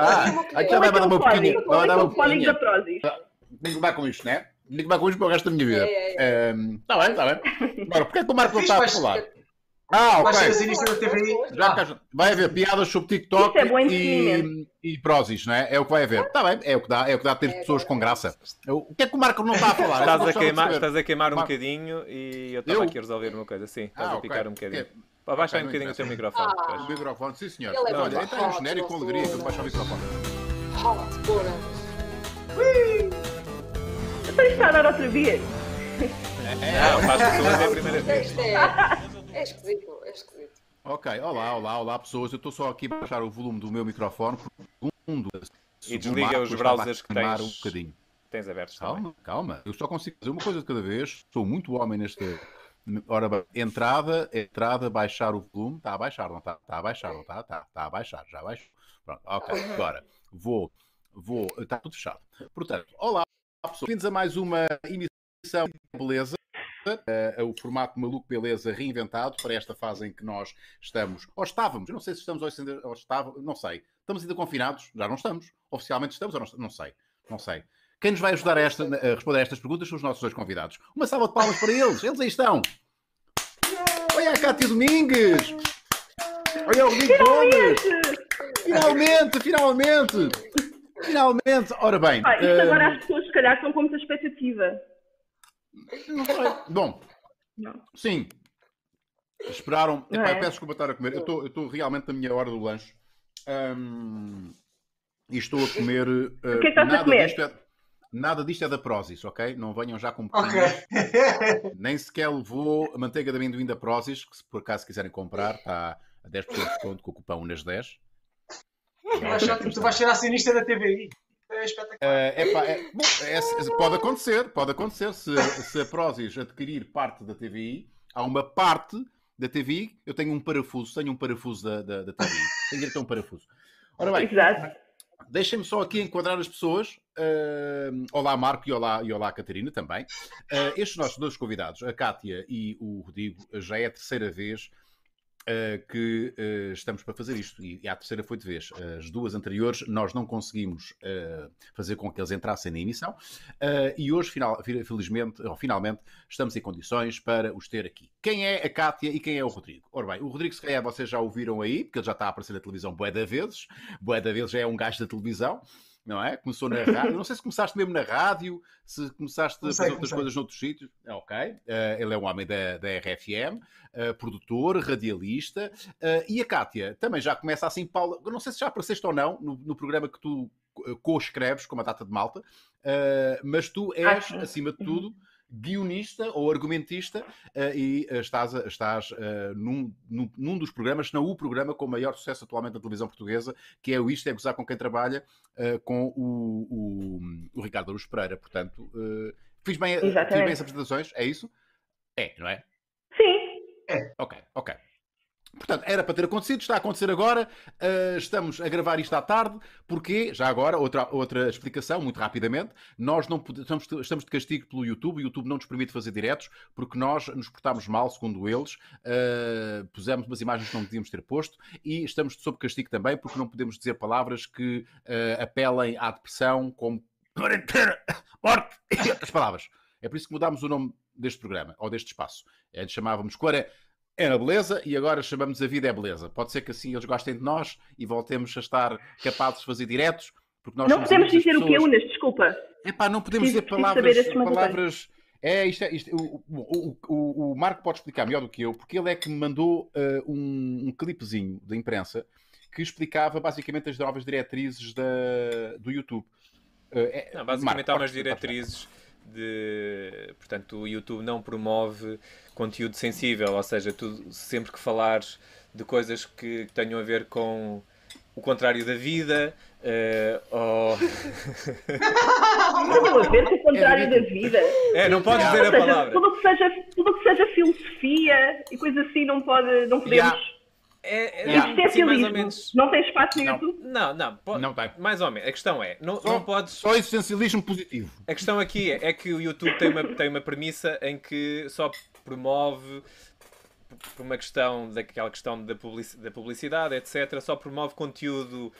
Ah, aqui já vai dar uma boquinha. Vai dar uma. Prozis. Tenho que acabar com isto, né? Tenho que acabar com isto para o resto da minha vida. É, é, Está bem, está bem. Agora, porquê é que o Marco não está a falar? Ah, ok. Já Ah, vai haver piadas sobre TikTok é e, e Prozis, não é? É o que vai haver. Está bem, é o que dá, é o que dá ter É, pessoas com graça. O que é que o Marco não está a falar? Estás a, queimar, estás a queimar um Mar- bocadinho e eu estava Eu? aqui a resolver uma coisa. Sim, estás Ah, a picar um bocadinho. Ok. Abaixa Ok, um não bocadinho o teu microfone. Ah. O microfone, sim senhor. Ele é Olha, muito entra no hot, genérico com alegria que eu baixo o microfone. Hot, pura. Então isto está a dar outra vez. Não, faz pessoas é a primeira vez. É, é esquisito, é esquisito. Ok, olá, olá, olá pessoas. Eu estou só aqui a baixar o volume do meu microfone. Segundo, E desliga os browsers que tens. um bocadinho. Tens abertos também. Calma, calma. Eu só consigo fazer uma coisa de cada vez. Sou muito homem neste. Ora bem, entrada, entrada, baixar o volume. Está a baixar, não está? Está a baixar, não está? Está, está a baixar, já baixou. Pronto, ok. Agora, vou, vou. Está tudo fechado. Portanto, olá, pessoas. Bem-vindos a mais uma emissão de beleza. Eh, o formato maluco beleza reinventado para esta fase em que nós estamos, ou estávamos, eu não sei se estamos ainda- ou estávamos, não sei, estamos ainda confinados, já não estamos, oficialmente estamos ou não, não sei, não sei. Quem nos vai ajudar a, esta- a responder a estas perguntas são os nossos dois convidados. Uma salva de palmas para eles, eles aí estão. Olha a Cátia Domingues! Olha o Rodrigo Gomes! Finalmente, finalmente! Finalmente! Ora bem, Pá, isto eh, agora as pessoas se calhar estão com muita expectativa. não sei. Bom, Não. Sim. Esperaram. Não Epá, é? peço desculpa estar a comer. Eu estou- realmente na minha hora do lanche. E estou a comer. uh, que é que estás a nada comer? Disto é, nada disto é da Prozis, ok? Não venham já com Ok. pequenas. Nem sequer levou a manteiga de amendoim da Prozis, que se por acaso quiserem comprar, está a 10% de desconto com o cupão nas 10. Tu vais ser- Tu vais ser acionista da TVI. É espetacular. Epá, é- bom, é- pode acontecer, pode acontecer. Se, se a Prozis adquirir parte da TVI, há uma parte da TVI, eu tenho um parafuso, tenho um parafuso da, da, da TVI. Tenho direito a um parafuso. Ora bem, deixem-me só aqui enquadrar as pessoas. Ahm, olá, Marco, e olá, e olá, Catarina também. Ah, estes nossos dois convidados, a Cátia e o Rodrigo, já é a terceira vez ah, que ah, estamos para fazer isto. E, e a terceira foi de vez. As duas anteriores nós não conseguimos fazer com que eles entrassem na emissão. E hoje, final- felizmente, ou finalmente, estamos em condições para os ter aqui. Quem é a Cátia e quem é o Rodrigo? Ora bem, o Rodrigo, se calhar, vocês já ouviram aí, porque ele já está a aparecer na televisão bué da vezes. Bué da vezes já é um gajo da televisão. Não é? Começou na rádio. Não sei se começaste mesmo na rádio, se começaste a fazer outras comecei. coisas noutros sítios. Ah, Ok. Ah, ele é um homem da, da RFM, ah, produtor, radialista. Ah, e a Cátia também já começa assim, Paula. eu Não sei se já apareceste ou não no, no programa que tu co-escreves com a data de malta, mas tu és, Ah, acima de tudo, guionista ou argumentista eh, e eh, estás, estás eh, num, num, num dos programas, se não o programa com maior sucesso atualmente na televisão portuguesa, que é o Isto é Gozar com quem trabalha, eh, com o, o, o Ricardo Aruz Pereira. Portanto, fiz, bem, fiz bem as apresentações, é isso? É, não é? Sim. Ok, ok. Portanto, era para ter acontecido, está a acontecer agora. Uh, estamos a gravar isto à tarde, porque, já agora, outra, outra explicação, muito rapidamente, nós não pode- estamos, de castigo pelo YouTube, o YouTube não nos permite fazer diretos, porque nós nos portámos mal, segundo eles, uh, pusemos umas imagens que não devíamos ter posto, e estamos sob castigo também, porque não podemos dizer palavras que uh, apelem à depressão, como quarentena, morte e outras palavras. É por isso que mudámos o nome deste programa, ou deste espaço. Antes chamávamos Quarentena é na beleza e agora chamamos a vida é beleza. Pode ser que assim eles gostem de nós e voltemos a estar capazes de fazer diretos. Porque nós não somos podemos dizer o que, pessoas. Unas? Desculpa. Epá, não podemos Preciso- dizer palavras. palavras... É, isto é, isto, o, o, o, o Marco pode explicar melhor do que eu, porque ele é que me mandou uh, um, um clipezinho da imprensa que explicava basicamente as novas diretrizes da, do YouTube. Uh, é- Não, basicamente Marco, há umas diretrizes de. Portanto, o YouTube não promove conteúdo sensível, ou seja, tu sempre que falares de coisas que tenham a ver com o contrário da vida, eh, ou. Não a ver com o contrário da vida. É, não podes dizer a palavra. tudo o que seja, tudo que seja filosofia e coisa assim não, pode, não podemos. Yeah. É, é, Yeah. Isto é sim, mais ou menos. Não tem espaço no Não. YouTube. Não, não, po- Não tem. mais ou menos. A questão é, não, Só- não podes. Só existencialismo positivo. A questão aqui é, é que o YouTube tem uma, tem uma premissa em que só promove, por uma questão daquela questão da publicidade, etc., só promove conteúdo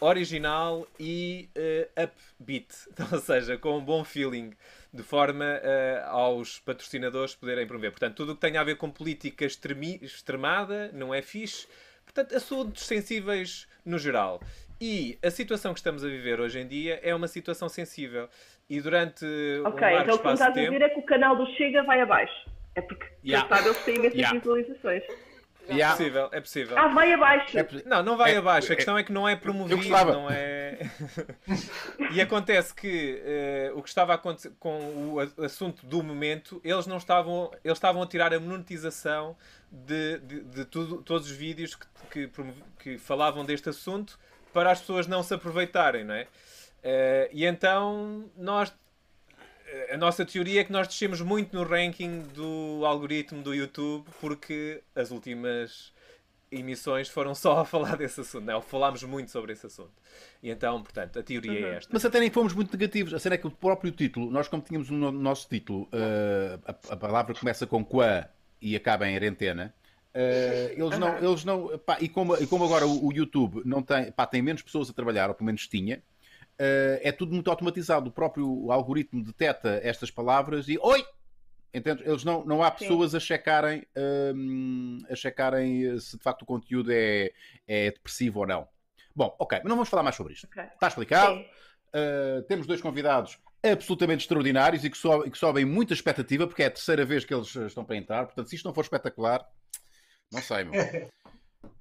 original e eh, upbeat, ou seja, com um bom feeling, de forma eh, aos patrocinadores poderem promover. Portanto, tudo o que tenha a ver com política extremi- extremada não é fixe. Portanto, assuntos sensíveis no geral. E a situação que estamos a viver hoje em dia é uma situação sensível. E durante Ok, um então o que me estás a dizer é que o canal do Chega vai abaixo. É porque, yeah. sabe, eles têm imensas Yeah. visualizações. É Yeah. possível, é possível. Ah, vai abaixo. É Não, não vai É- abaixo. A é- questão é que não é promovido, não é. e acontece que eh, o que estava a acontecer com o assunto do momento, eles não estavam, eles estavam a tirar a monetização de, de, de tudo, todos os vídeos que, que, que falavam deste assunto para as pessoas não se aproveitarem, não é? Eh, e então nós a nossa teoria é que nós descemos muito no ranking do algoritmo do YouTube porque as últimas emissões foram só a falar desse assunto, não? é? falámos muito sobre esse assunto. E então, portanto, a teoria é esta. Mas até nem fomos muito negativos. A cena é que o próprio título, nós como tínhamos no nosso título, eh, a, a palavra começa com qua e acaba em rentena. eh, eles não, eles não, pá, e, como, e como agora o, o YouTube não tem, pá, tem menos pessoas a trabalhar, ou pelo menos tinha, é tudo muito automatizado. O próprio algoritmo detecta estas palavras e oi! Entende? Eles não, não há pessoas a checarem, hum, a checarem se de facto o conteúdo é, é depressivo ou não. Bom, ok, mas não vamos falar mais sobre isto. Ok. Está explicado? Uh, temos dois convidados absolutamente extraordinários e que, so e que sobem muita expectativa, porque é a terceira vez que eles estão para entrar. Portanto, se isto não for espetacular, não sei, meu.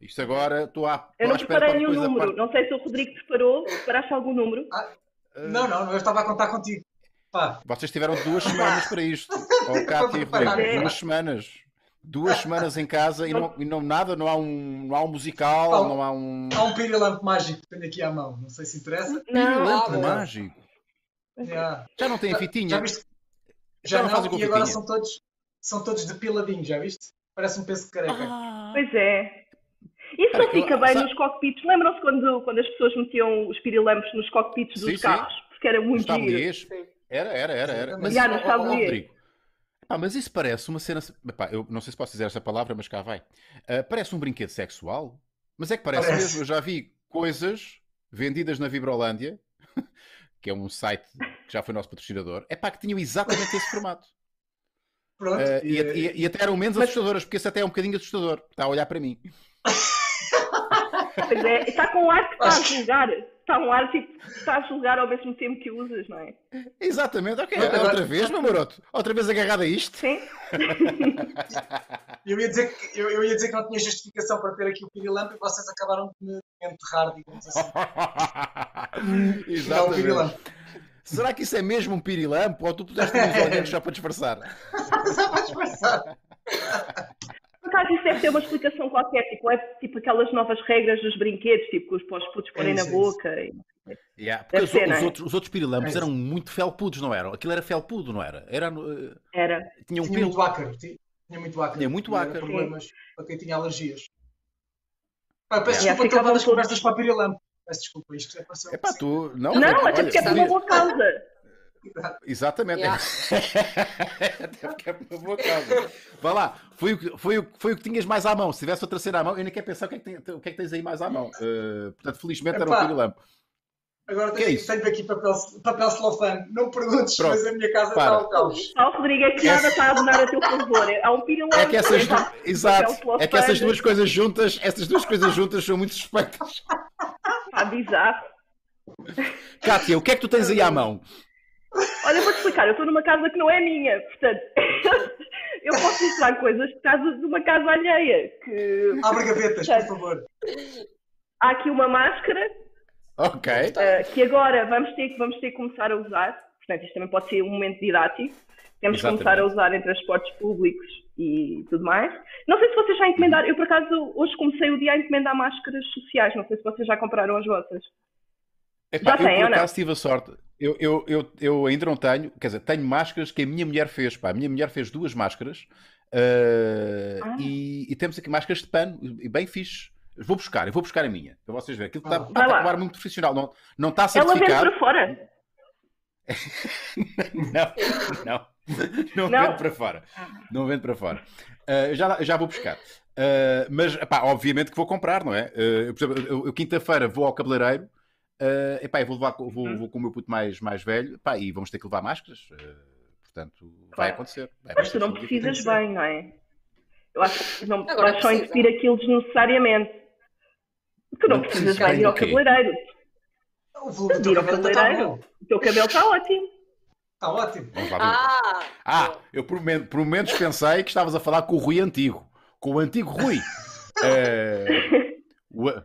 Isto agora, estou à, Eu não preparei nenhum a número. parte- Não sei se o Rodrigo preparou. Preparaste algum número? Não, não, eu estava a contar contigo. Pá, Vocês tiveram duas semanas para isto. Preparar. Rodrigo, duas semanas. Duas semanas em casa e não, e não nada, não há um, não há um musical, Não. não há um há um pirilampo mágico que tenho aqui à mão. Não sei se interessa. Não. lampo não. mágico. Já, Já não tem a fitinha. já viste? Já Já, não fazem não, com e agora fitinha. são todos, são todos depiladinhos, já viste? Parece um peso de careca. Ah. Pois é. Isso não fica eu- bem sabe- nos cockpits. Lembram-se quando, quando as pessoas metiam os pirilampos nos cockpits dos Sim, sim. carros? Porque era muito giro. Sim. Era, era, era, era. Sim, Mas, Já, ó, nos ó. Rodrigo, epá, mas isso parece uma cena. epá, eu não sei se posso dizer essa palavra, mas cá vai. Ah, parece um brinquedo sexual. Mas é que parece, Parece. mesmo. Eu já vi coisas vendidas na Vibrolândia, que é um site que já foi nosso patrocinador, é pá, que tinham exatamente esse formato. Pronto. Ah, e, e, e- e até eram menos assustadoras, porque esse até é um bocadinho assustador. Está a olhar para mim. Pois é. Está com um ar que está a julgar. Está um ar tipo que está a julgar ao mesmo tempo que usas, não é? Exatamente, ok. Agora- Outra vez, meu maroto. Outra vez agarrado a isto. Sim? eu, ia dizer que, eu, eu ia dizer que não tinha justificação para ter aqui o pirilampo e vocês acabaram de me enterrar, digamos assim. Não, Exatamente. pirilampo. Será que isso é mesmo um pirilampo ou tu puseste uns olhinhos só para disfarçar? Só para disfarçar. Por acaso isso deve ter uma explicação qualquer, tipo, é tipo aquelas novas regras dos brinquedos, tipo, que os para os putos porem na isso, é boca. e- Yeah, porque os, ser, os é? outros, os outros pirilampos É eram muito felpudos, não eram? Aquilo era felpudo, não era? era uh, Era. tinha um Tinha muito ácaro. Tinha tinha muito ácaro. Tinha muito ácaro. problemas para quem tinha alergias. Pá, peço Yeah, desculpa, estou a ficavam das todos- conversas para pirilampo. Peço desculpa, isto é pareceu. Epá, tu. Não, Não, epá, até olha, porque é por podia- uma boa causa. Exatamente. Yeah. Até porque é por uma boa causa. Vá lá, foi o, que, foi, o, foi o que tinhas mais à mão. Se tivesse outra cena à mão, eu nem quero pensar o que é que, tem- o que, é que tens aí mais à mão. Uh, portanto, felizmente era um Epá. pirilampo. Agora é tenho, isso? tenho aqui papel, papel celofane. Não perguntes, Pronto. mas a minha casa Para. está ao caos. Só o Rodrigo é que nada está a abonar a teu favor. Há um pirilampo. É que essas, du- exato, papel é que essas duas coisas juntas, essas duas coisas juntas são muito suspeitas. Pá, bizarro. Kátia, o que é que tu tens aí à mão? Olha, eu vou-te explicar. Eu estou numa casa que não é minha. Portanto, eu posso mostrar coisas de casa de uma casa alheia. Que Abre gavetas, por favor. há aqui uma máscara Ok. eh, que agora vamos ter, que- vamos ter que começar a usar. Portanto, isto também pode ser um momento didático. Temos que começar a usar em transportes públicos e tudo mais. Não sei se vocês já encomendaram. Eu, por acaso, hoje comecei o dia a encomendar máscaras sociais. Não sei se vocês já compraram as vossas. Epá, Já eu tem, por acaso tive a sorte. Eu, eu, eu, eu ainda não tenho, quer dizer, tenho máscaras que a minha mulher fez. Pá. A minha mulher fez duas máscaras uh, Ah. e, e temos aqui máscaras de pano, e bem fixe. Vou buscar, eu vou buscar a minha, para vocês verem. Aquilo está, Ah. está muito profissional, não, não está Ela vende certificado. para fora. Não, não. Não, Não? vendo para fora. Não vendo para fora. Uh, já, já vou buscar. Uh, mas, epá, obviamente que vou comprar, não é? Uh, por exemplo, eu, eu quinta-feira vou ao cabeleireiro Uh, epá, eu vou, levar, com- vou, Uhum. vou com o meu puto mais, mais velho epá, e vamos ter que levar máscaras. uh, portanto, vai Claro. acontecer. Vai Mas tu não precisas bem, não é? Eu acho que não Agora vais só precisa. entupir aquilo desnecessariamente. Tu não Não precisas bem ir ao cabeleireiro. O do teu Ir ao cabelo está cabeleireiro. bom. O teu cabelo está ótimo. Está ótimo. Vamos lá ver. Ah! Ah, eu por, por momentos pensei que estavas a falar com o Rui antigo. Com o antigo Rui. Eh, o-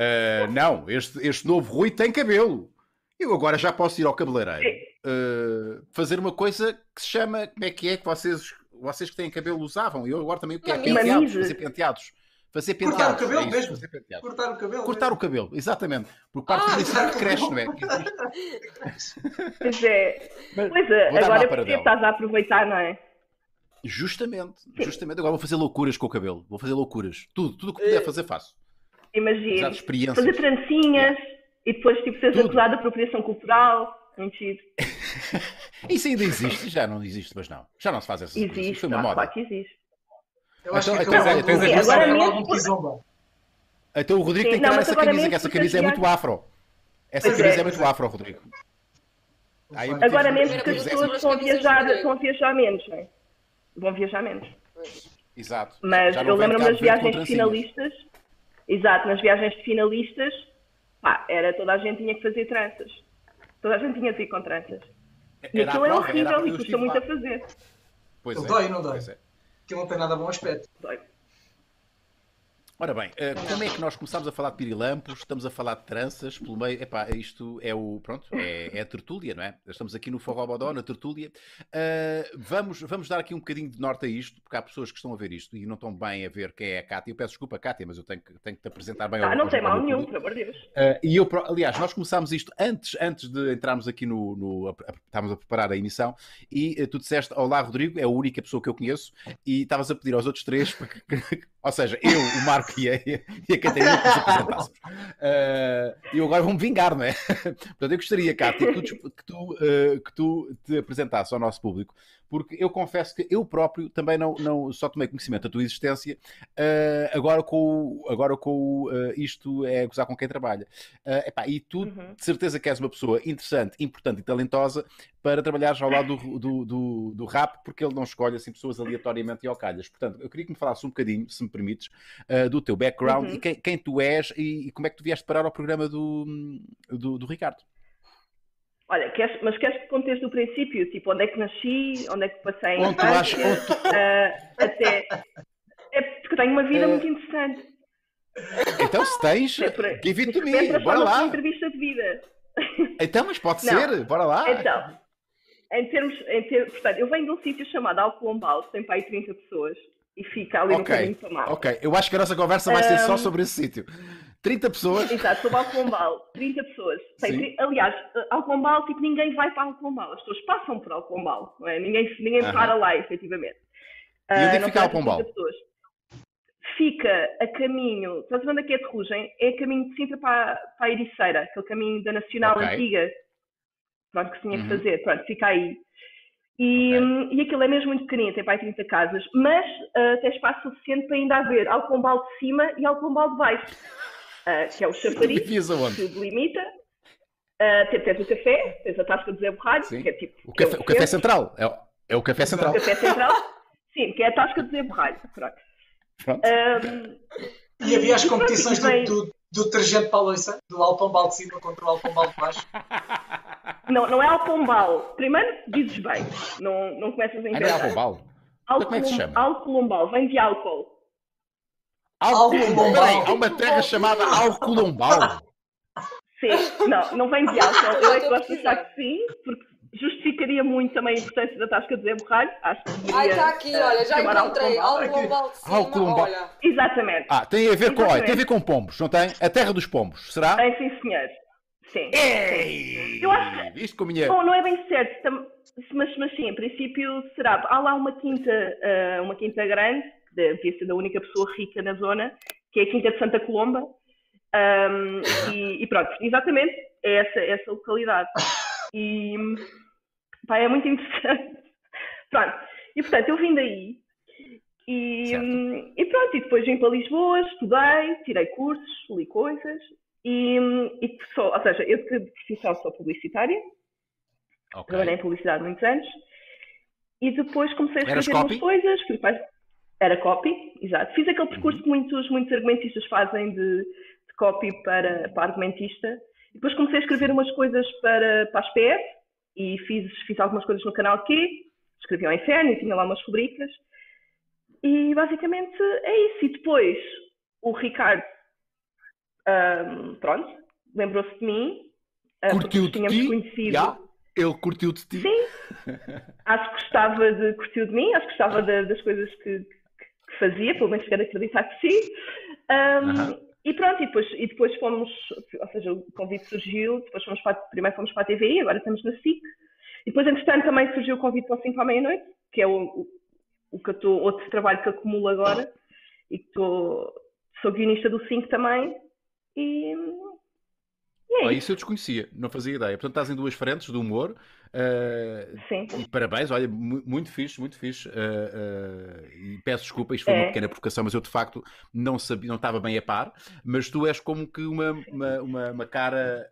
eh, não, este, este novo Rui tem cabelo. Eu agora já posso ir ao cabeleireiro eh, fazer uma coisa que se chama. Como é que é que vocês, vocês que têm cabelo usavam? Eu agora também o que é? Mamizes. Penteados. Fazer penteados. Fazer Cortar o penteados. cabelo é isso, mesmo. fazer penteados. Cortar o cabelo. Cortar o cabelo, exatamente. Porque parte Ah, cortar que cresce, não é? Pois é. Mas Pois é, agora é porque estás a aproveitar, não é? Justamente, justamente. Agora vou fazer loucuras com o cabelo. Vou fazer loucuras. Tudo, tudo o que puder Eh. fazer, faço. Imagina. Fazer trancinhas e depois tipo seres Tudo. acusado de apropriação cultural. Giro. Isso ainda existe? Já não existe, mas não. Já não se faz essas coisas. Isso Existe, foi uma não, moda. claro que existe. Eu acho que Então, então, tens tens agora mesmo- do Kizomba. Então o Rodrigo Sim, tem que não, tirar essa agora camisa, que essa camisa é muito afro. Essa Pois camisa é. é muito afro, Rodrigo. Aí, Agora motivos- mesmo que as pessoas camisas viajar, a viajar menos, não é? Vão viajar menos. Pois. Exato. Mas eu lembro-me das viagens finalistas. Exato, nas viagens de finalistas, pá, era toda a gente tinha que fazer tranças. Toda a gente tinha de ir com tranças. E Era a aquilo é horrível e custa muito lá. a fazer. Pois Ele é, dói, não dói? pois é. Aquilo não tem nada bom aspecto. Dói. Ora bem, eh, como é que nós começámos a falar de pirilampos, estamos a falar de tranças, pelo meio, epá, isto é o, pronto, é, é a tertúlia, não é? Estamos aqui no Forrobodó, na tertúlia. Eh, vamos, vamos dar aqui um bocadinho de norte a isto, porque há pessoas que estão a ver isto e não estão bem a ver quem é a Cátia. Eu peço desculpa, Cátia, mas eu tenho que, tenho que te apresentar bem ao Ah, não tem mal nenhum, pelo amor de Deus. Uh, e eu, aliás, nós começámos isto antes, antes de entrarmos aqui no. no a- a- estávamos a preparar a emissão e uh, tu disseste: Olá, Rodrigo, é a única pessoa que eu conheço, e estavas a pedir aos outros três, para que- que- ou seja, eu, o Marco e a, e a Catarina que nos apresentássemos. Uh, E eu agora vou-me vingar, não é? Portanto, eu gostaria, Cátia, que tu, que, tu, uh, que tu te apresentasses ao nosso público, porque eu confesso que eu próprio também não, não só tomei conhecimento da tua existência, uh, agora com, agora com uh, isto é gozar com quem trabalha. Uh, epá, e tu, Uhum. de certeza que és uma pessoa interessante, importante e talentosa para trabalhares ao lado do, do, do, do rap, porque ele não escolhe assim pessoas aleatoriamente e ao calhas. Portanto, eu queria que me falasses um bocadinho, se me permites, uh, do teu background Uhum. e quem, quem tu és e, e como é que tu vieste parar ao programa do, do, do Ricardo. Olha, queres, mas queres que conte desde o princípio? Tipo, onde é que nasci, onde é que passei a infância, onde tu- ah, até... É porque tenho uma vida Eh, muito interessante. Então, se tens, É give it é bora uma lá. entrevista de vida. Então, mas pode Não. ser, bora lá. Então, em termos, em ter, portanto, eu venho de um sítio chamado Alcolombal, que tem para aí 30 pessoas, e fica ali no Ok, caminho para mar. ok. Eu acho que a nossa conversa vai ser só Um, sobre esse sítio. 30 pessoas. Exato, sobre Alcolombal, 30 pessoas. Tem Sim. tri- aliás, eh, Alcolombal, tipo, ninguém vai para Alcolombal, as pessoas passam por Alcolombal, não é? Ninguém, ninguém Aham. para lá, efetivamente. E onde é que Ah, não fica são Alcolombal? 30 pessoas. Fica a caminho, estás a ver é que é de Rugem? É a caminho de Sintra para, para a Ericeira, aquele caminho da Nacional Ok. Antiga, pronto, que se tinha que Uhum. fazer, pronto, fica aí. E, Ok. hum, e aquilo é mesmo muito pequenino, tem para aí 30 casas, mas ah, tem espaço suficiente para ainda haver Alcombal de cima e Alcombal de baixo, ah, que é o chafariz, aonde? que delimita. Uh, tens, tens o café, tens a tasca de Zé Borralho, Sim. que é tipo. O é café, o café centro, central. É, o- é o café central. o café central. Sim, que é a tasca de Zé Borralho. Pronto. Pronto. Um, E havia as competições e do, vem- do, do detergente para a louça, do Alpombal de cima contra o Alpombal de baixo. não, não é Alcombal. Primeiro dizes bem, não, não começas a Ah, não é. Alcombal. Então como é que se chama? Alcolombal, vem de álcool. Alcolombal. Peraí, há uma terra chamada Alcolombal. Sim, não, não vem de álcool. Eu é que gosto de achar que sim, porque justificaria muito também a importância da tasca de Zé Borralho. Acho que Ai, está aqui, eh, olha, já encontrei. Cima, Alcombal. olha. Exatamente. Ah, tem a ver com, olha, Exatamente. tem a ver com pombos, não tem? A terra dos pombos, será? Bem, sim, senhor. Sim. Ei! Eu acho Isto com a minha... Bom, não é bem certo, mas, mas sim, em princípio será. Há lá uma quinta, ah, uma quinta grande, que devia ser da única pessoa rica na zona, que é a Quinta de Santa Colomba. Ahm, e, e pronto, exatamente, é essa, essa localidade. E pá, é muito interessante. Pronto, e portanto, eu vim daí e, e pronto, e depois vim para Lisboa, estudei, tirei cursos, li coisas E, e sou, ou seja, eu de profissão sou publicitária, Ok. trabalhei em publicidade muitos anos, e depois comecei a escrever umas coisas, fui para- era copy, exato. Fiz aquele percurso que muitos, muitos argumentistas fazem de, de copy para, para argumentista, e depois comecei a escrever umas coisas para, para as PS, e fiz, fiz algumas coisas no canal Q, escrevi ao inferno e tinha lá umas rubricas, e basicamente é isso. E depois o Ricardo, ahm, pronto, lembrou-se de mim, ah, porque Curtiu de tínhamos ti? conhecido. Já? Ele curtiu de ti? Sim, acho que gostava de curtir de mim, acho que gostava da- das coisas que, que- fazia, pelo menos quero acreditar que sim. Ahm, Aham. E pronto, e depois, e depois fomos, ou seja, o convite surgiu, depois fomos para, primeiro fomos para a TVI, agora estamos na SIC. E depois, entretanto, também surgiu o convite para o 5 à meia-noite, que é o, o, o que eu estou, outro trabalho que acumulo agora, e que estou, sou guionista do 5 também. E, e é Oh, isso, isso eu desconhecia, não fazia ideia. Portanto, estás em duas frentes do humor. Sim. e parabéns, olha, mu- muito fixe, muito fixe. eh, eh, e peço desculpa, isto foi uma É. pequena provocação, mas eu de facto não sabia, não estava bem a par. Mas tu és como que uma, uma, uma, uma cara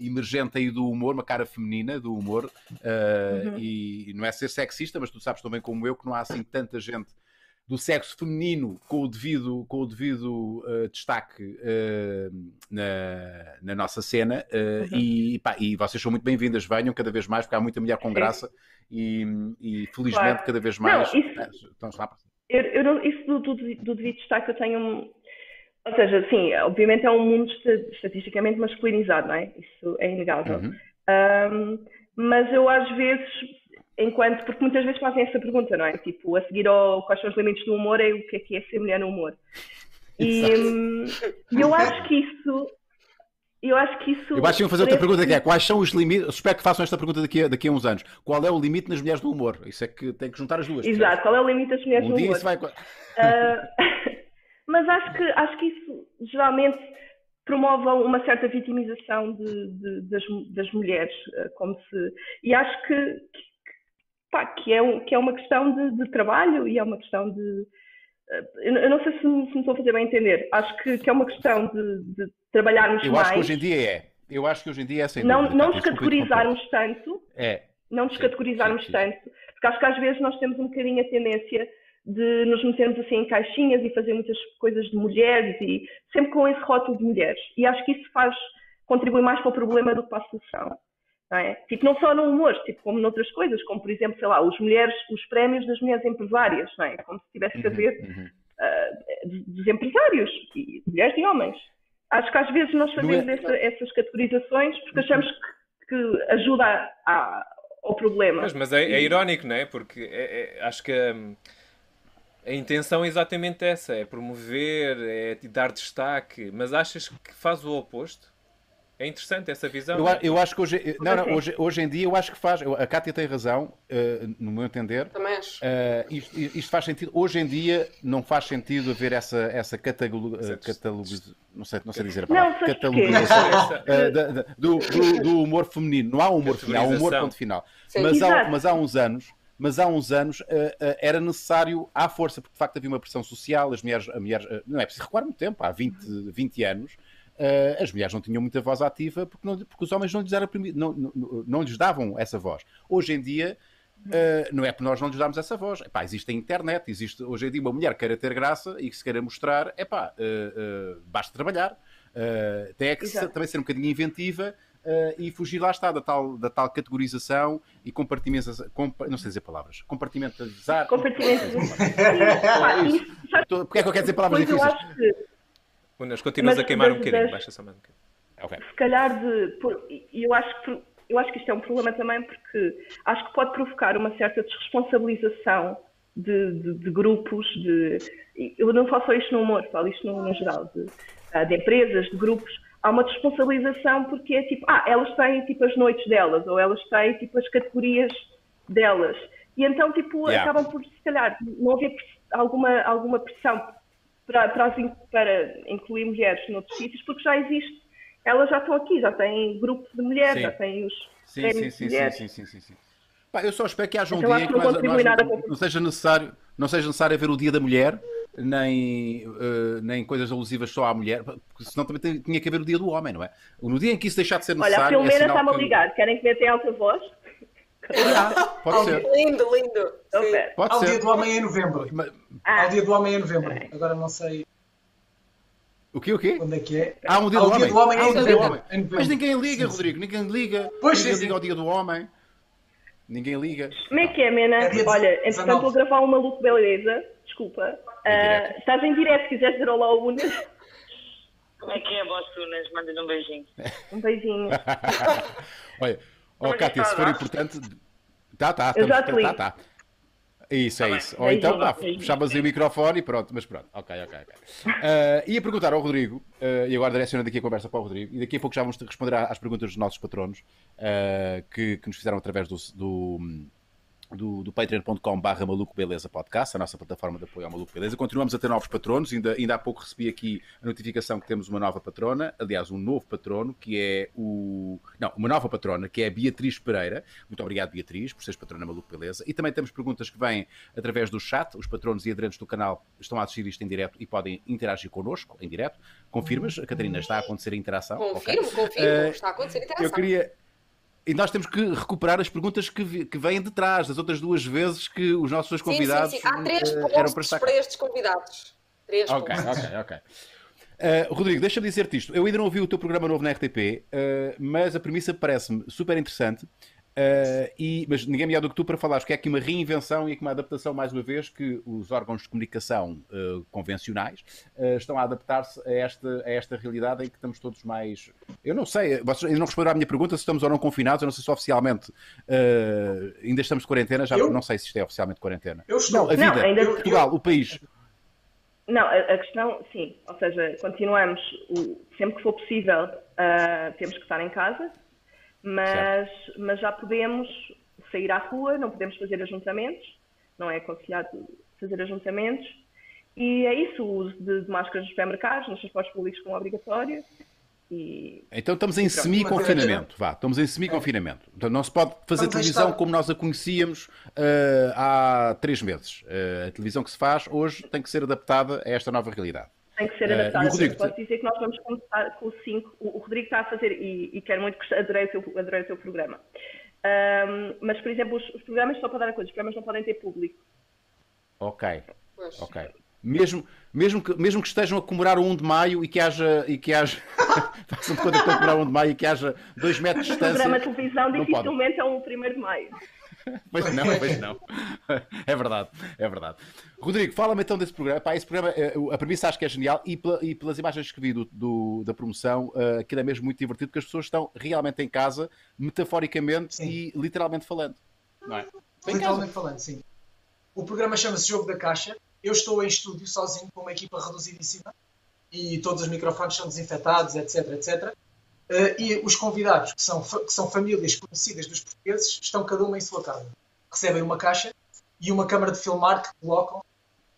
emergente aí do humor, uma cara feminina do humor. Uhum. e, e não é ser sexista, mas tu sabes também como eu que não há assim tanta gente do sexo feminino com o devido, com o devido eh, destaque eh, na, na nossa cena eh, Uhum. e, pá, e vocês são muito bem-vindas, venham cada vez mais, porque há muita mulher com graça e, e felizmente Claro. cada vez Não, mais isso- eh, estão lá. Eu, eu não- isso do, do, do devido destaque eu tenho. um- Ou seja, sim, obviamente é um mundo esta- estatisticamente masculinizado, não é? Isso é inegável. Uhum. Ahm, mas eu às vezes, enquanto. Porque muitas vezes fazem essa pergunta, não é? Tipo, a seguir ao quais são os limites do humor é o que é que é ser mulher no humor. E hum, eu acho que isso. Eu acho que isso. Eu acho que iam fazer outra pergunta que é quais são os limites? Espero que façam esta pergunta daqui a, daqui a uns anos. Qual é o limite nas mulheres do humor? Isso é que tem que juntar as duas. Exato, qual é o limite das mulheres Um dia humor? isso vai. Ah, mas acho que, acho que isso geralmente promove uma certa vitimização de, de- das, das mulheres, ah, como se e acho que, pá, que, é, um- que é uma questão de, de trabalho e é uma questão de ah, eu eu não sei se me, se me estou a fazer bem entender. Acho que, que é uma questão de, de trabalharmos Eu mais, acho que hoje em dia é. Eu acho que hoje em dia é sem não, dúvida, não desculpa descategorizarmos tanto. É. não descategorizarmos sim, sim. tanto, porque acho que às vezes nós temos um bocadinho a tendência de nos metermos assim em caixinhas e fazer muitas coisas de mulheres e sempre com esse rótulo de mulheres. E acho que isso faz, contribui mais para o problema do que para a solução. Não é? Tipo, não só no humor, tipo, como noutras coisas, como por exemplo, sei lá, os, mulheres, os prémios das mulheres empresárias, não é? Como se tivesse haver Uhum, uhum. ah, de- dos empresários, e mulheres e homens. Acho que às vezes nós fazemos é- essa- essas categorizações porque achamos que, que ajuda a- a- ao problema. Mas, mas é, é irónico, não é? Porque é- é- acho que hum, a intenção é exatamente essa: é promover, é dar destaque. Mas achas que faz o oposto? É interessante essa visão. Eu, não é? eu acho que hoje, não, não, Assim. hoje, hoje em dia eu acho que faz. A Cátia tem razão, eh, no meu entender. Também acho. Eh, isto, isto faz sentido. Hoje em dia não faz sentido haver essa, essa catalogia. Certo. não, sei, não sei dizer a Não, palavra. porquê? catalogização eh, da- da- do, do- do humor feminino. Não há humor feminino, há humor ponto final. Sim. Mas há, mas há uns anos. Mas há uns anos eh, eh, era necessário à força, porque de facto havia uma pressão social, as mulheres, mulheres eh, não é preciso recuar muito tempo, há 20, 20 anos, eh, as mulheres não tinham muita voz ativa porque, não- porque os homens não lhes, era não, não, não lhes davam essa voz. Hoje em dia, eh, não é por nós não lhes darmos essa voz. Epá, existe a internet, existe hoje em dia uma mulher que queira ter graça e que se queira mostrar, epá, eh, eh, basta trabalhar. Eh, tem é que se- também ser um bocadinho inventiva eh, e fugir lá está da tal, da tal categorização e compartimentação, compa- não sei dizer palavras, compartimentalizar. Compartimentalização. É Tô- Porque é que eu quero dizer palavras depois eu difíceis? Unas, continuas Mas a queimar um bocadinho. das- Baixa só mais um bocadinho. Ok. se calhar de. por- E eu acho, que, eu acho que isto é um problema também porque acho que pode provocar uma certa desresponsabilização de, de- de grupos, de. Eu não falo só isto no humor, falo isto no, no geral, de, ah, de empresas, de grupos. Há uma responsabilização porque é tipo, ah, elas têm tipo as noites delas, ou elas têm tipo as categorias delas. E então, tipo, Yeah. acabam por, se calhar, não haver alguma, alguma pressão para, para, as para incluir mulheres noutros sítios, porque já existe. Elas já estão aqui, já têm grupo de mulheres, Sim. já têm os Sim, sim, sim, mulheres. sim, sim, sim, sim. Pá, eu só espero que haja um Então dia que que não nós- contribui nós- o- não seja necessário, não seja necessário haver o dia da mulher, nem, eh, nem coisas alusivas só à mulher, porque senão também tinha que haver o dia do homem, não é? No dia em que isso deixar de ser Olha, a necessário. é Filomena sinal está-me a que- ligar. Querem que metem alta voz? Pode ser. Lindo, lindo. Pode Há o dia ser. do homem em novembro. Ah, o dia do homem em novembro. Agora não sei O quê, o quê? quando é que é. Há um dia Há do o dia homem. do homem Há em um dia do novembro. homem. Mas ninguém liga, Sim, sim. Rodrigo, ninguém liga. Pois, ninguém sim, liga sim. ao dia do homem. Ninguém liga. como é que é, Mena? É Olha, 19. entretanto vou gravar um maluco beleza. Desculpa. Em Ah, direto. estás em direto, se quiseres dizer olá ao Unas. Como é que é, Bostunas? Manda-lhe um beijinho. Um beijinho. Olha, ó Cátia, se for importante. Tá, tá, Eu já estamos- te tá, ligo. tá. Isso, é Tá bem. isso. Ou então, pá, fechavas aí o microfone e pronto, mas pronto. Ok, ok, ok. Ah, ia perguntar ao Rodrigo, ah, e agora direcionando aqui a conversa para o Rodrigo, e daqui a pouco já vamos responder às perguntas dos nossos patronos ah, que, que nos fizeram através do, do, do, do patreon.com barra maluco beleza podcast, a nossa plataforma de apoio ao maluco beleza. Continuamos a ter novos patronos, ainda, ainda há pouco recebi aqui a notificação que temos uma nova patrona, aliás, um novo patrono, que é o... Não, uma nova patrona, que é a Beatriz Pereira. Muito obrigado, Beatriz, por seres patrona maluco beleza. E também temos perguntas que vêm através do chat, os patronos e aderentes do canal estão a assistir isto em direto e podem interagir connosco em direto. Confirmas, Catarina, está a acontecer a interação? Confirmo, confirmo. Eh, Está a acontecer interação. Eu queria. E nós temos que recuperar as perguntas que, vi- que vêm de trás, das outras duas vezes que os nossos dois Sim, convidados sim, sim. Há três eh, eram para estar para estes convidados. Três Ok, ok, ok. Uh, Rodrigo, deixa-me dizer-te isto. Eu ainda não ouvi o teu programa novo na RTP, uh, mas a premissa parece-me super interessante. Uh, e, mas ninguém melhor do que tu para falares que é aqui uma reinvenção e aqui uma adaptação, mais uma vez, que os órgãos de comunicação uh, convencionais uh, estão a adaptar-se a esta, a esta realidade em que estamos todos mais. Eu não sei, vocês ainda não responderam à minha pergunta se estamos ou não confinados. Eu não sei se oficialmente uh, ainda estamos de quarentena. Já Eu? não sei se isto é oficialmente quarentena. Eu estou. Não, a Não, vida, ainda- Portugal, o país. Não, a, questão, sim. Ou seja, continuamos, o- sempre que for possível, temos que estar em casa, mas, mas já podemos sair à rua, não podemos fazer ajuntamentos, não é aconselhado fazer ajuntamentos. E é isso, o uso de, de máscaras nos supermercados, nos transportes públicos como obrigatório. E Então estamos em semi-confinamento, vá, estamos em semi-confinamento. Então não se pode fazer Vamos televisão estar- como nós a conhecíamos eh, há três meses. Eh, a televisão que se faz hoje tem que ser adaptada a esta nova realidade. Tem que ser Eh, adaptado. o Rodrigo, Posso dizer que nós vamos começar com o 5. O, o Rodrigo está a fazer, e, e quero muito que adorei o teu, adorei o teu programa. Ahm, mas, por exemplo, os, os programas só para dar a coisa, os programas não podem ter público. Ok, Pois. ok. Mesmo, mesmo, que, mesmo que estejam a comemorar o 1 de maio e que haja. E que haja façam de conta que estão a comemorar o 1 de maio e que haja dois metros de O programa de distância. televisão dificilmente é um 1 de maio. Pois não, pois não. É verdade, é verdade. Rodrigo, fala-me então desse programa. Pá, esse programa, eh, a premissa acho que é genial e, pela- e pelas imagens que vi do, do- da promoção, eh, aquilo é mesmo muito divertido porque as pessoas estão realmente em casa, metaforicamente Sim. e literalmente falando. Não é? Literalmente falando, sim. O programa chama-se Jogo da Caixa. Eu estou em estúdio sozinho com uma equipa reduzidíssima e todos os microfones são desinfetados, etc, etc. Eh, e os convidados, que são, que são famílias conhecidas dos portugueses, estão cada uma em sua casa. Recebem uma caixa e uma câmara de filmar que colocam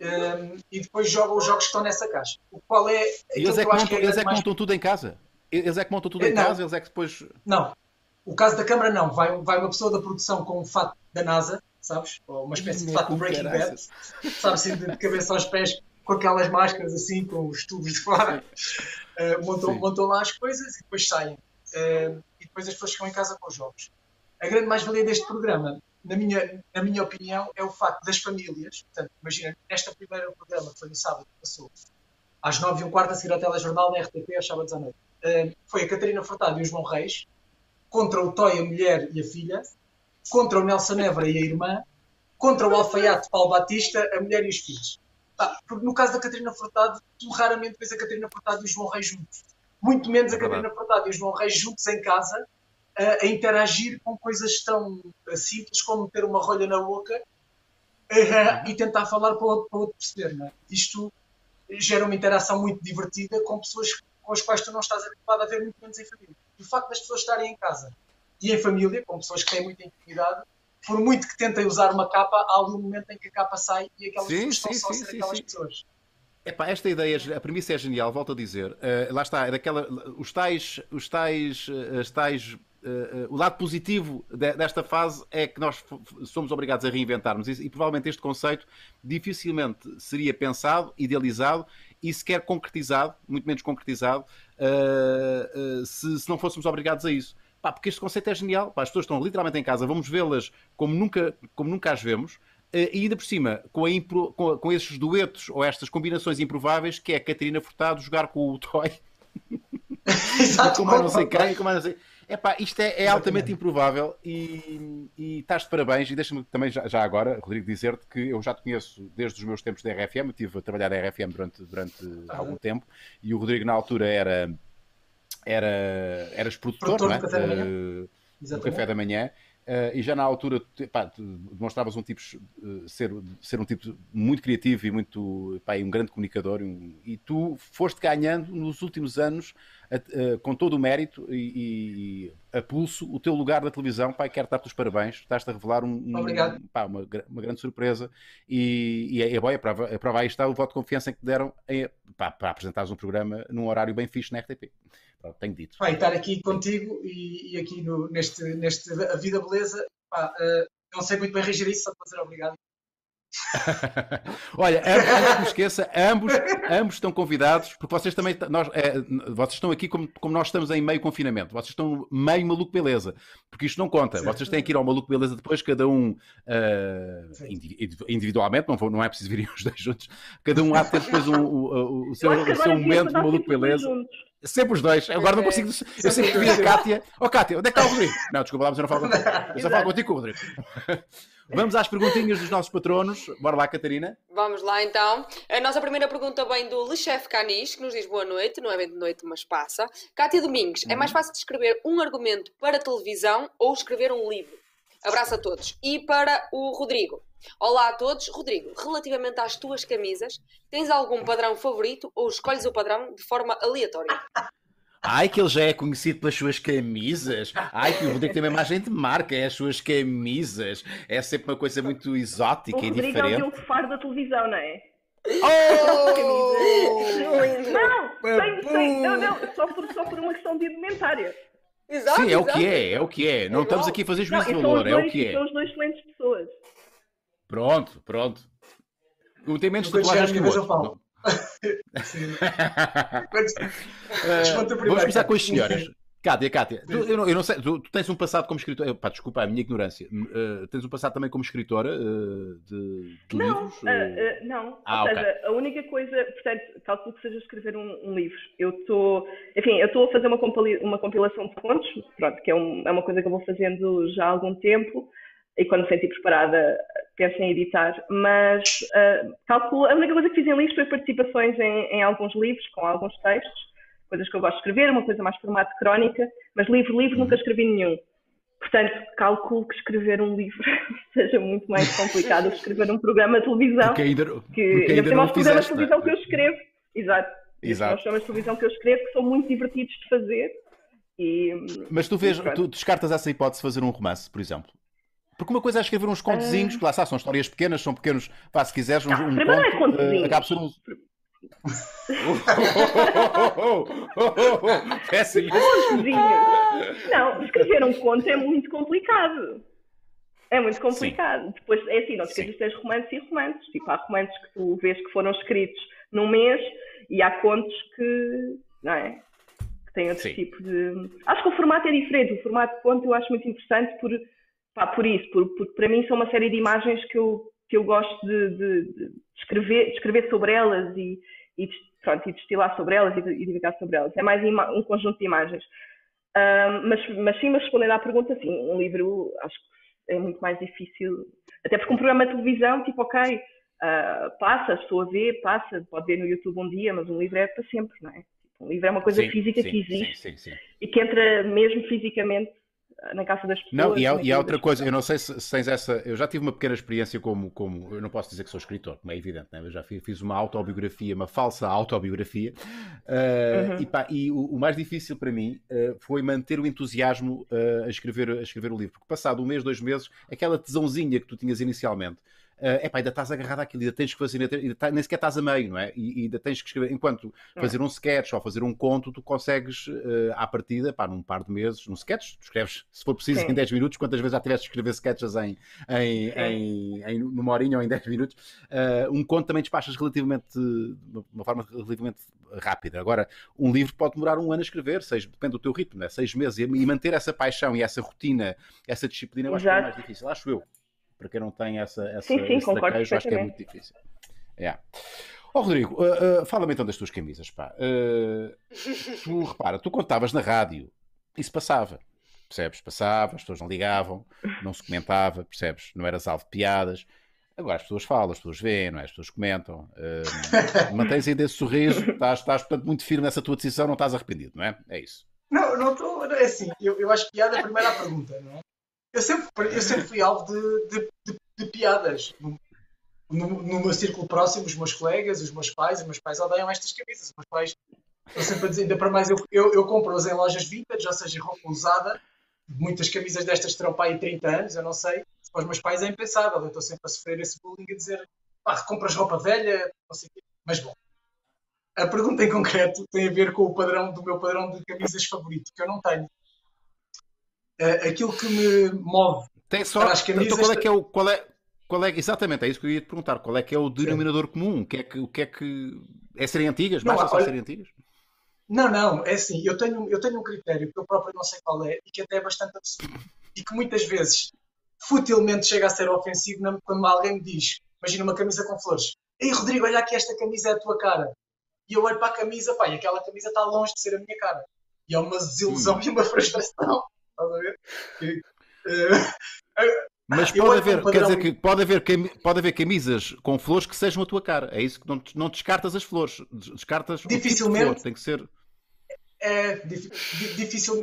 eh, e depois jogam os jogos que estão nessa caixa. O qual é eles que é que montam, é a eles é que mais- montam tudo em casa. Eles é que montam tudo em Não. casa, eles é que depois. Não. O caso da câmara não. Vai, vai uma pessoa da produção com um fato da NASA, sabes? Ou uma espécie de Ih, fato do Breaking Bad. Sabes, assim, de cabeça aos pés, com aquelas máscaras assim, com os tubos de fora. Uh, montam, montam lá as coisas e depois saem. Uh, e depois as pessoas ficam em casa com os jogos. A grande mais-valia deste programa, na minha, na minha opinião, é o facto das famílias. Portanto, imagina, nesta primeira programa, que foi no sábado que passou, às 9 e um quarto a seguir ao telejornal na RTP, aos sábados à noite. Uh, foi a Catarina Furtado e o João Reis contra o Toy, a mulher e a filha, contra o Nelson Évora e a irmã, contra o alfaiate Paulo Batista, a mulher e os filhos. Porque no caso da Catarina Furtado, tu raramente vês a Catarina Furtado e o João Reis juntos. Muito menos a É. Catarina Furtado e o João Reis juntos em casa, a, a interagir com coisas tão eh, simples como ter uma rolha na boca eh, e tentar falar para o outro, para o outro perceber. É? Isto gera uma interação muito divertida com pessoas com as quais tu não estás habituado a ver muito menos em família. E o facto das pessoas estarem em casa e em família, com pessoas que têm muita intimidade, por muito que tentem usar uma capa, há ali um momento em que a capa sai e aquelas Sim, pessoas estão sim, só a sim, ser sim, aquelas sim. pessoas. Epá, esta ideia, a premissa é genial, volto a dizer. Uh, lá está, é daquela, os tais, os tais, uh, as tais uh, o lado positivo de, desta fase é que nós somos obrigados a reinventarmos e, e, provavelmente este conceito dificilmente seria pensado, idealizado e sequer concretizado, muito menos concretizado, uh, se, se, não fôssemos obrigados a isso. Pá, porque este conceito é genial. Pá, as pessoas estão literalmente em casa, vamos vê-las como nunca, como nunca as vemos. e ainda por cima, com, impro, com, com, esses duetos ou estas combinações improváveis, que é a Catarina Furtado jogar com o Toy. Exato, com mais não sei quem, com mais não sei. Epá, isto é, é altamente improvável e, e estás de parabéns. E deixa-me também, já, já, agora, Rodrigo, dizer-te que eu já te conheço desde os meus tempos da RFM. Eu estive a trabalhar na RFM durante, durante algum tempo e o Rodrigo, na altura, era, era eras produtor, produtor não é? do, café uh, do Café da Manhã. Uh, e já na altura pá, demonstravas um tipo uh, ser, ser um tipo muito criativo e muito pá, um grande comunicador um, e tu foste ganhando nos últimos anos uh, com todo o mérito e, e, a pulso o teu lugar da televisão. Pá, quero dar-te os parabéns estás-te a revelar um, um pá, uma, uma, grande surpresa. E, e é, é, bom, a, prova, a prova aí está o voto de confiança que te deram em, para apresentares um programa num horário bem fixe na RTP Pronto, tenho dito. Vai estar aqui contigo e, e aqui no, neste, neste A Vida Beleza. Pá, uh, não sei muito bem reagir isso, só para dizer obrigado. Olha, antes que me esqueça, ambos, ambos estão convidados, porque vocês também nós, é, vocês estão aqui como, como nós estamos em meio confinamento, vocês estão meio maluco beleza, porque isto não conta. Sim. Vocês têm que ir ao maluco beleza depois, cada um uh, individualmente, não, vou, não é preciso virem os dois juntos, cada um há de ter depois um, o, o, seu, o seu momento de maluco beleza. Juntos. Sempre os dois. Agora não consigo. Eu sempre vi a Kátia. Ó, oh, Kátia, onde é que está o Rodrigo? Não, desculpa lá, mas eu não falo contigo. Eu só falo contigo com o Rodrigo. Vamos às perguntinhas dos nossos patronos. Bora lá, Catarina. Vamos lá então. A nossa primeira pergunta vem do Lechef Canis, que nos diz boa noite. Não é bem de noite, mas passa. Kátia Domingos, é mais fácil de escrever um argumento para televisão ou escrever um livro? Abraço a todos. E para o Rodrigo. Olá a todos. Rodrigo, relativamente às tuas camisas, tens algum padrão favorito ou escolhes o padrão de forma aleatória? Ai, que ele já é conhecido pelas suas camisas. Ai, que o Rodrigo tem uma imagem de marca, é as suas camisas. É sempre uma coisa muito exótica o e Rodrigo diferente. é o faro da televisão, não é? Oh! não, tem, tem, não, não, só por, só por uma questão de indumentária. Exato, Sim, é o exato. que é, é o que é. Não É estamos aqui a fazer Não, juízo de são valor, é o que é. São os dois excelentes. Pronto, pronto. Um tem menos tatuagens que o outro. Eh, Responde vamos começar com as senhoras. Cátia, Cátia, tu, eu, não, eu não sei, tu, tu tens um passado como escritora, pá, desculpa a minha ignorância, Eh, tens um passado também como escritora eh, de, de Não, livros? eh, ah, não. Ah, Ou seja, a única coisa, portanto, calculo que seja escrever um, um livro. Eu estou, enfim, eu estou a fazer uma, uma compilação de contos, pronto, que é, um- é uma coisa que eu vou fazendo já há algum tempo, e quando me senti preparada, penso em editar, mas ah, calculo, a única coisa que fiz em livros foi participações em, em alguns livros, com alguns textos, coisas que eu gosto de escrever, uma coisa mais formato crónica, mas livro, livro, nunca escrevi nenhum. Portanto, calculo que escrever um livro seja muito mais complicado do que escrever um programa de televisão porque ainda, que porque ainda tem programas de televisão que eu escrevo. Exato. Exato. São os programas de televisão que eu escrevo que são muito divertidos de fazer. E, Mas tu, vês, tu descartas essa hipótese de fazer um romance, por exemplo? Porque uma coisa é escrever uns contezinhos, que lá está, são histórias pequenas, são pequenos, pá, se quiseres, um, um primeiro não é eh, contezinhos. acaba por um... Peço Cozinhas. Não, escrever um conto é muito complicado. É muito complicado. Depois, é assim, Sim. esqueças que tens romances e romances. Tipo, há romances que tu vês que foram escritos num mês e há contos que, não é? Que têm outro Sim. tipo de... Acho que o formato é diferente. O formato de conto eu acho muito interessante por, pá, por isso. Por, porque para mim são uma série de imagens que eu, que eu gosto de, de- de escrever, de escrever sobre elas e, e, pronto, e destilar sobre elas e, e divulgar sobre elas. É mais um conjunto de imagens. Mas, mas sim, mas respondendo à pergunta, sim, um livro acho que é muito mais difícil. Até porque um programa de televisão, tipo, ok, ah, passa, a pessoa vê, passa, pode ver no YouTube um dia, mas um livro é para sempre, não é? Tipo, um livro é uma coisa Sim, física sim, que existe Sim, e que entra mesmo fisicamente ah, na casa das pessoas. Não, e há, e há outra coisa, eu não sei se, se tens essa. Eu já tive uma pequena experiência como, como. Eu não posso dizer que sou escritor, como é evidente, né? eu já fi- fiz uma autobiografia, uma falsa autobiografia. uh, Uhum. E, pá, e o, o mais difícil para mim uh, foi manter o entusiasmo uh, a, escrever, a escrever o livro, porque passado um mês, dois meses, aquela tesãozinha que tu tinhas inicialmente. É pá, ainda estás agarrado àquilo, ainda tens que fazer, ainda, ainda tá- nem sequer estás a meio, não é? E, ainda tens que escrever. Enquanto fazer um sketch ou fazer um conto, tu consegues, eh, à partida, pá, num par de meses, num sketch, tu escreves, se for preciso, Sim. em 10 minutos, quantas vezes já tiveste de escrever sketches em, em, em, em numa horinha ou em 10 minutos, eh, um conto também despachas relativamente, de uma forma relativamente rápida. Agora, um livro pode demorar um ano a escrever, seis, depende do teu ritmo, né? seis meses, e, e manter essa paixão e essa rotina, essa disciplina, eu acho que é Exato. mais difícil, acho eu. Para quem não tem essa, essa Sim, sim, esse concordo traquejo, acho que é muito difícil. Yeah. Ó Rodrigo, uh, uh, fala-me então das tuas camisas, pá. Uh, tu, repara, tu contavas na rádio, isso passava, percebes? Passava, as pessoas não ligavam, não se comentava, percebes? Não eras alvo de piadas. Agora as pessoas falam, as pessoas veem, não é? as pessoas comentam. Uh, mantens ainda esse sorriso, estás, estás portanto, muito firme nessa tua decisão, não estás arrependido, não é? É isso. Não, não estou. É assim, eu, eu acho piada é a primeira pergunta, não é? Eu sempre, eu sempre fui alvo de, de, de, de piadas. No, no, no meu círculo próximo, os meus colegas, os meus pais, os meus pais odeiam estas camisas. Os meus pais estão sempre a dizer, ainda para mais, eu, eu, eu compro-as em lojas vintage, ou seja, roupa usada. Muitas camisas destas terão para aí 30 anos, eu não sei. Para os meus pais é impensável. Eu estou sempre a sofrer esse bullying a dizer, pá, compras roupa velha, não sei o quê. Mas bom, a pergunta em concreto tem a ver com o padrão do meu padrão de camisas favorito, que eu não tenho. Uh, aquilo que me move Tem só. para as camisas. Então, qual é que é o. Qual é, qual é, exatamente, é isso que eu ia te perguntar. Qual é que é o denominador comum? O que é que. O que, é, que é serem antigas? Não, Basta só olha- serem antigas? Não, não, é assim, eu tenho, eu tenho um critério que eu próprio não sei qual é e que até é bastante absurdo e que muitas vezes futilmente chega a ser ofensivo quando alguém me diz, imagina uma camisa com flores, Ei Rodrigo, olha aqui, esta camisa é a tua cara. E eu olho para a camisa, pá, e aquela camisa está longe de ser a minha cara. E é uma desilusão Hum. e uma frustração. Estás a ver? Eh, Mas pode haver, um quer padrão- dizer que pode haver, pode haver camisas com flores que sejam a tua cara. É isso que não, não descartas as flores. Des- Descartas o tipo de Dificilmente. flor. Tem que ser. é dif-.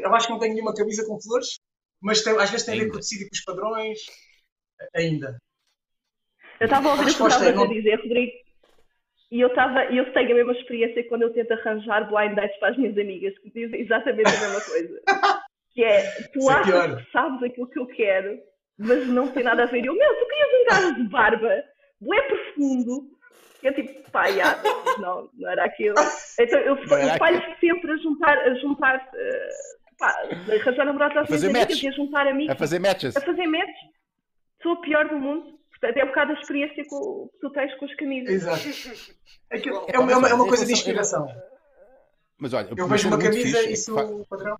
Eu acho que não tenho nenhuma camisa com flores, mas tem- às vezes tem a ver Ainda. com o tecido e com os padrões. Ainda. Eu estava a ouvir o que resposta é estavas a não. dizer, Rodrigo. E eu, estava, e eu tenho a mesma experiência quando eu tento arranjar blind dates para as minhas amigas, que dizem exatamente a mesma coisa. Que é, tu é achas pior. que sabes aquilo que eu quero, mas não tem nada a ver. E eu, meu, tu querias um gajo de barba, bué profundo, que é tipo, pá, já, não, não era aquilo. Então eu, eu falho sempre a juntar, a juntar, eh, pá, a arranjar namorados às minhas amigas e a juntar amigos A fazer matches. a fazer match. Sou a pior do mundo. Portanto, é um bocado a experiência que tu tens com as camisas. Exato. É, é, uma, é uma- é coisa de inspiração. Mas olha, Eu vejo uma camisa fixe, e sou o padrão.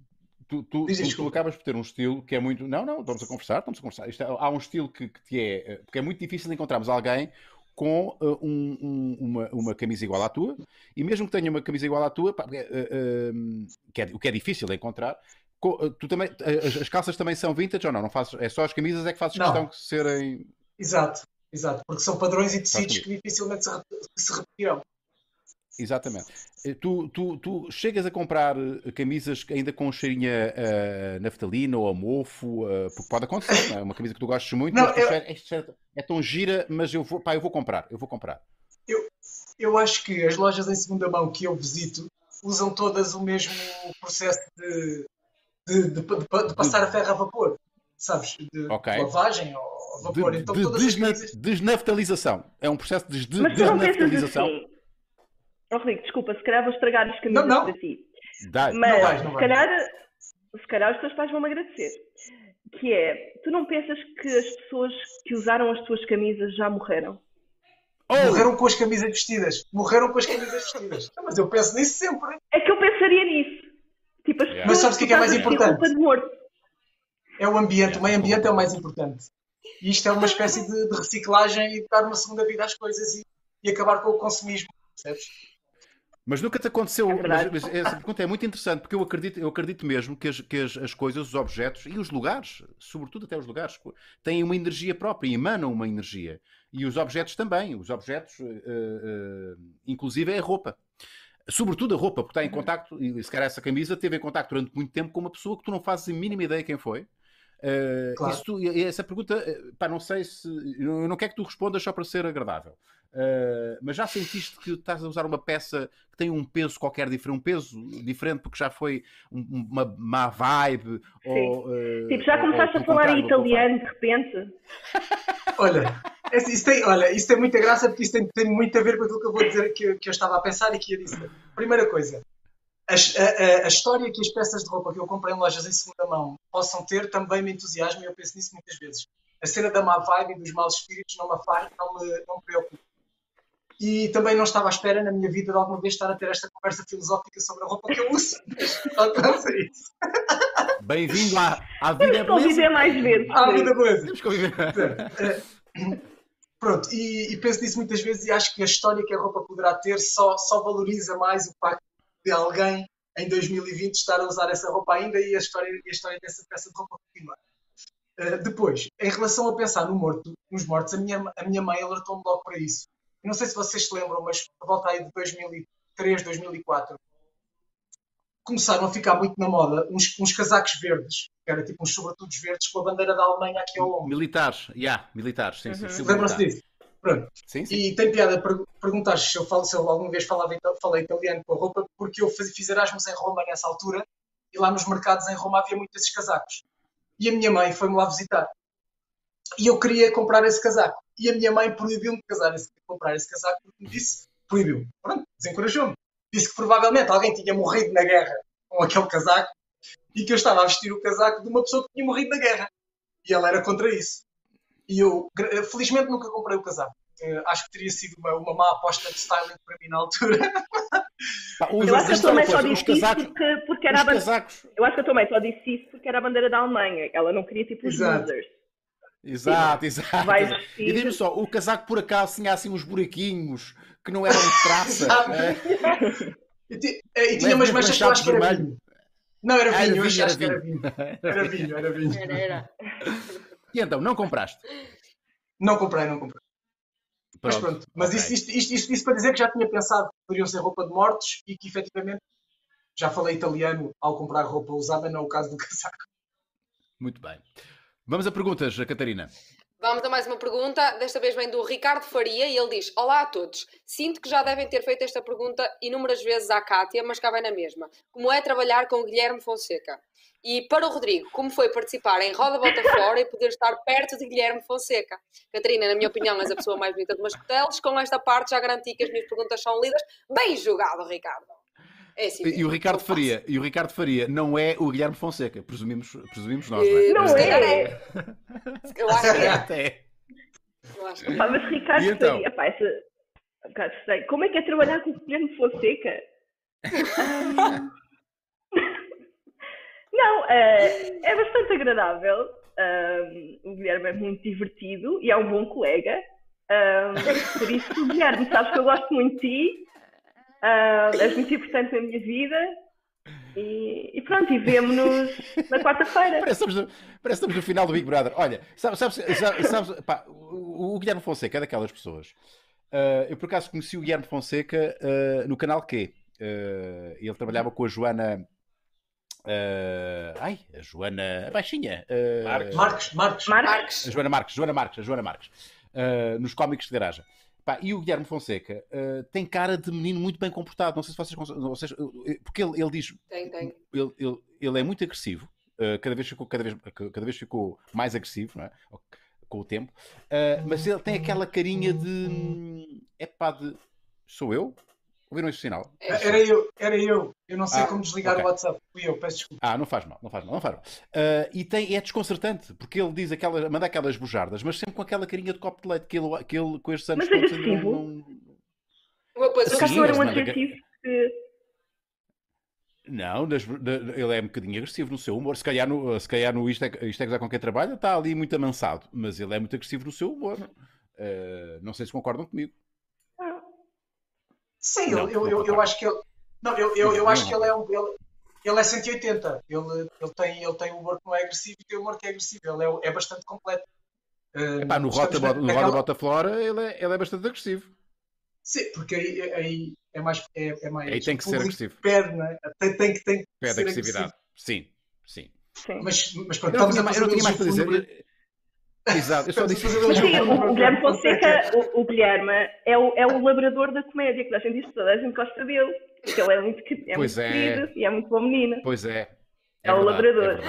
Tu, tu, tu- tu acabas por ter um estilo que é muito. Não, não, estamos a conversar, estamos a conversar. Isto é- há um estilo que, que te é. eh, Porque é muito difícil encontrarmos alguém com eh, um- um- uma, uma camisa igual à tua, e mesmo que tenha uma camisa igual à tua, pá, eh, eh, que é- o que é difícil de encontrar. co- Tu também, as, as calças também são vintage ou não? não fazes, é só as camisas é que fazes Não. questão de serem. Exato. Exato. Porque são padrões e tecidos que dificilmente se, se repetirão. Exatamente. Eh, Tu, tu, tu chegas a comprar eh, camisas ainda com cheirinha uh, naftalina ou a mofo, eh, porque pode acontecer, não é? Uma camisa que tu gostes muito, Não, eu- cheira- "Este cheiro é tão gira, mas eu vou, pá, eu vou comprar, eu vou comprar. Eu acho que as lojas em segunda mão que eu visito usam todas o mesmo processo de, de, de- de- de passar a ferro a vapor. Sabes? De Ok. lavagem De, vapor. então de todas as desna- camisas. desnaftalização. É um processo de des- Mas tu não pensas desnaftalização. Oh, Rodrigo, desculpa, se calhar vou estragar as camisas Não, não. para ti. Dá- Mas Não vais, não se, vais. calhar, se calhar os teus pais vão me agradecer. Que é, tu não pensas que as pessoas que usaram as tuas camisas já morreram? Oh! Morreram com as camisas vestidas. Morreram com as camisas vestidas. Não, Mas eu penso nisso sempre. É que eu pensaria nisso. Tipo, as Yeah. pessoas Mas sabes o que é que é mais importante? roupa de morto. É o ambiente. Yeah. O meio ambiente é o mais importante. E isto é uma espécie de, de reciclagem e de dar uma segunda vida às coisas e, e acabar com o consumismo. Percebes? Mas nunca te aconteceu. É mas, mas essa pergunta é muito interessante, porque eu acredito, eu acredito mesmo que, as, que as, as coisas, os objetos e os lugares, sobretudo até os lugares, têm uma energia própria, emanam uma energia. E os objetos também. Os objetos, eh, eh, inclusive, é a roupa. Sobretudo a roupa, porque está em contacto, e se calhar essa camisa teve em contacto durante muito tempo com uma pessoa que tu não fazes a mínima ideia quem foi. Eh, Claro. isso essa pergunta, pá, não sei se. Eu não quero que tu respondas só para ser agradável. Uh, mas já sentiste que estás a usar uma peça que tem um peso qualquer diferente, um peso diferente porque já foi um- uma má vibe? Ou, uh, Tipo, já começaste ou, a falar em italiano de repente? Olha, É assim, isso tem, olha, isso tem muita graça porque isso tem, tem muito a ver com aquilo que eu vou dizer que, eu- que eu estava a pensar e que ia dizer. Primeira coisa, a, a- a história que as peças de roupa que eu comprei em lojas em segunda mão possam ter também me entusiasma e eu penso nisso muitas vezes. A cena da má vibe e dos maus espíritos não me afasta, não me, não me preocupa. E também não estava à espera na minha vida de alguma vez estar a ter esta conversa filosófica sobre a roupa que eu uso. Só que não sei isso. Bem-vindo à, à vida Temos é que conviver beleza. mais vezes. Ah, vida beleza. Temos que conviver. Pronto, e, e penso nisso muitas vezes e acho que a história que a roupa poderá ter só, só valoriza mais o facto de alguém em 2020 estar a usar essa roupa ainda e a história, e a história dessa peça de roupa continuar. Uh, depois, em relação a pensar no morto, nos mortos, a minha, a minha mãe alertou-me logo para isso. Não sei se vocês se lembram, mas por volta aí de 2003, 2004, começaram a ficar muito na moda uns, uns casacos verdes, que era tipo uns sobretudos verdes com a bandeira da Alemanha aqui ao ombro. Militares, já, militares, sim, sim. Uhum. estilo Lembram-se disso? Pronto. Sim, sim. E tem piada per perguntar se eu, falo, se eu alguma vez falava, falei italiano com a roupa, porque eu fiz, fiz Erasmus em Roma nessa altura e lá nos mercados em Roma havia muitos desses casacos. E a minha mãe foi-me lá visitar. E eu queria comprar esse casaco. E a minha mãe proibiu-me de casar esse- comprar esse casaco porque me disse, proibiu. Pronto, desencorajou-me. Disse que provavelmente alguém tinha morrido na guerra com aquele casaco e que eu estava a vestir o casaco de uma pessoa que tinha morrido na guerra. E ela era contra isso. E eu, felizmente, nunca comprei o casaco. Eh, acho que teria sido uma, uma má aposta de styling para mim na altura. Pá, Eu acho que a tua mãe só disse isso porque, porque era a bandeira. casacos. Eu acho que a tua mãe só disse isso porque era a bandeira da Alemanha. Ela não queria tipo os losers. Exato, exato. Exato. E diz-me só, o casaco por acaso tinha assim uns buraquinhos que não eram de traça. Eh? E, e tinha umas manchas que eu acho que era vinho. Não, era Ah, era vinho, eu vinho, acho que era vinho. Era vinho, era vinho. Era, era. E então, não compraste? Não comprei, não comprei. Mas Pronto, pronto. Mas ok. isto, isto, isto, isto- isto para dizer que já tinha pensado que poderiam ser roupa de mortos e que efetivamente já falei italiano ao comprar roupa usada, não é o caso do casaco. Muito bem. Vamos a perguntas, Catarina. Vamos a mais uma pergunta, desta vez vem do Ricardo Faria e ele diz: Olá a todos. Sinto que já devem ter feito esta pergunta inúmeras vezes à Kátia, mas cá vem na mesma. Como é trabalhar com Guilherme Fonseca? E para o Rodrigo, como foi participar em Roda Volta Fora e poder estar perto de Guilherme Fonseca? Catarina, na minha opinião, és a pessoa mais bonita de Mascotelos. Com esta parte já garanti que as minhas perguntas são lidas. Bem jogado, Ricardo. É assim. E o Ricardo. Faria, e o Ricardo Faria não é o Guilherme Fonseca, presumimos, presumimos nós, não é? Eh, Não calhar é. Eu acho que é. Até. Eu acho que é. Pá, mas Ricardo E então? Faria, pá, essa... um bocado estranho. Como é que é trabalhar com o Guilherme Fonseca? Não, eh, é bastante agradável. Ah, o Guilherme é muito divertido e é um bom colega. Ah, por isso, Guilherme, sabes que eu gosto muito de ti. Ah, és muito importante na minha vida. E, e pronto, e vemo-nos na quarta-feira. Parece que, estamos no, parece que estamos no final do Big Brother. Olha, sabes, sabes, sabes, sabes- pá, o, o Guilherme Fonseca é daquelas pessoas. Ah, eu por acaso conheci o Guilherme Fonseca ah, no canal Q. Ah, ele trabalhava com a Joana. ai, a Joana. A baixinha. Marques. Marcos, Marcos. Marcos, Marcos. A Joana Marques, Joana Marques, a Joana Marques. nos cómicos de garagem. Pá, e o Guilherme Fonseca ah, tem cara de menino muito bem comportado. Não sei se vocês. vocês porque ele, ele diz Tem, tem. ele, ele, ele é muito agressivo, uh, cada, vez ficou, cada, vez, cada vez ficou mais agressivo não é? com o tempo, Uh, mas ele tem aquela carinha de é pá, de sou eu? Ouviram esse sinal? É. Era eu, era eu. Eu não sei Ah, como desligar ok. o WhatsApp. Fui eu, peço desculpa. Ah, não faz mal, não faz mal, não faz mal. Uh, e tem, é desconcertante, porque ele diz aquelas, manda aquelas bujardas, mas sempre com aquela carinha de copo de leite que ele, que ele com estes anos Mas todos ainda agressivo? não, não- Uma coisa, Sim, um mas que- adjetivo que. Não, das- da- ele é um bocadinho agressivo no seu humor. Se calhar no, se calhar no Isto é, Isto é Gozar com quem trabalha, está ali muito amansado. Mas ele é muito agressivo no seu humor. Uh, não sei se concordam comigo. Sim, Não, eu, eu, eu, acho que ele. Não, eu, eu, eu acho que ele é um. Ele, ele é 180. Ele, ele, tem, ele tem um humor que não é agressivo e tem um humor que é agressivo. Ele é, é bastante completo. Uh, Epá, no Rota, na- no naquela- Roda Bota Flora ele é, ele é bastante agressivo. Sim, porque aí, aí é mais. É, é mais Aí tem que ser agressivo. Pede, não é? Tem, tem, que- tem que Pede ser agressividade. Sim, sim. Sim. Mas, mas Eu pronto, não tinha, mais- eu não tinha mais para o fundo- dizer. Exato, eu só disse. fazer Sim, o o, o Guilherme Fonseca, o, o Guilherme é o, é o labrador da comédia, que a gente diz que toda a gente gosta dele. Porque ele é muito, é Pois muito é. querido e é muito bom menino. Pois é. É o verdade, labrador.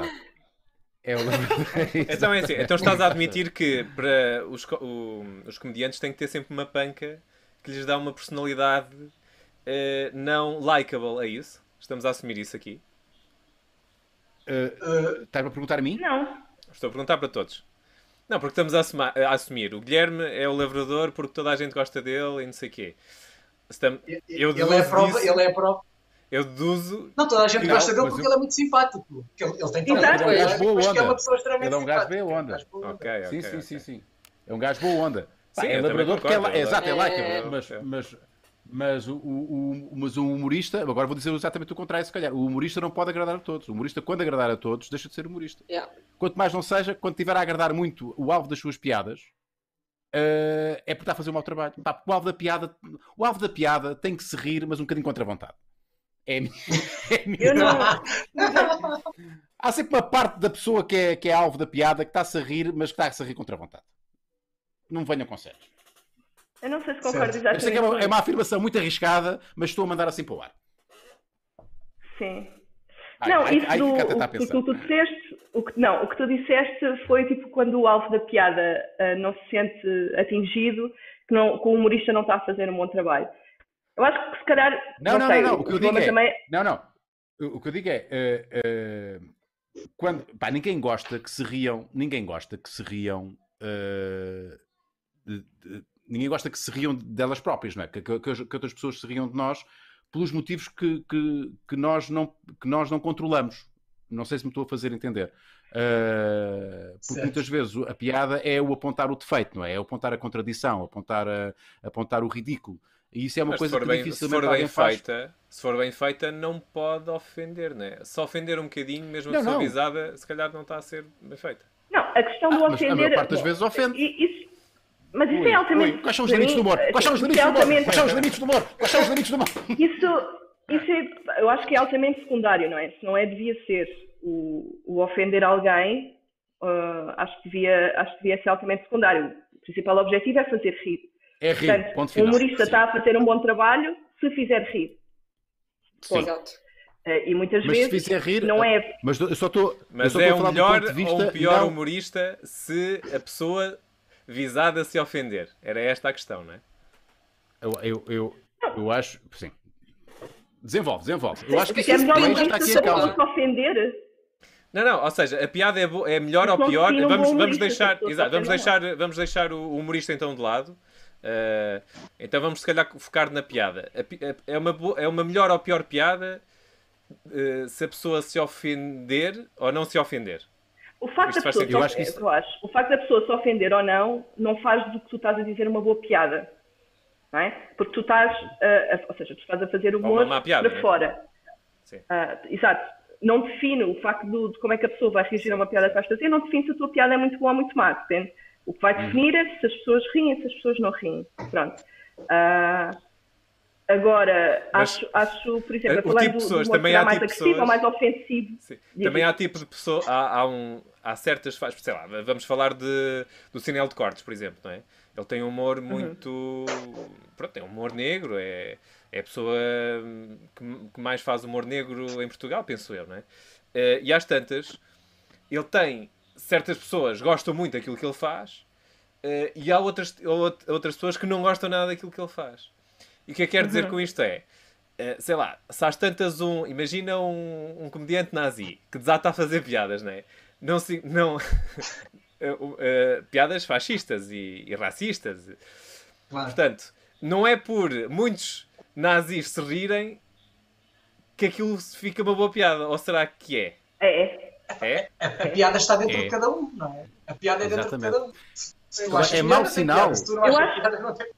É. É o Então é assim, então estás a admitir que para os, o- os comediantes têm que ter sempre uma panca que lhes dá uma personalidade eh, não likable, é isso? Estamos a assumir isso aqui? Eh, Uh, Estás-me a perguntar a mim? Não. Estou a perguntar para todos. Não, porque estamos a, assuma- a assumir. O Guilherme é o lavrador porque toda a gente gosta dele e não sei o quê. Estam- Eu ele, é prova, disso. ele é a prova. Eu deduzo. Não, toda a gente Não, gosta dele porque eu- ele é muito simpático. Ele, ele tem talento, Ele é um gajo boa mas que é onda. Ele é um gajo boa onda. É um gajo boa onda. Ok, ok. sim, sim, sim, sim. É um gajo boa onda. Pá, Sim, é labrador porque é, é exato, é adoro. like, É. mas, mas, mas, o, o, o- mas o humorista, agora vou dizer exatamente o contrário, se calhar. O humorista não pode agradar a todos. O humorista, quando agradar a todos, deixa de ser humorista. Yeah. Quanto mais não seja, quando tiver a agradar muito o alvo das suas piadas, eh, é porque está a fazer um mau trabalho. Pá, o alvo da piada, o alvo da piada tem que se rir, mas um bocadinho contra a vontade. É a minha, é a minha Eu não. Há sempre uma parte da pessoa que é, que é alvo da piada que está-se a rir, mas que está-se a rir contra a vontade. Não venham com sérios. Eu não sei se concordo Certo. Eu exatamente. sei que é uma, é afirmação muito arriscada, mas estou a mandar assim para o ar. Sim. Ai, não, ai, isso ai, do. o que tu, tu disseste. O que, não, o que tu disseste foi tipo quando o alvo da piada ah, não se sente atingido, que, não, que o humorista não está a fazer um bom trabalho. Eu acho que se calhar. Não, não, sei, não, não, o que eu digo é- também. Não, não. O que eu digo é. eh, eh, quando, pá, ninguém gosta que se riam. Ninguém gosta que se riam. eh, de- de- ninguém gosta que se riam delas próprias, não é? Que, que- que as- que outras pessoas se riam de nós pelos motivos que, que, que nós, não, que nós não controlamos. Não sei se me estou a fazer entender. Eh, porque Certo. muitas vezes a piada é o apontar o defeito, não é? É o apontar a contradição, apontar, a, apontar o ridículo. E isso é uma Mas se coisa for, que bem, se dificilmente for bem alguém faz. feita, se for bem feita, não pode ofender, né? Se ofender um bocadinho, mesmo a Não, pessoa não. avisada, se calhar não está a ser bem feita. Não, a questão do Ah, mas a ofender. maior parte das vezes ofende. Isso, mas isso Ui, é altamente. ui, Quais são os limites do humor? Quais são os isso limites é do humor? Quais são os limites do humor? Quais são os limites do humor? Isso, isso é, eu acho que é altamente secundário, não é? Se não é, devia ser o, o ofender alguém, ah, acho, que devia, acho que devia ser altamente secundário. O principal objetivo é fazer rir. É rir, Portanto, ponto o final. humorista está a fazer um bom trabalho se fizer rir. Sim. Exato. Ah, e muitas Mas se vezes fizer rir, não é. mas eu só estou. eu Mas só é um melhor de ou um vista, pior não- humorista se a pessoa visada se ofender? Era esta a questão, não é? Eu, eu, eu, eu acho. Sim. Desenvolve, desenvolve. Eu acho que é isso já está aqui em causa. se ofender. Não, não, ou seja, a piada é, bo- é melhor ou pior. um Vamos, vamos deixar, a exato, vamos deixar, vamos deixar o humorista então de lado. Uh, então vamos se calhar focar na piada. A pi- a- é, uma bo- é uma melhor ou pior piada uh, se a pessoa se ofender ou não se ofender. O facto da pessoa. Eu se- acho isso- eu acho, o facto da pessoa se ofender ou não, não faz do que tu estás a dizer uma boa piada. Não é? Porque tu estás, a- a- ou seja, tu estás a fazer uma humor piada, para fora. Ah, exato. Não define o facto do- de como é que a pessoa vai reagir a uma piada que vais fazer, não define se a tua piada é muito boa ou muito má. Depende. O que vai Hum. definir é se as pessoas riem, se as pessoas não riem. Pronto. Ah, agora, Mas, acho, acho, por exemplo, a o tipo de do, pessoas, do também há mais tipo agressivo ou pessoas- mais ofensivo. Sim. Também há tipo de pessoa, há, há, um, há certas fases, sei lá, vamos falar de, do Sinel de Cortes, por exemplo, não é? Ele tem um humor muito. Pronto, tem um humor negro, é, é a pessoa que, que mais faz humor negro em Portugal, penso eu, não é? Eh, e às tantas, ele tem. Certas pessoas gostam muito daquilo que ele faz eh, e há outras, out- outras pessoas que não gostam nada daquilo que ele faz. E o que que quero dizer com isto é. eh, sei lá, se às tantas um. Imagina um, um comediante nazi que desata a fazer piadas, não é? Não se. Não, eh, eh, piadas fascistas e, e racistas. Claro. Portanto, não é por muitos nazis se rirem que aquilo fica uma boa piada. Ou será que é? É, é. É? A, a piada está dentro É. de cada um, não é? A piada é dentro Exatamente. de cada um. É mau sinal. Eu acho-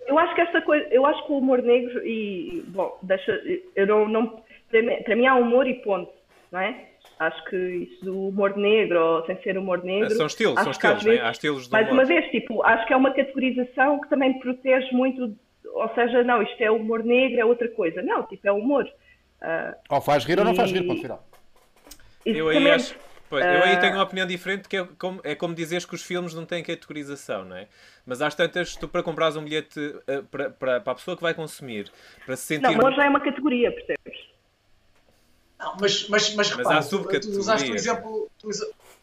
Eu acho que esta coisa, eu acho que o humor negro e bom, deixa, eu não, não para, mim, para mim há humor e ponto, não é? Acho que isso do humor negro ou sem ser humor negro. São estilos, são estilos, não é? vezes- Há estilos de Mais humor. uma vez, tipo, acho que é uma categorização que também protege muito, ou seja, não, isto é humor negro, é outra coisa. Não, tipo, é humor. Ah, Ou faz rir ou não faz E- rir, ponto final. Eu aí acho. Pois, eu aí Ah. tenho uma opinião diferente, que é como, é como dizeres que os filmes não têm categorização, não é? Mas às tantas, tu para comprares um bilhete eh, para, para, para a pessoa que vai consumir, para se sentir. Não, humor já é uma categoria, percebes? Não, mas, mas, mas, Mas repara, há tu- subcategorias. tu usaste o exemplo, tu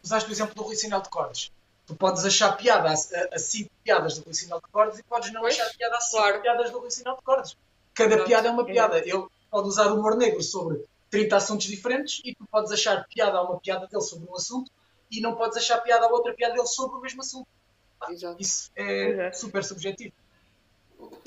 usaste o exemplo do Rui Sinal de Cordes. Tu podes achar piada a, a, a cinco piadas do Rui Sinal de Cordes e podes não Pois, achar piada a cinco claro. piadas do Rui Sinal de Cordes. Cada piada é uma piada. Ele pode usar humor negro sobre 30 assuntos diferentes e tu podes achar piada a uma piada dele sobre um assunto e não podes achar piada a outra piada dele sobre o mesmo assunto. Exato. Isso é Exato. super subjetivo.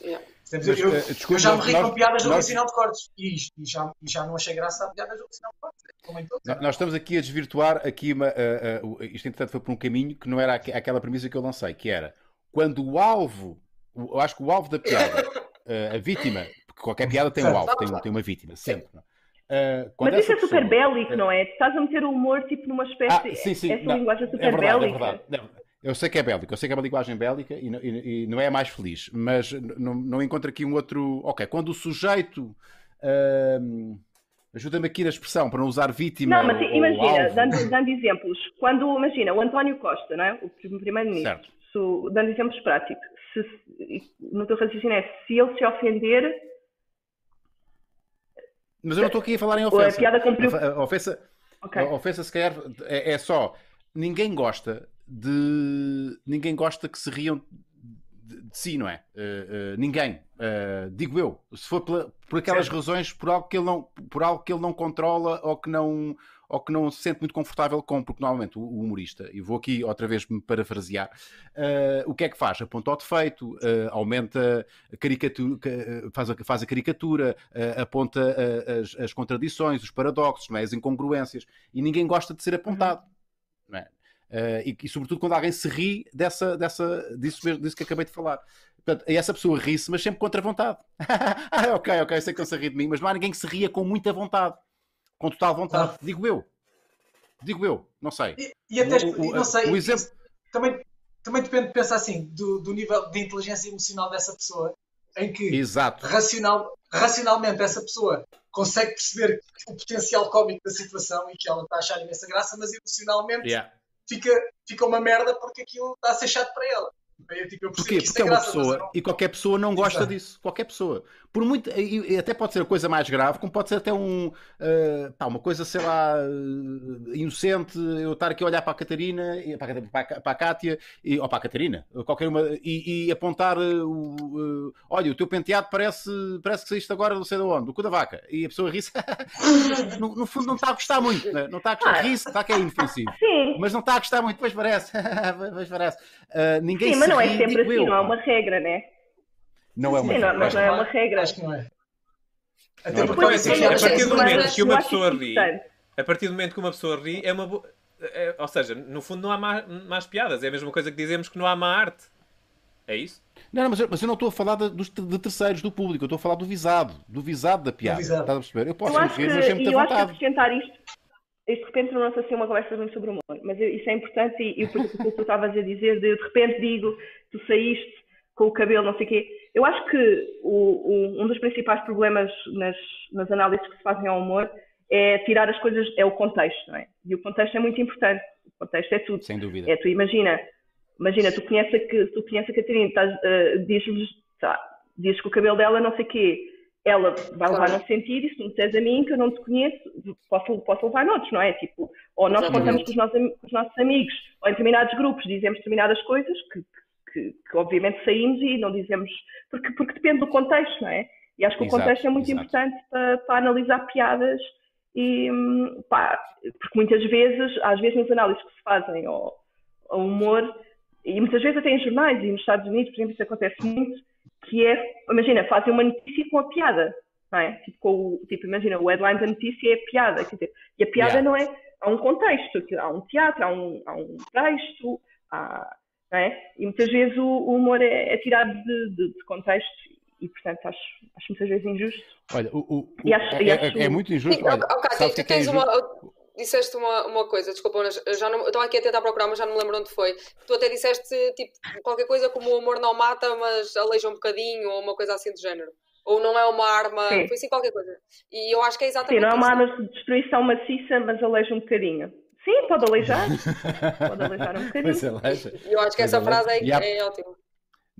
Yeah. Mas, eu, eh, eu desculpa, já me ri nós- com piadas do nós- Sinal de Cordes e, e já, e já não achei graça a piadas do Sinal de em todos. Nós nós estamos aqui a desvirtuar aqui uma, uh, uh, isto entretanto foi por um caminho que não era aqu- aquela premissa que eu lancei, que era quando o alvo, o- eu acho que o alvo da piada, uh, a vítima, porque qualquer piada tem um alvo, tem, tem uma vítima, sempre. não é? Uh, quando Mas isso é super bélico, não é? Tu estás a meter o humor tipo numa espécie. Ah, sim, sim, Essa não, linguagem é super verdade, é bélica. verdade. Não, eu sei que é bélico, eu sei que é uma linguagem bélica e, não- e- e não é a mais feliz, mas não, não encontro aqui um outro. Ok, quando o sujeito. ahm, Ajuda-me aqui na expressão para não usar vítima. Não, mas ou- ou imagina, alvo. dando, dando exemplos, quando, imagina, o António Costa, não é? o primeiro-ministro, dando exemplos práticos, se- no teu raciocínio é se ele se ofender, Mas eu não estou aqui a falar em a ofensa. piada cumpriu. A, a ofensa, Ok. a ofensa, se calhar, é, é só. Ninguém gosta de. Ninguém gosta que se riam de, de si, não é? Eh, eh, ninguém. Eh, digo eu. Se for pela- por aquelas Certo. razões, por algo, que ele não, por algo que ele não controla ou que não. Ou que não se sente muito confortável com, porque normalmente o, o humorista, e vou aqui outra vez me parafrasear, eh, o que é que faz? Aponta ao defeito, eh, aumenta a caricatura, ca- eh, faz a, faz a caricatura, eh, aponta as, as contradições, os paradoxos, não é? as incongruências, e ninguém gosta de ser apontado. não é? Eh, e, e sobretudo quando alguém se ri dessa, dessa, disso, mesmo, disso que acabei de falar. Portanto, e essa pessoa ri-se, mas sempre contra vontade. ah, ok, ok, sei que estão-se a rir de mim, mas não há ninguém que se ria com muita vontade, com total vontade. Claro. Digo eu. Digo eu, não sei. E, e até, O- o- não sei, o exemplo- também, também depende, pensa assim, do, do nível de inteligência emocional dessa pessoa, em que Exato. racional, racionalmente essa pessoa consegue perceber o potencial cómico da situação e que ela está a achar imensa graça, mas emocionalmente Yeah. fica, fica uma merda porque aquilo está a ser chato para ela. Eu, tipo, eu Porquê? Porque é tem uma graça, pessoa não- e qualquer pessoa não gosta Exato. disso. Qualquer pessoa. Por muito, e, e até pode ser a coisa mais grave, como pode ser até um, eh, pá, uma coisa, sei lá, eh, inocente, eu estar aqui a olhar para a Catarina, para, a- para, a- para a Cátia, e, ou para a Catarina, qualquer uma, e, e apontar eh, o, eh, olha, o teu penteado parece, parece que saíste agora não sei de onde, do cu da vaca. E a pessoa ri-se. no, no fundo não está a gostar muito, né? não está a gostar, Ah. ri-se, está que é inofensivo. Sim, Mas não está a gostar muito, pois parece. pois parece. Ah, ninguém sim, não é sempre assim, eu, não é uma regra, né? Não é uma Sim, não, regra. mas não é uma regra. Acho que não é. Até é porque regra. se a partir do momento que uma pessoa ri, a partir do momento que uma pessoa ri, é uma boa. é- ou seja, no fundo não há má- más piadas. É a mesma coisa que dizemos que não há má arte. É isso? Não, não, mas, eu, mas eu não estou a falar de, dos- de terceiros, do público, eu estou a falar do visado, do visado da piada. visado. Estás a perceber? Eu posso Eu acho que, rir, mas sempre e eu acho que acrescentar isto de repente tornou-se assim uma conversa muito sobre humor, mas isso é importante e, e por isso que tu estavas a dizer, de, de repente digo, tu saíste com o cabelo, não sei o quê. Eu acho que o, o- um dos principais problemas nas, nas análises que se fazem ao humor é tirar as coisas, é o contexto, não é? E o contexto é muito importante. O contexto é tudo. Sem dúvida. É, tu imagina, imagina, tu conheces a, que- tu conheces a Catarina, estás, eh, dizes, tá, que o cabelo dela não sei o quê, ela vai levar Claro. num sentido, e se me disseres a mim que eu não te conheço, posso, posso levar noutros, não é? Tipo, ou nós Exatamente. contamos com os, nossos, com os nossos amigos, ou em determinados grupos dizemos determinadas coisas que, que, que obviamente saímos e não dizemos, porque, porque depende do contexto, não é? E acho que Exato, o contexto é muito exato. importante para, para analisar piadas e, pá, porque muitas vezes, às vezes nas análises que se fazem ao, ao humor, e muitas vezes até em jornais e nos Estados Unidos, por exemplo, isso acontece muito, que é, imagina, fazem uma notícia com a piada, não é? Tipo, com o, tipo imagina, o headline da notícia é a piada, quer dizer, e a piada Yeah. não é, há um contexto, há um teatro, há um, há um texto, há, não é? E muitas vezes o, o humor é, é tirado de, de- de contexto e, portanto, acho, acho muitas vezes injusto. Olha, o, o- o- E acho- é, é- acho- é muito injusto. Sim, Olha, ó, ó, Cátia, sabes o que é tu é tens injusto? uma. Disseste uma, uma coisa, desculpa, eu já não, eu estava aqui a tentar procurar, mas já não me lembro onde foi. Tu até disseste tipo, qualquer coisa como o amor não mata, mas aleija um bocadinho, ou uma coisa assim do género. Ou não é uma arma, Sim. foi assim qualquer coisa. E eu acho que é Sim, exatamente não é uma arma de destruição maciça, mas aleija um bocadinho. Sim, pode aleijar. Pode aleijar um bocadinho. Eu acho que Pois essa frase é, é ótima.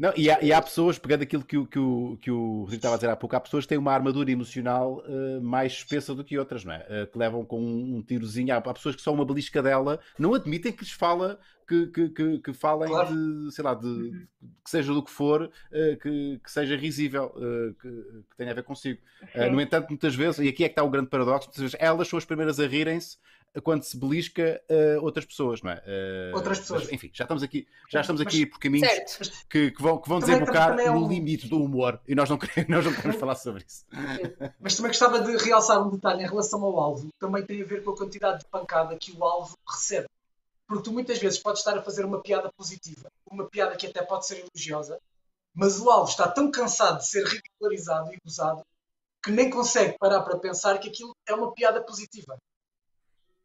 Não, e, há, e há pessoas, pegando aquilo que o, que, o, que o Rodrigo estava a dizer há pouco, há pessoas que têm uma armadura emocional uh, mais espessa do que outras, não é? Uh, que levam com um, um tirozinho. Há, há, pessoas que só uma belisca dela não admitem que lhes fala que, que, que, que falem claro. de, sei lá, de, que seja do que for, uh, que, que seja risível, que, que, tenha a ver consigo. no entanto, muitas vezes, e aqui é que está o grande paradoxo, muitas vezes elas são as primeiras a rirem-se quando se belisca uh, outras pessoas, não é? Uh, outras pessoas. Mas, enfim, já estamos aqui, já estamos aqui por caminhos que, que, vão, que vão desembocar é um... no limite do humor e nós não queremos, nós não queremos falar sobre isso. Mas também gostava de realçar um detalhe em relação ao alvo, também tem a ver com a quantidade de pancada que o alvo recebe. Porque tu muitas vezes podes estar a fazer uma piada positiva, uma piada que até pode ser elogiosa, mas o alvo está tão cansado de ser ridicularizado e gozado que nem consegue parar para pensar que aquilo é uma piada positiva.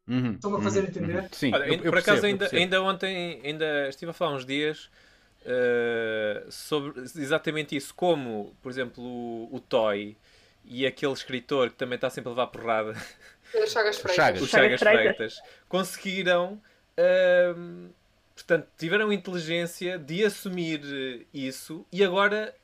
Uhum, Estão-me a fazer uhum, entender? Uhum. Sim, Olha, eu, eu por percebo, acaso, ainda, ainda ontem ainda estive a falar uns dias uh, sobre exatamente isso. Como, por exemplo, o, o Toy e aquele escritor que também está sempre a levar porrada. O Chagas Freitas. Chagas. O Chagas Freitas. Conseguiram. Uh, portanto, tiveram inteligência de assumir isso e agora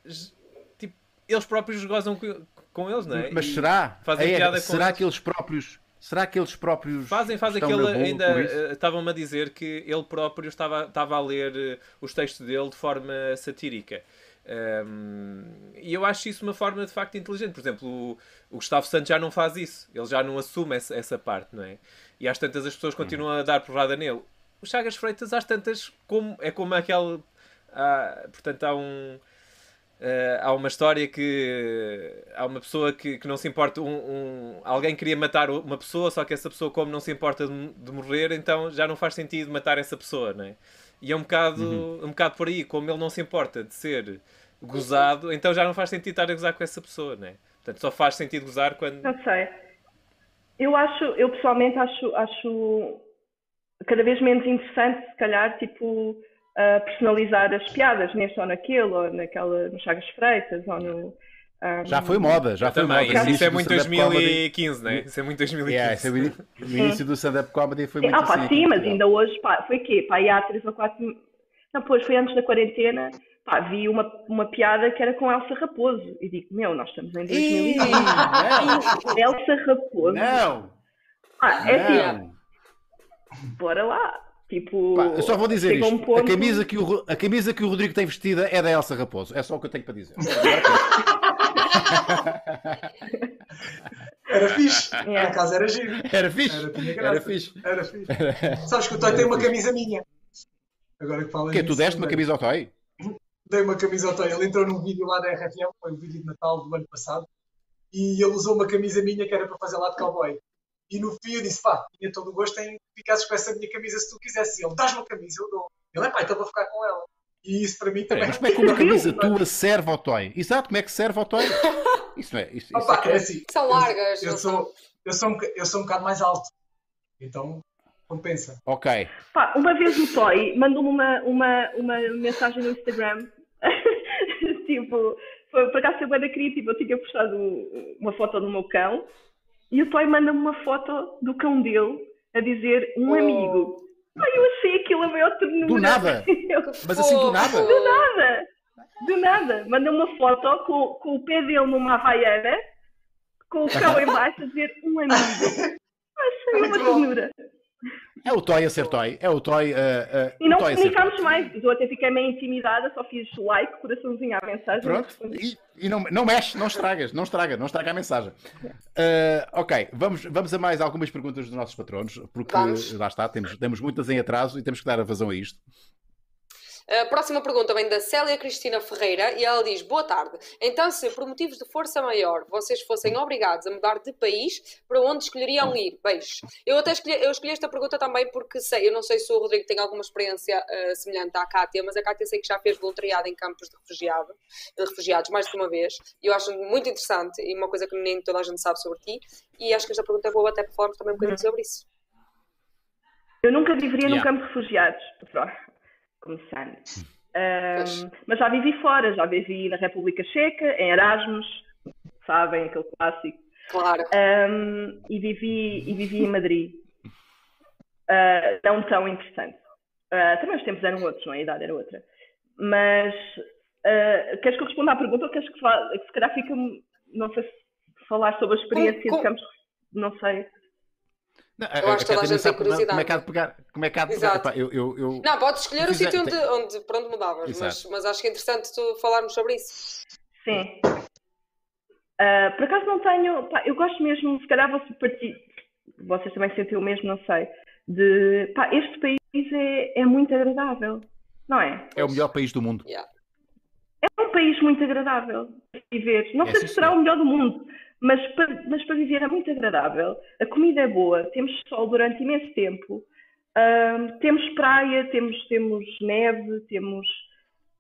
tipo, eles próprios gozam com, com eles, não é? Mas e será? Fazem é, piada será com que eles próprios Será que eles próprios. Fazem, fazem aquele. Ainda eh, estavam-me a dizer que ele próprio estava, estava a ler uh, os textos dele de forma satírica. Um, e eu acho isso uma forma de facto inteligente. Por exemplo, o, o, Gustavo Santos já não faz isso. Ele já não assume essa, essa parte, não é? E às tantas as pessoas continuam a dar porrada nele. O Chagas Freitas, às tantas, como, é como aquele. Ah, portanto, há um Uh, há uma história que há uma pessoa que, que não se importa. Um, um, alguém queria matar uma pessoa, só que essa pessoa, como não se importa de, de, morrer, então já não faz sentido matar essa pessoa, não é? E é um bocado, uhum. um bocado por aí, como ele não se importa de ser gozado, então já não faz sentido estar a gozar com essa pessoa, não é? Portanto, só faz sentido gozar quando. Não sei. Eu acho, eu pessoalmente acho, acho cada vez menos interessante, se calhar, tipo a personalizar as piadas neste ou naquele, ou naquela, no Chagas Freitas, ou no. Um... Já foi moda, já foi também. moda. Isso, é muito 2015, né? Isso é muito 2015. Yeah, é, o início do stand-up comedy foi muito ah, pá, assim. Sim, mas ainda hoje, pá, foi quê? Pá, há três ou quatro. Não, pois foi antes da quarentena. Pá, vi uma, uma piada que era com Elsa Raposo. E digo, meu, nós estamos em 2020. Elsa Raposo. Não! Ah, é assim. Bora lá. Tipo, Pá, eu só vou dizer isto. Um ponto... a, camisa que o, a camisa que o Rodrigo tem vestida é da Elsa Raposo. É só o que eu tenho para dizer. era fixe. É. Na casa era giro. Era fixe. Era, era fixe. Era fixe. Sabes que o Toy tem uma camisa minha. Agora que fala que Tu deste uma camisa ao Toy? Dei uma camisa ao Toy. Ele entrou num vídeo lá da RFM, foi o vídeo de Natal do ano passado, e ele usou uma camisa minha que era para fazer lá de cowboy. E no fim eu disse, pá, tinha todo o gosto em ficasses com essa minha camisa se tu quisesse. E ele, dás-me a camisa, eu dou. Ele, é pá, então vou ficar com ela. E isso para mim também. É, mas como é que uma camisa tua serve ao toy? Exato, como é que serve ao toy? Isso não é. Isso, Opa, isso é, é assim. São largas. Eu, eu sou, eu, sou um, eu sou um bocado mais alto. Então compensa. Ok. Pá, uma vez o Toy mandou-me uma, uma, uma mensagem no Instagram. tipo, foi, por acaso foi bem criativa. Eu tinha postado uma foto do meu cão e o Toy manda-me uma foto do cão dele a dizer um oh. amigo. Ai, eu achei aquilo a maior ternura. Do nada? Mas assim, do nada? Do nada. Do nada. Manda uma foto com, com o pé dele numa havaiana, com o cão embaixo a dizer um amigo. Achei uma ternura. É o Toy a ser Toy. É o Toy. Uh, uh, e não comunicámos mais. Eu até fiquei meio intimidada, só fiz like, coraçãozinho à mensagem. Pronto. E, e, não, não mexe, não estragas, não estraga, não estraga a mensagem. Uh, ok, vamos, vamos a mais algumas perguntas dos nossos patronos, porque vamos. lá está, temos, temos muitas em atraso e temos que dar a vazão a isto. A próxima pergunta vem da Célia Cristina Ferreira e ela diz: Boa tarde. Então, se por motivos de força maior vocês fossem obrigados a mudar de país, para onde escolheriam ir? Beijos. Eu até escolhi, eu escolhi esta pergunta também porque sei, eu não sei se o Rodrigo tem alguma experiência uh, semelhante à Cátia, mas a Cátia sei que já fez voluntariado em campos de, refugiado, de refugiados mais de uma vez e eu acho muito interessante e uma coisa que nem toda a gente sabe sobre ti. E acho que esta pergunta é boa até para falarmos também um bocadinho uhum. sobre isso. Eu nunca viveria yeah. num campo de refugiados começando. Um, mas já vivi fora, já vivi na República Checa, em Erasmus, sabem, aquele clássico. Claro. Um, e, vivi, e vivi em Madrid. Uh, não tão interessante. Uh, também os tempos eram outros, não é? A idade era outra. Mas Uh, queres que eu responda à pergunta ou queres que, se calhar fica, não sei se falar sobre a experiência Com- de campos, não sei. Não, Eu acho que toda a gente tem como é- Como é curiosidade. que há de pegar? Como é que há de pegar? Exato. Epá, eu, eu, eu- Não, podes escolher o sítio onde, onde, para onde mudavas, mas, mas acho que é interessante tu falarmos sobre isso. Sim. Ah, por acaso não tenho. pá, eu gosto mesmo, se calhar você partir. Vocês também sentem o mesmo, não sei. De. Pá, este país é, é muito agradável, não é? é o melhor país do mundo. Yeah. É um país muito agradável de viver. Não É, sei se será o melhor do mundo, mas para, mas para viver é muito agradável. A comida é boa, temos sol durante imenso tempo, Ahm, temos praia, temos, temos neve, temos.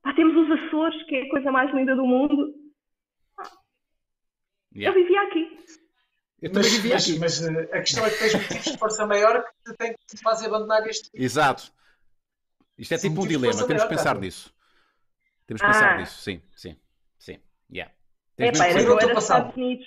pá, temos os Açores, que é a coisa mais linda do mundo. Yeah. Eu vivia aqui. Eu também Mas, vivia mas, aqui. mas, eh, a questão é que tens motivos de força maior que te têm que te fazer abandonar este Exato. Isto é São tipo um dilema, força temos que pensar tá? nisso. Temos que pensar Ah. nisso, sim, sim, sim. Yeah. É Tens pá, mesmo era, que Sim, eu era. Estados Unidos.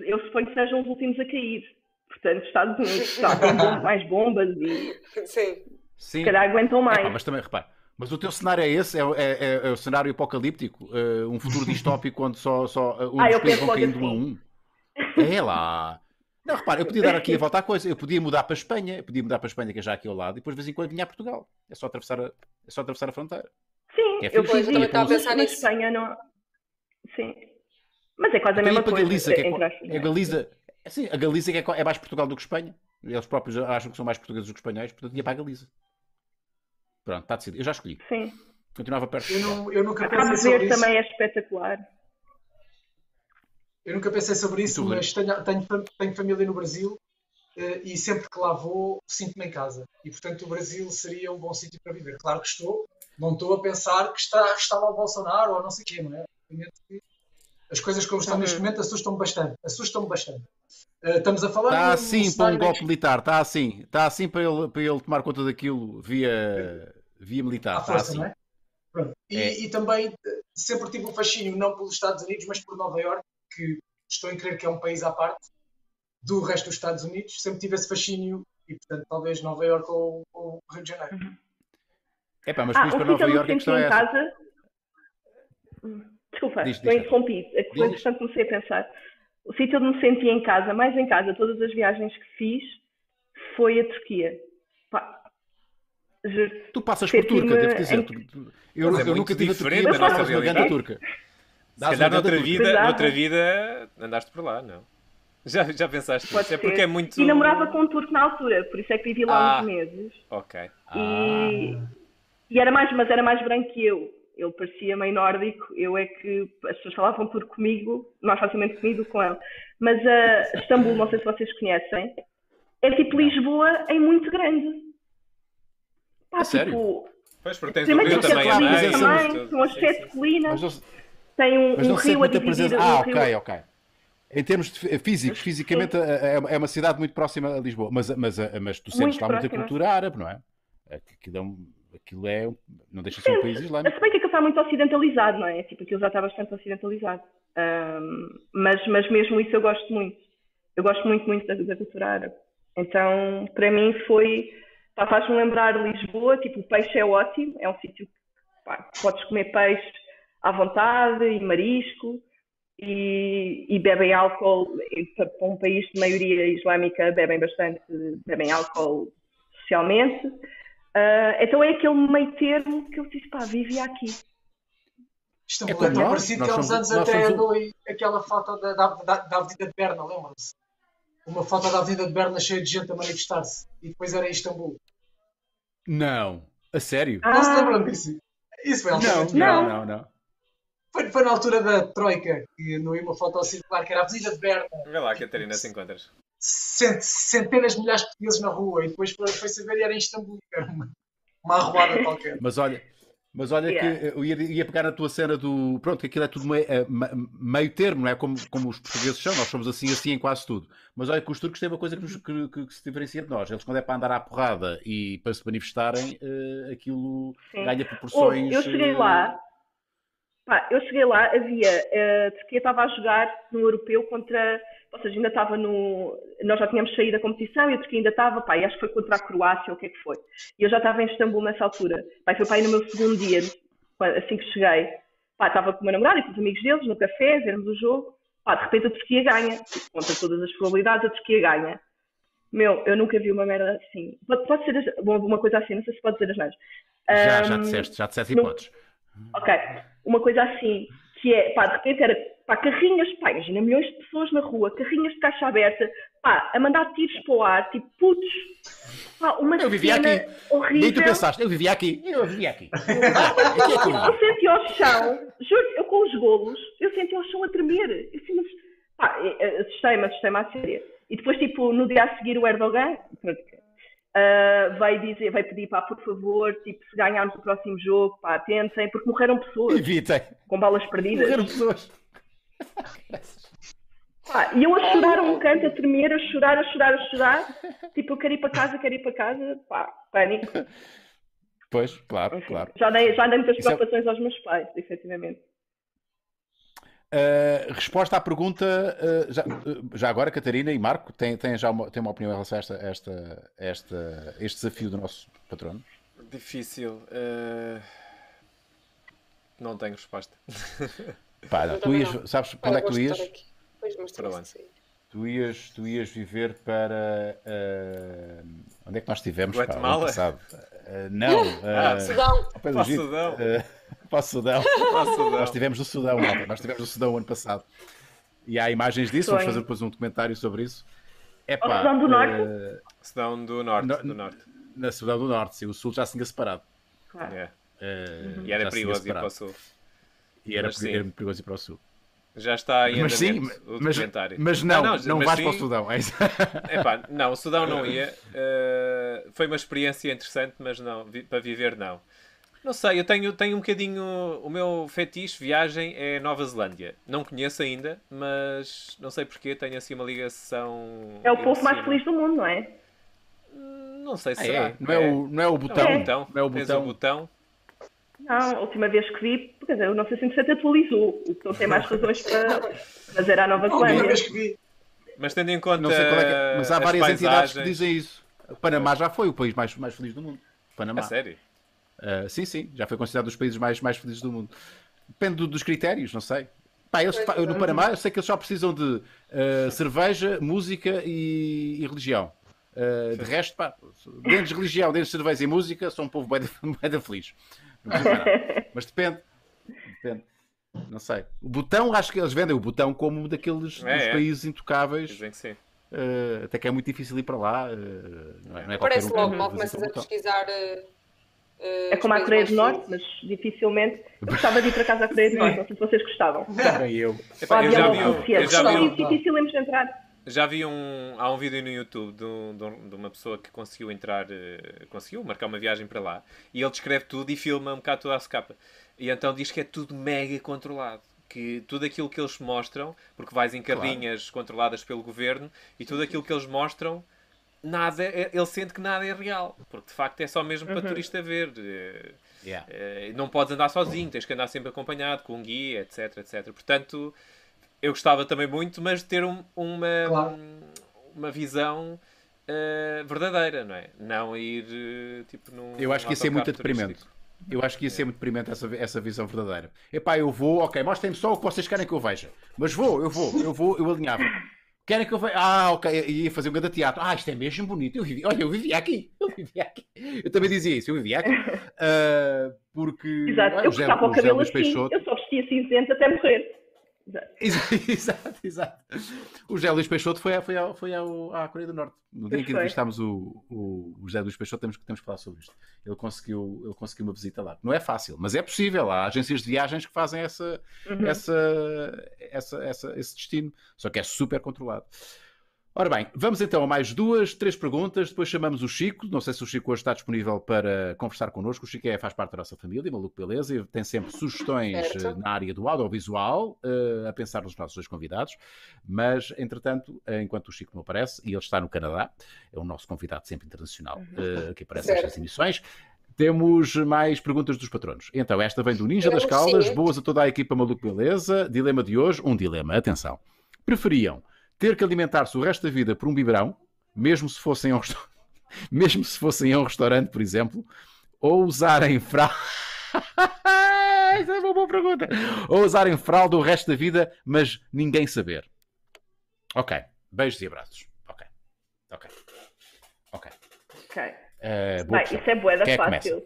Eu suponho que sejam os últimos a cair. Portanto, Estados Unidos bom- mais bombas e Sim. se Sim. calhar aguentam mais. Epá, mas também, repara, mas o teu cenário é esse? É, o- é- é- é o cenário apocalíptico? Eh, um futuro distópico onde só, só uh, Ah, os eu países vão caindo um a assim. um? É lá. Não, repara, eu podia dar aqui a volta à coisa. Eu podia mudar para a Espanha. Eu podia mudar para a Espanha, que é já aqui ao lado, e depois de vez em quando vinha a Portugal. É só atravessar a, é só atravessar a fronteira. Sim, É eu fixe. fiz Eu também estava a pensar nisso. Espanha não. Sim. Mas é quase a mesma coisa. Galiza, que é, é é? Galiza. Sim, a Galiza que é, é mais Portugal do que Espanha. Eles próprios acham que são mais portugueses do que espanhóis, portanto ia para a Galiza. Pronto, está decidido. Eu já escolhi. Sim. Continuava perto. Eu, não, eu nunca A pensei sobre isso. também é espetacular. Eu nunca pensei sobre isso, tu, mas tenho, tenho, tenho família no Brasil eh, e sempre que lá vou sinto-me em casa. E portanto o Brasil seria um bom sítio para viver. Claro que estou, não estou a pensar que está, está lá o Bolsonaro ou não sei o quê, não é? Obviamente que As coisas como estão Uhum. neste momento assustam-me bastante. Assustam-me bastante. Eh, estamos a falar. Está assim para um golpe militar, está assim. Está assim para ele, para ele tomar conta daquilo via, via militar. à Está força, assim. não é? E, É. e também eh, sempre tive um fascínio, não pelos Estados Unidos, mas por Nova Iorque, que estou em crer que é um país à parte do resto dos Estados Unidos. Sempre tive esse fascínio e, portanto, talvez Nova Iorque ou, ou Rio de Janeiro. Epá, mas ah, depois para Nova Iorque a questão é essa. casa. Desculpa, Diz, estou diz, interrompido. É que Diz, foi diz. interessante comecei a pensar. O sítio onde me senti em casa, mais em casa, todas as viagens que fiz, foi a Turquia. Pá. Tu passas por turca, devo dizer. em- Eu, é eu nunca tive a diferente Turquia, da mas nossa realidade. turca. Se calhar noutra vida, Exato. noutra vida andaste por lá, não? Já, já pensaste Pode nisso? É porque é muito. E namorava com um turco na altura, por isso é que vivi lá Ah. uns meses. Ok. E, e era mais, mas era mais branco que eu. Ele parecia meio nórdico, eu é que as pessoas falavam turco comigo, mais facilmente comigo do que com ele. Mas a Istambul, não sei se vocês conhecem, é tipo Lisboa em muito grande. Pá, A sério? tipo, Pois, porque tens o rio que também é a claro, mas também, tudo. são as sete colinas, tem um, um rio a muita dividir presença. um Ah, rio. ok, ok. Em termos de fí- físicos, fisicamente é, é uma cidade muito próxima a Lisboa, mas, mas, mas tu sentes Muito lá muita próxima. cultura árabe, não é? É, um- aquilo é um- não deixa de ser um país islâmico. Se bem que aquilo está muito ocidentalizado, não é? Tipo, aquilo já está bastante ocidentalizado. Ahm, mas, mas mesmo isso eu gosto muito. Eu gosto muito, muito da, da cultura árabe. Então, para mim foi... Pá, faz-me lembrar Lisboa, tipo, o peixe é ótimo, é um sítio que pá, podes comer peixe à vontade e marisco e, e bebem álcool. E, Para para um país de maioria islâmica bebem bastante, bebem álcool socialmente. Ah, então é aquele meio termo que eu disse, pá, vivia aqui. Isto É tão nós, parecido que há uns somos- anos até somos um- andou aí aquela foto da, da, da, da Avenida de Berna, lembram-se? Uma foto da Avenida de Berna cheia de gente a manifestar-se. E depois era em Istambul. Não, a sério? Ah, Não se lembram disso? Isso foi Não, não, Não. não, não. Foi, foi na altura da Troika, que andou aí uma foto ao circular, que era a Avenida de Berna. Vê lá, Catarina, se encontras. Cent- centenas de milhares de portugueses na rua. E depois foi, foi saber e era em Istambul. Era uma, uma arruada qualquer. Mas olha, mas olha Yeah. que eu ia, ia pegar na tua cena do. Pronto, que aquilo é tudo meio, é, meio termo, não é? Como, como os portugueses são, nós somos assim, assim em quase tudo. Mas olha que os turcos têm uma coisa que, nos- que- que- que se diferencia de nós. Eles, quando é para andar à porrada e para se manifestarem, eh, aquilo Sim. ganha proporções. eu cheguei eh, lá, pá, eu cheguei lá, havia, eh, a Turquia estava a jogar no europeu contra, ou seja, ainda estava no, nós já tínhamos saído da competição e a Turquia ainda estava, pá, e acho que foi contra a Croácia ou o que é que foi. E eu já estava em Istambul nessa altura, pá, foi para aí no meu segundo dia, assim que cheguei. Pá, estava com o meu namorado e com os amigos deles no café, vermos o jogo. Pá, de repente a Turquia ganha. Contra todas as probabilidades, a Turquia ganha. Meu, eu nunca vi uma merda assim. Pode, pode ser as- uma, coisa assim, não sei se pode dizer as neiras. Já, já Ahm, disseste, já disseste hipóteses. Ok, uma coisa assim, que é, pá, de repente era, pá, carrinhas, pá, imagina milhões de pessoas na rua, carrinhas de caixa aberta, pá, a mandar tiros para o ar, tipo, putos, pá, uma Eu vivia aqui. horrível. Nem tu pensaste, eu vivia aqui. Eu vivia aqui. Eu senti ao chão, juro, eu com os golos, eu senti ao chão a tremer. Eu assim, mas, pá, eh, assustei-me, assustei-me à séria. E depois, tipo, no dia a seguir, o Erdogan ah, veio dizer, veio pedir, pá, por favor, tipo, se ganharmos o próximo jogo, pá, tentem, porque morreram pessoas Evitem. com balas perdidas. Morreram pessoas. Pá, e eu a chorar um canto, a tremer, a chorar, a chorar, a chorar. Tipo, eu quero ir para casa, quero ir para casa. Pá, pânico. Pois, claro, Enfim, claro. já, dei, já dei muitas Isso é- preocupações aos meus pais, efetivamente. Uh, resposta à pergunta, uh, já, uh, já agora, Catarina e Marco, têm, têm já uma, têm uma opinião em relação a esta, esta, esta, este desafio do nosso patrono? Difícil. eh, Não tenho resposta. Pá, não, tu ias, não. sabes Pá, para onde é que tu ias? aqui. Pois, Para onde? Tu ias, tu ias viver para. uh, onde é que nós estivemos? pá, o Guatemala? passado? Uh, não, Ah, Sudão. ao pé do Para o. Sudão. Uh, para o Sudão. Não. Nós estivemos no Sudão, malta. Nós estivemos no Sudão o ano passado. E há imagens disso, vamos fazer depois um documentário sobre isso. É Ao Sudão do Norte? Sudão do Norte. No- do norte. na Sudão do Norte, sim, o Sul já se tinha separado. Claro. É. Uh, E era perigoso ir para o Sul. E era, Mas sim. era muito perigoso ir para o Sul. Já está em Mas sim, o mas, documentário. mas não, não, mas vais sim- para o Sudão. É. Epá, não, o Sudão não ia. Eh, foi uma experiência interessante, mas não, vi- para viver não. Não sei, eu tenho, tenho um bocadinho. O meu fetiche viagem é Nova Zelândia. Não conheço ainda, mas não sei porquê, tenho assim uma ligação. É o povo mais feliz do mundo, não é? Não sei se Ah, será. é? Não, é o, não é o botão. É. Não é o botão. o botão. Não, a última vez que vi, quer dizer, o 960 atualizou, o que não tem mais razões para. Mas era a Nova A última Zelândia. vez que vi. Mas tendo em conta. Não sei qual é que é, mas há as várias entidades que paisagens- dizem isso. O Panamá já foi o país mais, mais feliz do mundo. Panamá. A sério? Uh, sim, sim, já foi considerado um dos países mais, mais felizes do mundo. Depende do- dos critérios, não sei. Pá, eles, no exato. Panamá eu sei que eles só precisam de uh, cerveja, música e, e religião. Uh, de resto, pá, dentro de religião, dentro de cerveja e música, são um povo bem, bem feliz. Mas depende. Depende. Não sei. O botão, acho que eles vendem o botão como daqueles É, dos é. países intocáveis. Dizem que sim. uh, até que é muito difícil ir para lá. uh, não é, não é Parece um que logo, mal começas a botão. pesquisar. eh, É como a Coreia do Norte, mas dificilmente. Eu gostava de ir para casa à Coreia do Norte, não sei se vocês gostavam. Também eu. Epá, eu já vi, um- Rússia. eu já vi, um- de entrar. Já vi um. Há um vídeo no YouTube de, um- de um- uma pessoa que conseguiu entrar. eh, conseguiu marcar uma viagem para lá. E ele descreve tudo e filma um bocado toda a capa. E então diz que é tudo mega controlado. Que tudo aquilo que eles mostram, porque vais em carrinhas controladas pelo governo, e tudo aquilo que eles mostram, nada é- ele sente que nada é real. Porque de facto é só mesmo para turista ver. Eh, Yeah. eh, não podes andar sozinho, tens que andar sempre acompanhado, com um guia, etc, etc. Portanto, eu gostava também muito, mas de ter um- uma, Claro. uma visão eh, verdadeira, não é? Não ir tipo num. Eu acho que ia ser muito deprimente. Eu acho que ia ser muito deprimente essa, essa visão verdadeira. Epá, eu vou, ok, mostrem-me só o que vocês querem que eu veja. Mas vou, eu vou, eu vou, eu alinhava. Querem que eu veja? Ah, ok, ia fazer um grande teatro. Ah, isto é mesmo bonito. Eu vivi, olha, eu vivia aqui. Eu vivia aqui. Eu também dizia isso, eu vivia aqui. Ah, porque. Exato. olha, Eu cortava o cabelo assim, Peixoto- eu só vestia cinzento até morrer. Exato. Exato. O José Luís Peixoto foi, a- foi, ao- foi ao- à Coreia do Norte. No dia em que entrevistámos o, o, o José Luís Peixoto, temos, que- temos que falar sobre isto. Ele conseguiu, ele conseguiu uma visita lá. Não é fácil, mas é possível. Há agências de viagens que fazem essa, Uhum. essa, essa, essa- esse destino. Só que é super controlado. Ora bem, vamos então a mais duas, três perguntas. Depois chamamos o Chico. Não sei se o Chico hoje está disponível para conversar connosco. O Chico é, faz parte da nossa família, maluco beleza, e tem sempre sugestões Certo. eh, na área do audiovisual, eh, a pensar nos nossos dois convidados. Mas, entretanto, eh, enquanto o Chico não aparece, e ele está no Canadá, é o nosso convidado sempre internacional eh, que aparece Certo. nestas emissões. Temos mais perguntas dos patronos. Então, esta vem do Ninja das Temos, Caldas. sim. Boas a toda a equipa Maluco Beleza. Dilema de hoje, um dilema. Atenção. Preferiam ter que alimentar-se o resto da vida por um biberão, mesmo se fossem a um, resta- mesmo se fossem a um restaurante, por exemplo, ou usarem fraldas. Isso é uma boa pergunta. Ou usarem fralda o resto da vida, mas ninguém saber. Ok. Beijos e abraços. Ok. Ok. Ok. Ok. Boa Bem, isso é boeda é fácil.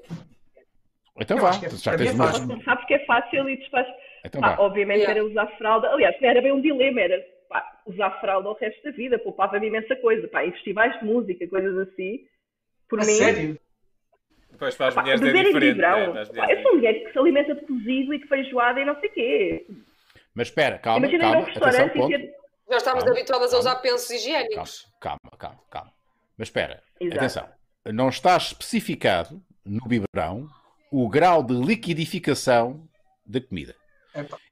Então Eu vá. que é- Já tens é fácil. Tu sabes que é fácil e fazes. Então vá. obviamente Yeah. era usar fralda. Aliás, era bem um dilema, era pá, usar fralda o resto da vida, poupava-me imensa coisa. Pá, em festivais de música, coisas assim. Por A mim, sério? Depois para as pá, mulheres é diferente. vibrão. né? Pá, eu sou uma mulher que se alimenta de cozido e de feijoada e não sei o quê. Mas espera, calma, Imagina ir a um calma. Atenção, restaurante e ter. Já estamos Calma, habituadas a calma. usar pensos Calma, higiênicos. calma, calma, calma. Mas espera, Exato. atenção. Não está especificado no biberão o grau de liquidificação da comida.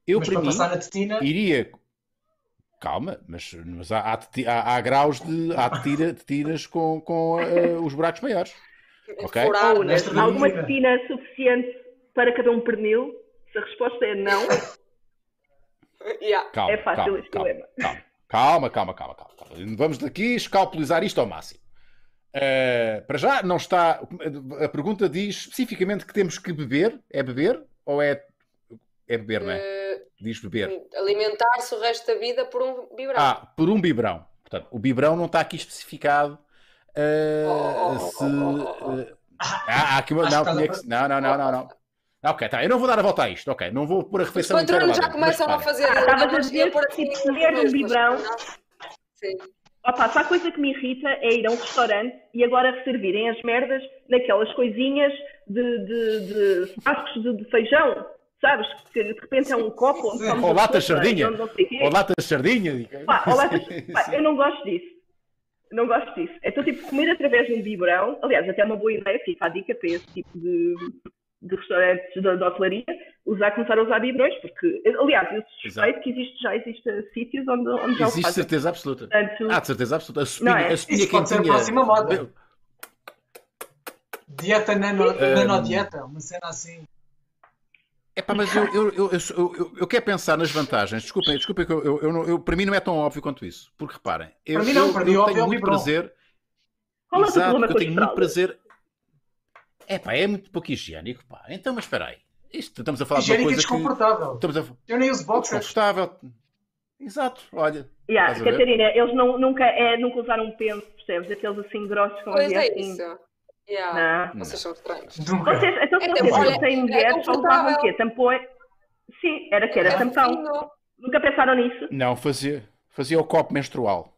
Eu, mas para para mim, passar na tetina, iria. Calma, mas, mas há, há, há- há graus de. Há tetira- tetinas com, com eh, os buracos maiores. Ok? Né? Alguma medida. tetina suficiente para cada um pernil? Se a resposta é não, Yeah. Calma, É fácil calma, este calma, dilema. calma, calma, calma, calma, calma, calma. Vamos daqui escalpelizar isto ao máximo. Eh, para já, não está. A pergunta diz especificamente que temos que beber. É beber ou é. É beber, não é? Eh, Diz beber. Alimentar-se o resto da vida por um biberão. Ah, por um biberão. Portanto, o biberão não está aqui especificado. eh, Oh, se. oh, oh, oh. eh, ah, há aqui uma. Não, que tinha está que- não, não, não, não, não. Ok, tá. Eu não vou dar a volta a isto. Ok, não vou pôr a Os refeição patrões lá já começam a fazer Ah, estavas a e dizer que, assim tipo, nos comer um biberão- Sim. Opa, só a coisa que me irrita é ir a um restaurante e agora servirem as merdas naquelas coisinhas de, de, de frascos de, de feijão, sabes? Que de repente é um copo onde Ou a lata de sardinha. Ou lata de sardinha. Pá, ou latas- pá, eu não gosto disso. Não gosto disso. Então, tipo, comer através de um biberão, aliás, até é uma boa ideia, fica a dica para esse tipo de, de restaurantes de, de hotelaria, usar, começar a usar biberões, porque, aliás, eu suspeito que existe, já existe sítios onde, onde já o Existe fazem. certeza absoluta. Portanto, Ah, de certeza absoluta. A sopinha, Não é? a sopinha Isso pode ser a quentinha. próxima moda. Dieta nano, Um, nanodieta, uma cena assim. Epá, mas eu, eu, eu, eu, eu, eu quero pensar nas vantagens. Desculpem, desculpem que eu, eu, eu, eu- para mim não é tão óbvio quanto isso. Porque reparem, eu, Para mim não, eu, para mim eu óbvio é tenho o muito prazer. qual é Exato, eu tenho muito prazer. Epá, é muito pouco higiênico, pá. Então, mas espera aí. Isto, estamos a falar de uma Higiênico e coisa que... desconfortável. Estamos a... Eu nem uso boxers. Desconfortável. Exato, olha. Yeah? Catarina, eles não, nunca, é, nunca usaram um penso, percebes? Aqueles assim grossos com Pois é assim. isso. Yeah. Não. Vocês são estranhos. Nunca. Vocês, então, se É vocês olha, não têm é mulheres, só usavam o quê? Tampões? Sim, era que era É tampão. fofinho. Nunca pensaram nisso? Não, fazia, fazia o copo menstrual.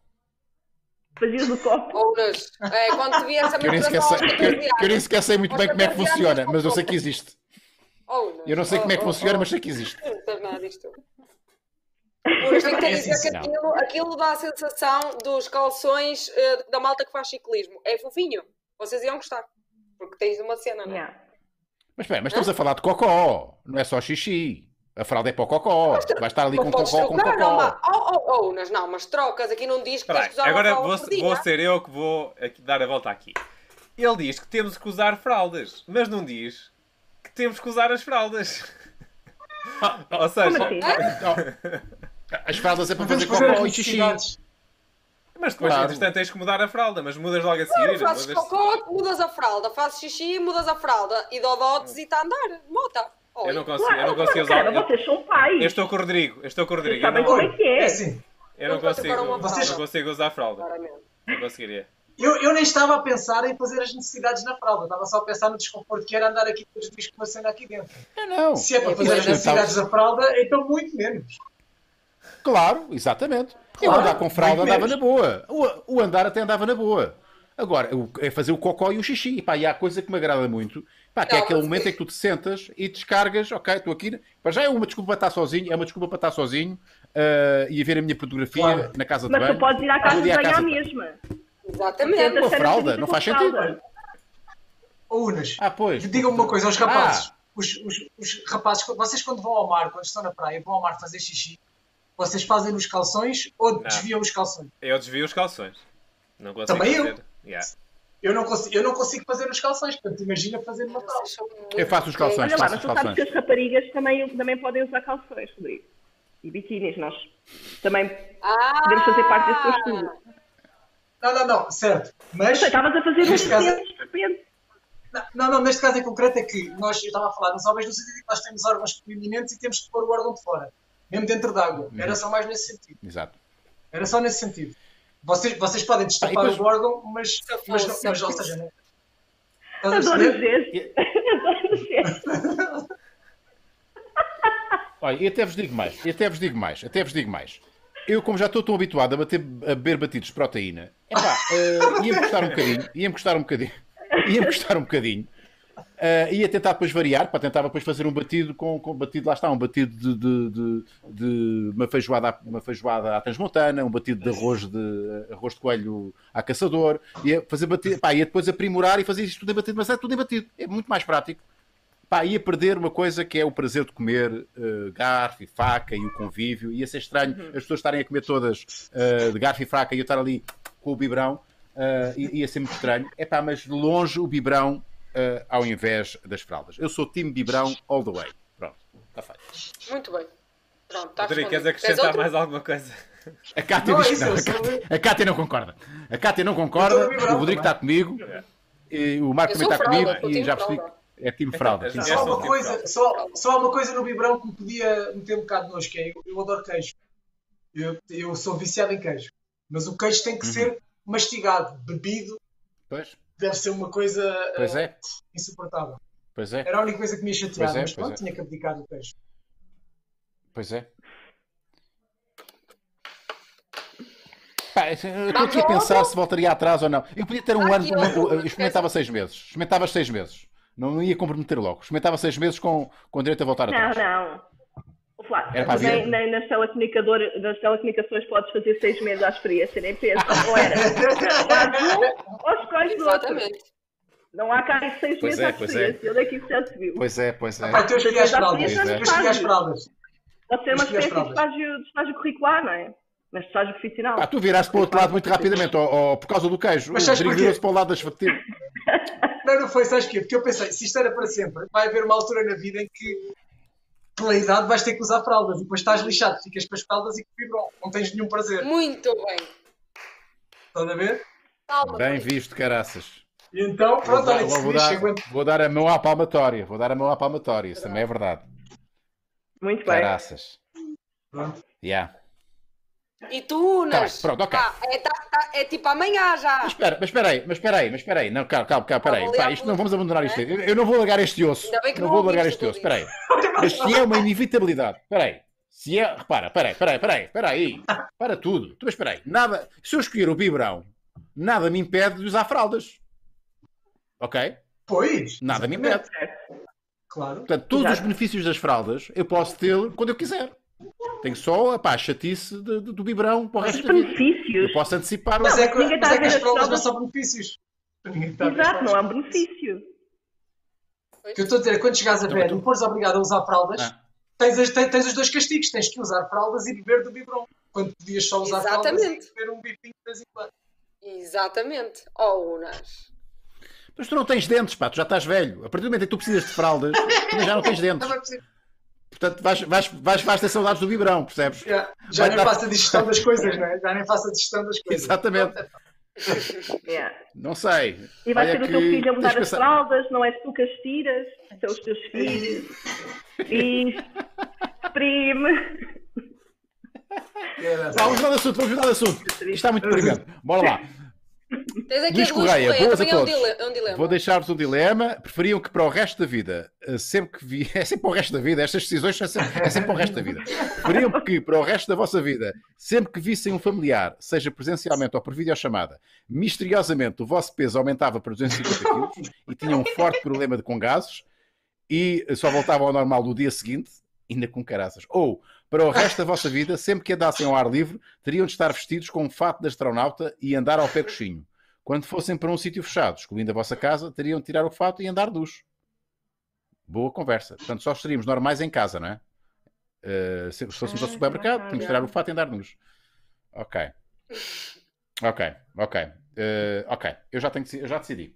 Fazias o copo? Ouras. É, quando te essa eu nem sequer sei, menstruação, que eu- que eu nem sequer sei muito bem como é que funciona, mas eu sei que existe. Ouras. Eu não sei como é que Oh, oh, funciona, oh. mas sei que existe. Não sabes nada disto. Tenho que É dizer que aquilo, aquilo dá a sensação dos calções eh, da malta que faz ciclismo. É fofinho. Vocês iam gostar. Porque tens uma cena, não é? Yeah. Mas espera, mas estamos a falar de cocó, não é só xixi. A fralda é para o cocó. Vai estar ali com cocó com trocar, não, cocó. mas- oh, oh, oh, mas não, mas trocas, aqui não diz que Espera tens que usar agora vou, vou ser eu que vou aqui dar a volta aqui. Ele diz que temos que usar fraldas, mas não diz que temos que usar as fraldas. Ou seja, assim? As fraldas é para fazer cocó e xixi. Mas depois, Claro. entretanto, tens que mudar a fralda, mas mudas logo a seguir. Fazes mudas- cocó, mudas a fralda, fazes xixi, mudas a fralda e dodotes e está a andar. Mota. Eu não consigo, eu não Claro, consigo usar. cara, Eu, vocês são pais. eu estou com o Rodrigo, eu estou com o Rodrigo. Eu sabem não, como é que É é. assim, eu não Eu consigo, Vocês- não consigo usar a fralda. claramente. Não conseguiria. eu, eu nem estava a pensar em fazer as necessidades na fralda. Estava só a pensar no desconforto que era andar aqui todos os dias com uma cena aqui dentro. É, não. Se é para fazer as necessidades da fralda, então muito menos. Claro, exatamente. Eu Claro, andar com fralda andava menos. na boa. O, o andar até andava na boa. Agora, o- é fazer o cocó e o xixi. E, pá, e há coisa que me agrada muito, pá, que é Não, aquele mas- momento em que tu te sentas e descargas, ok, estou aqui. Para já é uma desculpa para estar sozinho, é uma desculpa para estar sozinho ah, e a ver a minha fotografia Claro. na casa de Mas banho. tu podes ir à casa de banho à de mesma. Exatamente. Ser fralda, não com faz sentido. Ou Unas, Ah, pois. digam-me uma coisa aos rapazes. Ah. Os, os- os rapazes, vocês quando vão ao mar, quando estão na praia, vão ao mar fazer xixi, vocês fazem nos calções ou Não. desviam os calções? Eu desvio os calções. Não consigo Também eu. fazer. Yeah. Eu não, consigo, eu não consigo fazer nos calções, portanto imagina fazer numa são muito Eu faço os calções. Olha lá, faço mas os tu sabes calções. que as raparigas também, também podem usar calções, Rodrigo. E biquínis, nós também Ah! podemos fazer parte desse estudo. Não, não, não, certo. Mas estavas a fazer um Neste caso- de repente. Não, não, neste caso em concreto é que nós, eu estava a falar nos homens no sentido de que nós temos órgãos proeminentes e temos que pôr o órgão de fora, mesmo dentro d'água. Era só mais nesse sentido. Exato. Era só nesse sentido. Vocês, vocês podem destapar depois- o órgão, mas, mas, não, fosse, mas ou se seja, não. Adoro gestos. Olha, e até vos digo mais, e até vos digo mais, até vos digo mais. Eu, como já estou tão habituado a, bater, a beber batidos de proteína, epá, uh, ia-me custar um bocadinho, ia-me custar um bocadinho, ia-me custar um bocadinho. Uh, ia tentar depois variar, para tentar depois fazer um batido com, com batido, lá está, um batido de, de, de, de uma, feijoada, à- uma feijoada à transmontana, um batido de arroz de, arroz de coelho à caçador, ia fazer batido, pá, ia depois aprimorar e fazer isto tudo em batido, mas é tudo em batido, é muito mais prático. Pá, ia perder uma coisa que é o prazer de comer eh, garfo e faca e o convívio. Ia ser estranho as pessoas estarem a comer todas eh, de garfo e faca e eu estar ali com o biberão. i- ia ser muito estranho. É pá, mas de longe o biberão eh, ao invés das fraldas. Eu sou time biberão all the way. Pronto, está feito. Muito bem. Pronto, está Rodrigo, queres acrescentar mais alguma coisa? A Cátia Não, diz que não. A Cátia, a Cátia não concorda. A Cátia não concorda. O Rodrigo está comigo. E o Marco também está comigo. E já percebi. É time fralda. time Então, Só uma, coisa, só, só há uma coisa no biberão que me podia meter um bocado de nojo, que é eu, eu adoro queijo. Eu, eu sou viciado em queijo. Mas o queijo tem que Uhum. ser mastigado, bebido, Pois, deve ser uma coisa pois é. insuportável. Pois é. Era a única coisa que me ia chatear, Pois é, mas pronto, é. tinha que abdicar do queijo. Pois é. Pá, eu estou aqui a pensar se voltaria atrás ou não. Eu podia ter um Ah, ano, outro. eu experimentava seis meses. Experimentava seis meses. Não, não ia comprometer logo. Experimentava seis meses com, com direito a voltar Não, atrás. não. Vou falar. Era para nem, nem nas, telecomunicador, nas telecomunicações podes fazer seis meses à experiência, nem pensa. Ou era. Ou um, ou escolhes outro. Exatamente. Não há cá em seis Pois meses é, à pois é. experiência. Onde é que isso já se viu? Pois é, pois é. Então eu escolhi as fraldas. Pode ser uma espécie de estágio, de estágio curricular, não é? Mas de estágio profissional. Pá, tu viraste para o outro lado muito rapidamente, ou, ou por causa do queijo. Mas o sabes virou-se para o lado das fatias. Não, não foi, sabes porquê? Porque eu pensei, se isto era para sempre, vai haver uma altura na vida em que, pela idade, vais ter que usar fraldas e depois estás lixado, ficas com as fraldas e que vibram. Não tens nenhum prazer. Muito bem. Estás a ver? Calma. Bem visto, caraças. E então, Vou pronto, dar, olha, vou, decidi, dar, vou dar a mão à palmatória. Vou dar a mão à palmatória. Isso também é verdade. Muito bem. Caraças. Pronto. Yeah. E tu, Tá Nas? bem, pronto, ok. Ah, é, tá- tá- é tipo amanhã já. Mas espera, mas espera aí, mas espera aí, mas espera aí. Não, calma, calma, calma, espera aí. Vamos Pá, isto não vamos abandonar isto. não Eu, não vou largar este osso. Ainda bem que não não vou largar este osso. Espera aí. Mas se é uma inevitabilidade, espera aí. Se é, repara, espera aí, espera aí, espera aí, espera aí. Para tudo. Tu, mas espera aí. Nada, se eu escolher o biberão, nada me impede de usar fraldas. Ok? Pois. Nada me impede. Claro. Portanto, todos Exato. os benefícios das fraldas eu posso ter quando eu quiser. Tenho só a pá, a chatice de- de- do biberão para o Os resto da vida. benefícios. Eu posso antecipar. Mas Não, é que, ninguém mas está é a que as ver as fraldas não fraldas. são benefícios. Ver Exato, não fraldas. é um benefício. O que eu estou a dizer é quando chegares a tu- e fores obrigado a usar fraldas, Ah. tens, as- tens- tens os dois castigos. Tens que usar fraldas e beber do biberon. Quando podias só usar fraldas Exatamente. e beber um bibinho de vez em quando. Exatamente. Oh, Unas. Mas tu não tens dentes, pá, tu já estás velho. A partir do momento em que tu precisas de fraldas, tu já não tens dentes. É. Portanto, vais, vais, vais, vais ter saudades do biberão, percebes? Já, já Vai nem dar- faço a digestão das coisas, não é? Já nem faço a digestão das coisas. Exatamente. Yeah. Não sei. E vai Olha ser o teu filho a mudar as pensar- fraldas, não és tu que as tiras, são os teus filhos. E prime. Vá, vamos mudar de assunto, vamos mudar de assunto. Isto está muito deprimente. Bora lá. Tens aqui Luís Correia, boas a é um, todos. é um dilema. Vou deixar-vos um dilema. Preferiam que para o resto da vida, eh, sempre que vi. É sempre para o resto da vida, estas decisões são sempre, é sempre para o resto da vida. Preferiam que para o resto da vossa vida, sempre que vissem um familiar, seja presencialmente ou por videochamada, misteriosamente o vosso peso aumentava para 250 kg e tinham um forte problema de com gases e só voltavam ao normal no dia seguinte, ainda com caraças. Ou, para o resto da vossa vida, sempre que andassem ao ar livre, teriam de estar vestidos com um fato de astronauta e andar ao pé coxinho. Quando fossem para um sítio fechado, excluindo a vossa casa, teriam de tirar o fato e andar nus. Boa conversa. Portanto, só seríamos normais em casa, não é? Eh, se se fôssemos ao supermercado, tínhamos de tirar o fato e andar nus. Ok. Ok, ok. Eh, ok, eu já, tenho, que- eu já decidi.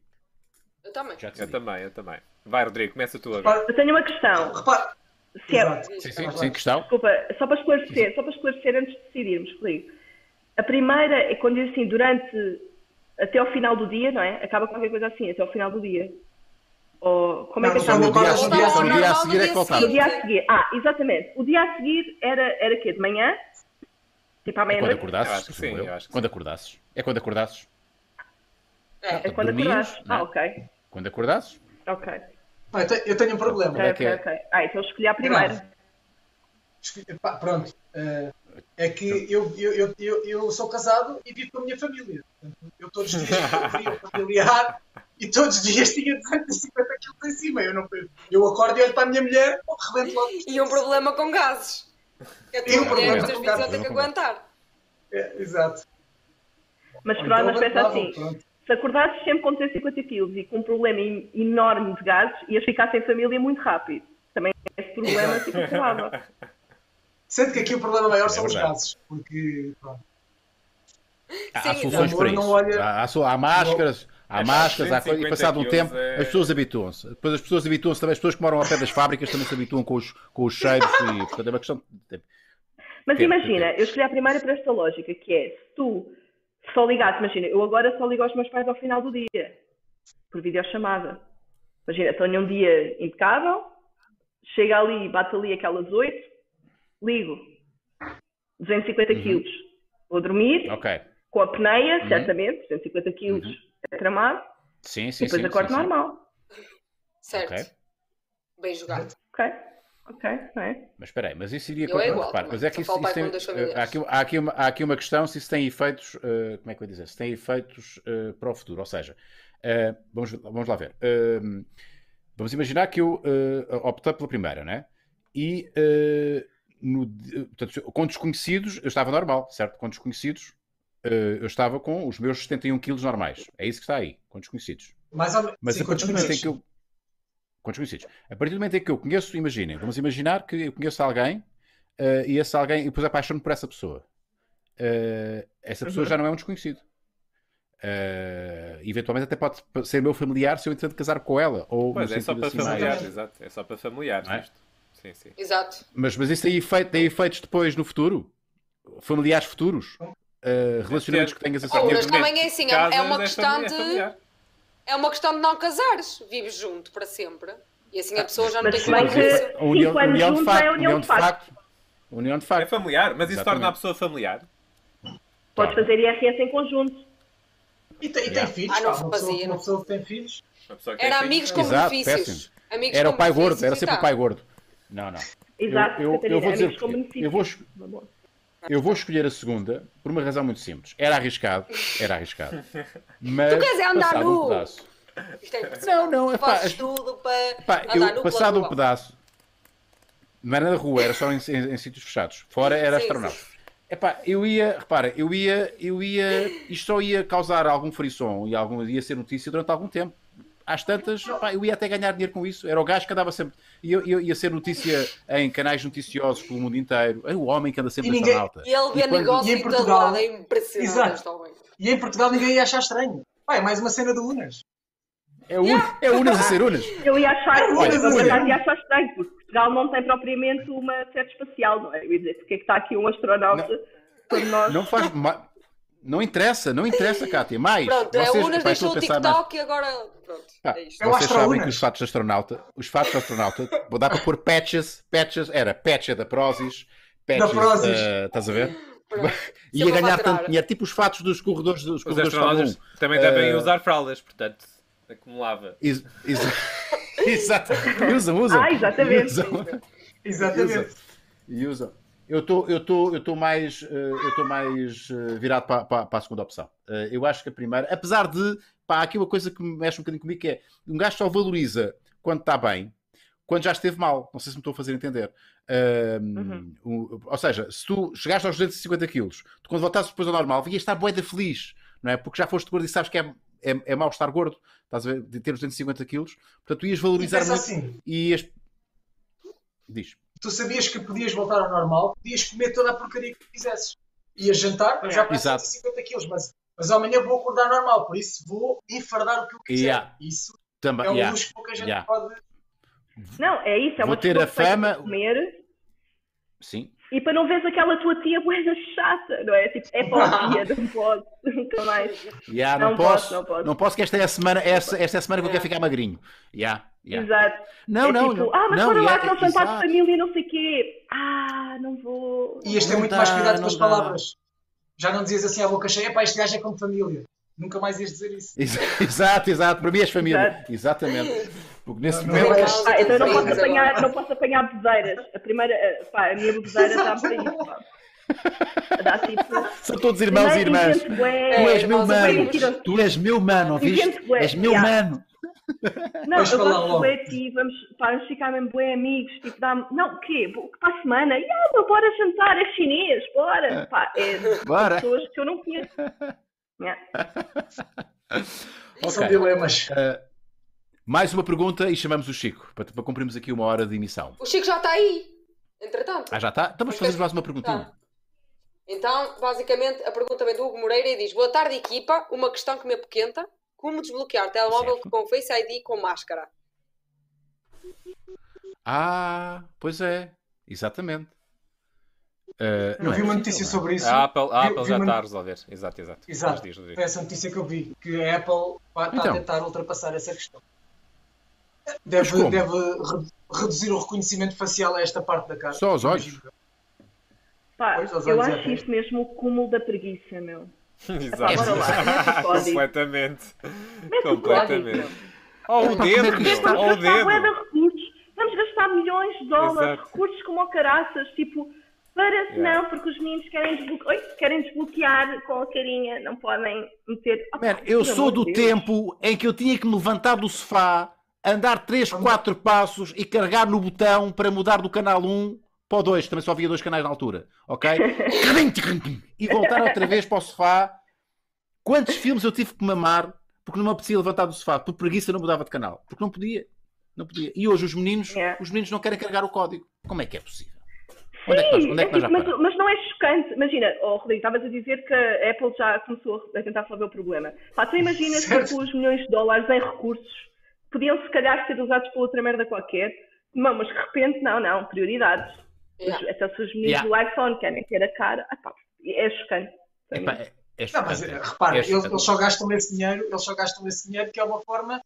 Eu também. Já Eu decidi. também, eu também. Vai, Rodrigo, começa tu agora. Eu tenho uma questão. repara. Se é. Sim, sim, sim, questão. desculpa, só para esclarecer, só para esclarecer antes de decidirmos, Rodrigo. A primeira é quando diz assim, durante até ao final do dia, não é? Acaba qualquer coisa assim, até ao final do dia. Ou como é Não, que só chama? no dia a seguir- no dia a seguir é que voltava. dia a seguir. Ah, exatamente. O dia a seguir era, era quê? De manhã? Tipo à É quando meia-noite? Eu acordasses, acho que sim, eu acho que Quando acordasses. É quando acordasses. É. É quando acordasses. é? Ah, ok. Quando acordasses. Ok. Eu, te- eu tenho um problema. Ok, é que ok, é? ok. Ah, então escolhi a primeira. Escolhi- pá, pronto. eh, é que eu, eu, eu, eu, eu sou casado e vivo com a minha família. Eu todos os dias vivo familiar e todos os dias tinha 250 quilos em cima. Eu, não, eu acordo e olho para a minha mulher, pô, rebento logo. E um problema com gases. Que a E tua um mulher problema estes com gases. que aguentar. É, exato. Mas pronto, então mas pensa assim. pronto. Se acordasses sempre com 250 quilos e com um problema en- enorme de gases, ias ficar sem família muito rápido. Também esse problema se acabava. Sendo que aqui o problema maior são os verdade. gases. Porque, pronto. Há, Sim, há soluções o para amor não isso. olha- Há, há há máscaras, há É, máscaras, há coisa, e 150 passado um tempo é- as pessoas habituam-se. Depois as pessoas habituam-se também, as pessoas que moram ao pé das fábricas também se habituam com os, com os cheiros e portanto é uma questão de tempo. Mas Tempo, imagina, tempo. eu escolhi a primeira por esta lógica, que é, se tu só ligasse, imagina, eu agora só ligo aos meus pais ao final do dia, por videochamada. Imagina, tenho um dia impecável, chega ali, bate ali aquelas oito, ligo, 250 Uhum. quilos, vou dormir, Ok. com a peneia, Uhum. certamente, 250 quilos Uhum. é tramado, Sim, sim, e depois sim. acordo sim, sim. normal. Certo. Ok. Bem jogado. Ok? Ok, não é? Mas espera aí, mas isso iria... Eu é igual repare, também, mas é que isso, isso tem... eh, há, aqui, há, aqui uma, há aqui uma questão se isso tem efeitos... eh, como é que eu ia dizer? Se tem efeitos eh, para o futuro. Ou seja, eh, vamos, vamos lá ver. Eh, vamos imaginar que eu optei pela primeira, né? E no portanto, com desconhecidos eu estava normal, certo? Com desconhecidos eu estava com os meus 71 quilos normais. É isso que está aí, com desconhecidos. Mais ou menos. Mas sim, a partir do momento em que eu. Com desconhecidos. A partir do momento em que eu conheço, imaginem, vamos imaginar que eu conheço alguém eh, e esse alguém, e depois apaixono por essa pessoa. Eh, essa pessoa já não é um desconhecido. Eh, eventualmente até pode ser meu familiar se eu entretanto casar com ela. Ou Pois é só para assim familiares, exato. É só para familiares é? isto. Sim, sim. Exato. Mas, mas isso tem, efeito, tem efeitos depois no futuro? Familiares futuros? Eh, relacionamentos que tenhas a Oh, mas também é assim, é- é uma questão família- de- familiar. É uma questão de não casares. Vives junto para sempre. E assim a pessoa já não Mas tem bem que. A união, de juntos é facto. a união União de de facto. União de É facto. familiar, mas isso torna Exatamente. a pessoa familiar. Podes fazer IRS em conjunto. E tem, e tem filhos, Ah, não pá, uma, pessoa, fazia, uma não. pessoa que tem filhos. Era tem amigos filhos, com Exato, benefícios. Amigos Era com o pai gordo, era sempre o pai gordo. Não, não. Exato, eu, eu Catarina, vou dizer amigos com porquê. benefícios. eu vou, eu vou escolher a segunda por uma razão muito simples. Era arriscado, era arriscado. Mas Tu queres é andar nu? um pedaço. Isto é Não, não, é pá, as- tudo para Pá, eu, passado um pedaço, não era na rua, era só em, em- em sítios fechados. Fora era Sim, astronauta. sim. Epá, eu ia, repara, eu ia, eu ia, isto só ia causar algum frisson e algum, ia ser notícia durante algum tempo. Às tantas, pá, eu ia até ganhar dinheiro com isso. Era o gajo que andava sempre. Ia, ia, ia ser notícia em canais noticiosos pelo mundo inteiro. É o homem que anda sempre E ninguém- astronauta. E ele vê E quando- negócio e em Portugal- lado. É impressionante. E em Portugal ninguém ia achar estranho. Pá, é mais uma cena de Unas. É, o, é Unas a ser Unas. Eu ia achar, olha, na olha. verdade ia achar estranho, porque Portugal não tem propriamente uma sede espacial, não é? Eu ia dizer, porque é que está aqui um astronauta nós... Não faz. Não interessa, não interessa, Kátia. Mais. Pronto, vocês, a Unas deixou o TikTok e agora. Pronto. Pá, É isto. É vocês sabem que os fatos de astronauta, os fatos de astronauta, vou dar para pôr patches, patches, era patch da Prozis, patches, Da Prozis. eh, estás a ver? Pronto. Ia ganhar faturar. tanto dinheiro, tipo os fatos dos corredores dos Os corredores de Fórmula 1. astronautas também devem Eh, usar fraldas, portanto, acumulava. Ex- ex- Exato. E usam, usam. Ah, exatamente. E usam. Exatamente. E usam. Eu estou tô, tô mais, eh, eu tô mais eh, virado para, para, para a segunda opção. Eh, Eu acho que a primeira, apesar de, pá, aqui uma coisa que me mexe um bocadinho comigo, que é, um gajo só valoriza quando está bem, quando já esteve mal. Não sei se me estou a fazer entender. O- ou seja, se tu chegaste aos 250 quilos, tu quando voltasses depois ao normal, ias estar boeda feliz, não é? Porque já foste gordo e sabes que é, é, é mau estar gordo, estás a ver, de ter os 250 quilos, portanto tu ias E valorizar pensa muito assim, e ias... Diz. Tu sabias que podias voltar ao normal, podias comer toda a porcaria que quisesses. Ias jantar, eu já peço Exato. 150 quilos, mas, mas amanhã vou acordar normal, por isso vou enfardar o que eu quiser. Yeah. Isso Também, é um yeah. luxo que pouca gente Yeah. pode... Não, é isso, é Vou uma ter a fama- comer, Sim. E para não veres aquela tua tia boeda chata, não é? Tipo, é para o dia, não posso, nunca mais. Yeah, não, Não posso, posso, não posso. não posso, que esta é a semana, esta, esta é a semana que eu quero ficar magrinho. Yeah, yeah. Exato. Não, é não, tipo, não. ah, mas não, bora lá yeah, que é jantar de família e não sei o quê. Ah, não vou. E este é muito dá, mais cuidado com as dá. palavras. Já não dizias assim à boca cheia, pá, este gajo é como família. Nunca mais ias dizer isso. Ex- Exato, exato. Para mim és família. Exato. Exatamente. Porque nesse Não, momento. não é- Ah, então eu não posso Sim, apanhar, não posso apanhar bedeiras. A primeira, eh, pá, a minha bedeira está para isso, pá. Dá tipo. São todos irmãos e irmãs. Tu és meu mano. Tu és meu mano, ouviste? És meu yeah. mano. Não, Vais eu falar gosto bué de ti, vamos, pá, vamos ficar mesmo bué amigos, tipo, dá não, o quê? Para a semana? Yeah, meu, bora jantar, é chinês, bora. Pá, é Bora. pessoas que eu não conheço. Yeah. São Ok. dilemas. Uh, mais uma pergunta e chamamos o Chico para, para cumprirmos aqui uma hora de emissão. O Chico já está aí, entretanto. Ah, já está? Então vamos fazer mais uma perguntinha. Tá. Então, basicamente, a pergunta vem do Hugo Moreira e diz: Boa tarde, equipa. Uma questão que me apoquenta: Como desbloquear telemóvel Certo. com Face ID com máscara? Ah, pois é. Exatamente. Uh, Eu não é vi uma notícia não é? sobre isso. A Apple, a Vi- Apple vi já uma- está a resolver. Exato, exato. Exato. Diz, Rodrigo. Foi essa notícia que eu vi, que a Apple está Então. a tentar ultrapassar essa questão. Deve, como? deve re- reduzir o reconhecimento facial a esta parte da cara. Só aos olhos? Pá, Pois, aos eu olhos é acho até. isto mesmo o cúmulo da preguiça, meu. Exato. lá. Completamente. Completamente. Oh, o dedo, é meu. está? Oh, o dedo. recursos, vamos gastar milhões de dólares, Exato. recursos como o caraças, tipo, para se Yeah. não, porque os meninos querem, desbloque... Oi, querem desbloquear com a carinha, não podem meter. Man, pá, eu sou do de Deus. tempo em que eu tinha que me levantar do sofá, andar 3, 4 passos e carregar no botão para mudar do canal 1 para o 2, também só havia dois canais na altura, ok? e voltar outra vez para o sofá. Quantos filmes eu tive que mamar porque não me apetecia levantar do sofá? Por preguiça não mudava de canal. Porque não podia. Não podia. E hoje os meninos, Yeah. os meninos não querem carregar o código. Como é que é possível? Onde é que nós, Sim, é que é nós já tipo, mas, mas não é chocante. Imagina, oh, Rodrigo, estavas a dizer que a Apple já começou a tentar resolver o problema. Pá, tu imaginas Certo. tipo, os milhões de dólares em recursos podiam se calhar ser usados para outra merda qualquer. Não, mas de repente, não, não, prioridades. Yeah. Até se os meninos Yeah. do iPhone querem ter a cara, ah, pá, é chocante. mim. Epá, é, é Não, mas chocante, é. repara, É eles, chocante. eles só gastam esse dinheiro, eles só gastam esse dinheiro que é uma forma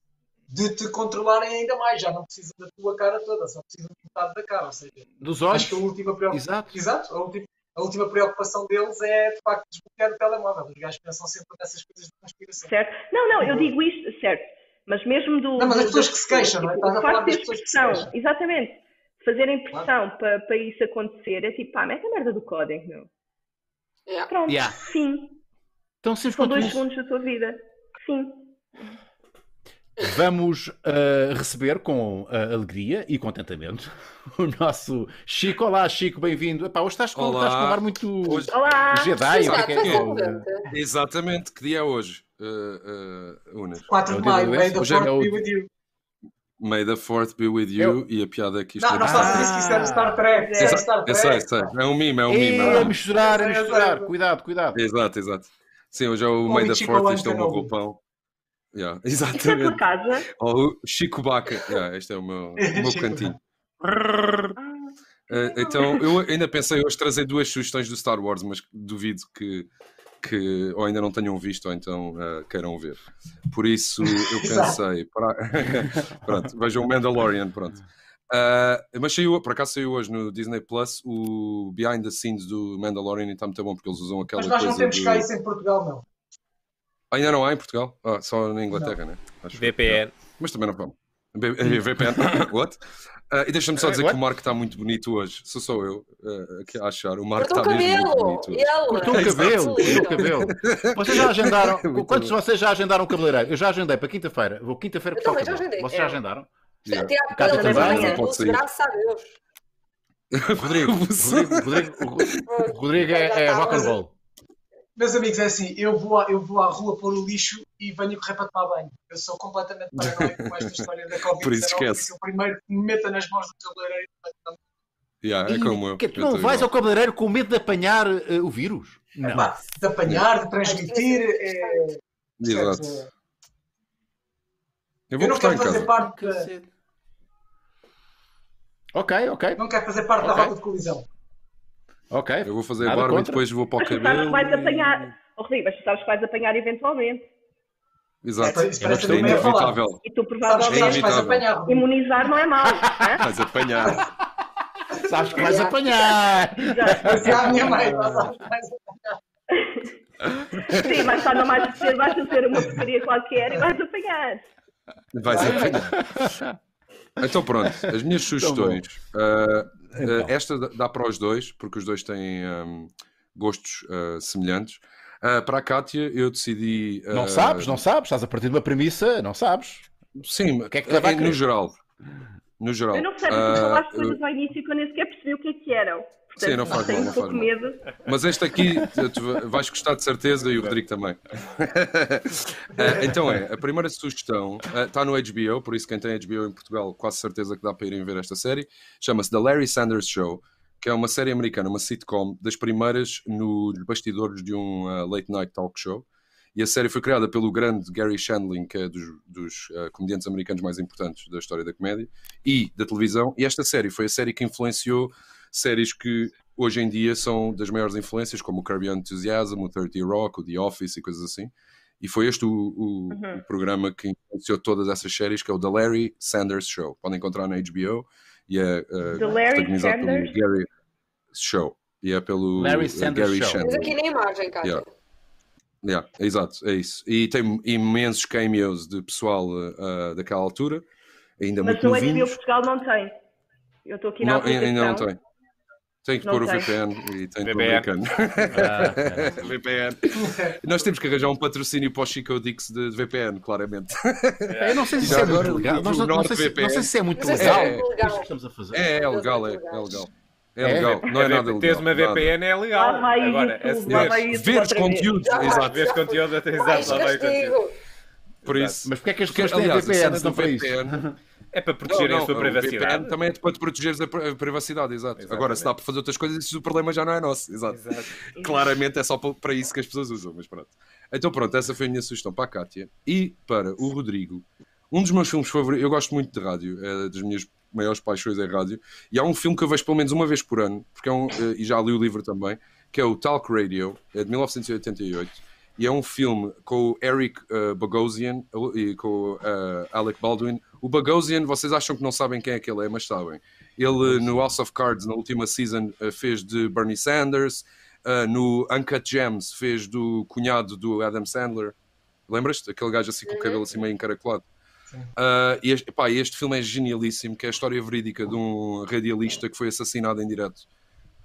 de te controlarem ainda mais. Já não precisam da tua cara toda, só precisam de metade da cara. Ou seja, Dos acho que a olhos. última preocupação. Exato. Exato, a última, a última preocupação deles é de facto desbloquear o telemóvel. Os gajos pensam sempre nessas coisas de conspiração. Certo? Não, não, eu digo isto, certo. Mas mesmo do. Não, mas as pessoas que se queixam, não é? tipo, Estás a falar das ter pessoas que se queixam. exatamente. Fazerem pressão para, para isso acontecer é tipo, pá, mete a merda do código, meu. Yeah. Pronto, Yeah. sim. Tão simples São dois isso. segundos da tua vida. Sim. Vamos uh, receber com uh, alegria e contentamento o nosso Chico. Olá, Chico, bem-vindo. Epá, hoje estás com, Olá. estás com um ar muito Hoje- Olá! Jedi. o que é Exato, que é? Exatamente, que dia é hoje, uh, Unas? 4 É o de maio, May the é Fourth o- be with you. May the 4th be with you e a piada é que isto Não, é não de- faças isso, que isso era Star Trek. Isso era Star Eu Trek. É um mime, é um mime. Ei, é um a mime. misturar, a Eu sei, eu misturar. Cuidado, cuidado. Exato, exato. Sim, hoje é o May the 4th, isto é o meu Kenobi. roupão. Yeah, é exatamente. casa? Ou o Chico Baca. Yeah, este é o meu, o meu cantinho. Uh, então, eu ainda pensei hoje trazer duas sugestões do Star Wars, mas duvido que, que ou ainda não tenham visto ou então uh, queiram ver. Por isso, eu pensei, para... pronto, vejam o Mandalorian, pronto. Uh, mas saiu, por acaso saiu hoje no Disney Plus o Behind the Scenes do Mandalorian e está muito bom porque eles usam aquela Mas nós não temos de- cá isso em Portugal, não. Ainda não há em Portugal? Ah, só na Inglaterra, né? Acho. VPN. Mas também não vamos. VPN. What? Ah, e deixa-me só dizer What? que o Marco está muito bonito hoje. Sou só eu ah, aqui a achar. O Marco está mesmo muito cabelo! bonito hoje. Cortou o cabelo, cortou o cabelo. Vocês já agendaram, Muito quantos de vocês já agendaram o cabeleireiro? Eu já agendei para quinta-feira. Vou quinta-feira Eu cortar o também já cabelo. agendei. Vocês já É. agendaram? Ele também também? vai ser graças a Deus. Rodrigo, Rodrigo, Rodrigo, Rodrigo é, é rock and roll. Meus amigos, é assim, eu vou, à, eu vou à rua pôr o lixo e venho correr para tomar banho. Eu sou completamente paranoico com esta história da Covid-19. Por isso esquece. O primeiro que me meta nas mãos do cabeleireiro Yeah, é como eu. que tu Eu não vais igual. ao cabeleireiro com medo de apanhar eh, o vírus? Não. Pá, de apanhar, de transmitir. É, Exato. percebes? Eu eu vou não cortar quero em fazer casa. parte da, Ok, ok. não quero fazer parte Ok. da rota de colisão. Ok. Eu vou fazer Nada barba e contra. depois vou para o Mas tu sabes que cabelo. vais e- apanhar. Oh, Rodrigo, mas tu sabes que vais apanhar eventualmente. Exato. É não ia falar. inevitável. E tu provavelmente vais inevitável. apanhar. imunizar não é mau. hã? Vais apanhar. Sabes que vais apanhar. Exato. Mas é a minha mãe, não sabes que vais Sim, mas está no mais cedo, vais fazer uma porcaria qualquer e vais apanhar. Vais apanhar. Então pronto, as minhas sugestões. ah, ah, Então. esta dá- para os dois, porque os dois têm ahm, gostos ah, semelhantes. Ah, para a Kátia, eu decidi. ah, Não sabes, não sabes. Estás a partir de uma premissa, não sabes. Sim, que é que a eh, no geral. No geral. Eu não sei, porque tu Ah, falaste coisas ao início que eu nem sequer percebi o que é que eram. Portanto, Sim, não faz tenho mal, um não pouco faz mal. medo. Mas este aqui vais gostar de certeza e o Rodrigo também. Então é, a primeira sugestão está no HBO, por isso quem tem HBO em Portugal quase certeza que dá para irem ver esta série. Chama-se The Larry Sanders Show, que é uma série americana, uma sitcom das primeiras nos bastidores de um ah, late night talk show. E a série foi criada pelo grande Gary Shandling, que é dos, dos ah, comediantes americanos mais importantes da história da comédia e da televisão. E esta série foi a série que influenciou séries que hoje em dia são das maiores influências, como o Curb Your Enthusiasm, o 30 Rock, o The Office e coisas assim. E foi este o, o- Uhum. o programa que influenciou todas essas séries, que é o The Larry Sanders Show. Podem encontrar na HBO e é uh, The Larry protagonizado Sanders? pelo Gary Show. E é pelo Larry Sanders Gary Show. Mas aqui na imagem, Cátia. Yeah. Yeah, exato, é isso. E tem imensos cameos de pessoal uh, daquela altura, ainda Mas muito o HBO novinhos. Portugal não tem. Eu estou aqui na Não, ainda não tem. Tem que Não pôr o. VPN e tem que pôr o VPN. americano. Ah, VPN. Nós temos que arranjar um patrocínio para o Chico Dix de VPN, claramente. Eu não sei se isso é agora, muito legal. não, não sei se, não sei se é muito Mas é legal. legal. Que estamos a fazer. É, é legal, é, é legal. É legal, não é nada legal. Teres uma nada. VPN é legal. Lá vai o Agora, lá vai YouTube Veres outra vez. conteúdo, Já vai. exato. Vês conteúdo, até Mais exato, lá vai o conteúdo. castigo. Por isso. Mas porque é que as pessoas têm aliás, a VPN não do para isso? VPN É para protegerem Não, a sua não, o privacidade. VPN também é para te protegeres pri- privacidade, exato. Exatamente. Agora, se dá para fazer outras coisas, isso o problema já não é nosso, exato. Exato. Claramente é só pa- para isso que as pessoas usam, mas pronto. Então pronto, essa foi a minha sugestão para a Kátia. E para o Rodrigo, um dos meus filmes favoritos, eu gosto muito de rádio, é das minhas maiores paixões é rádio, e há um filme que eu vejo pelo menos uma vez por ano, porque é um, eh, e já li o livro também, que é o Talk Radio, é de 1988, e é um filme com o Eric eh, Bogosian e com o eh, Alec Baldwin. O Bogosian, vocês acham que não sabem quem é que ele é, mas sabem. Ele no House of Cards, na última season, eh, fez de Bernie Sanders, eh, no Uncut Gems fez do cunhado do Adam Sandler. Lembras-te? Aquele gajo assim com o cabelo assim meio encaracolado. Uh, e este, pá, este filme é genialíssimo, que é a história verídica de um radialista que foi assassinado em direto.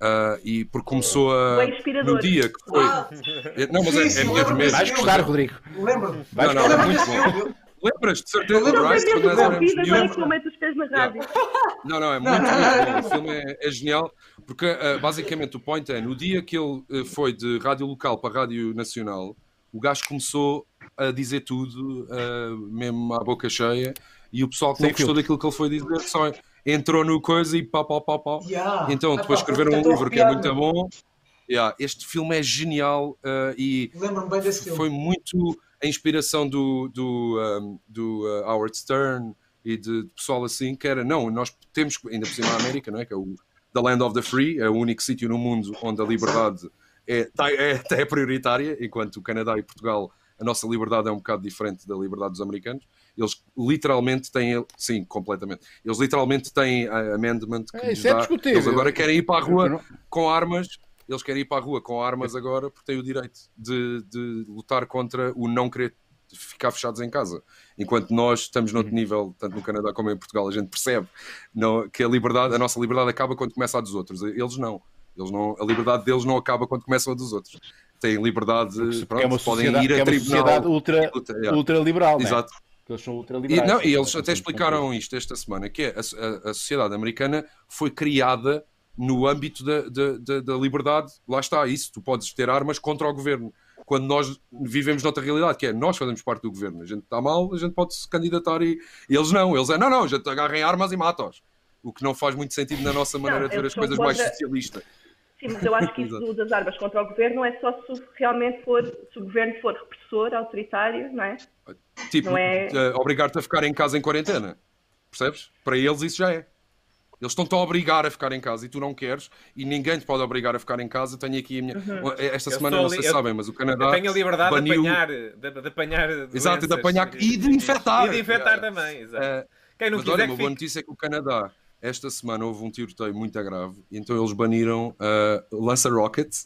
Uh, e porque começou a. No dia que foi. Ah, É- Não, mas é, é mesmo lembro-me mesmo. Vais gostar, Rodrigo. Lembro-me. Não, não, é muito bom. Lembras-te, de certeza, sei quando nós éramos miúdos? que eu meto os pés na rádio. Não, não, é muito, muito bom. O filme é, é genial, porque uh, basicamente o point é: no dia que ele uh, foi de rádio local para rádio nacional, o gajo começou a dizer tudo, uh, mesmo à boca cheia, e o pessoal que não gostou daquilo que ele foi dizer só entrou no coisa e pau, pau, pau, pau. Yeah. Então, Ah, depois pá, escreveram um livro que é muito bom. Yeah, este filme é genial uh, e Lembro-me bem desse filme. foi muito a inspiração do, do, um, do uh, Howard Stern e de, de pessoal assim que era, não, nós temos, que- ainda por cima a América, não é? que é o The Land of the Free, é o único sítio no mundo onde a liberdade é, tá- é, é prioritária, enquanto o Canadá e Portugal a nossa liberdade é um bocado diferente da liberdade dos americanos. Eles literalmente têm, sim, completamente. Eles literalmente têm a amendment que É, lhes é dá. discutível. Eles agora querem ir para a rua não- com armas. Eles querem ir para a rua com armas agora porque têm o direito de, de lutar contra o não querer ficar fechados em casa. Enquanto nós estamos Uhum. noutro nível, tanto no Canadá como em Portugal, a gente percebe não, que a liberdade, a nossa liberdade acaba quando começa a dos outros. Eles não. Eles não. A liberdade deles não acaba quando começa a dos outros. Têm liberdade, pronto, é uma podem ir a é uma tribunal. sociedade ultra, Luta, yeah. ultraliberal. não é? Exato. Eles são E, não, e eles até explicaram isto esta semana, que é a, a- a sociedade americana foi criada no âmbito da, da, da- da liberdade. Lá está, isso. Tu podes ter armas contra o governo. Quando nós vivemos noutra realidade, que é nós fazemos parte do governo. A gente está mal, a gente pode se candidatar e, e eles não. Eles é, não, não, a gente agarra em armas e mata-os. O que não faz muito sentido na nossa maneira de ver as coisas mais contra- socialista. Sim, mas eu acho que isso das armas contra o governo não é só se realmente for, se o governo for repressor, autoritário, não é? Tipo, Não é- eh, obrigar-te a ficar em casa em quarentena. Percebes? Para eles isso já é. Eles estão-te a obrigar a ficar em casa e tu não queres, e ninguém te pode obrigar a ficar em casa. Tenho aqui a minha. Esta Eu semana, não sei se sabem, mas o Canadá. Eu tenho a liberdade de baniu- apanhar, de, de apanhar Exato, de apanhar e de infectar. E de infectar É. também, exato. Eh, Quem não mas olha, quiser uma que boa fique. notícia é que o Canadá, esta semana, houve um tiroteio muito grave, então eles baniram uh, Lancer Rockets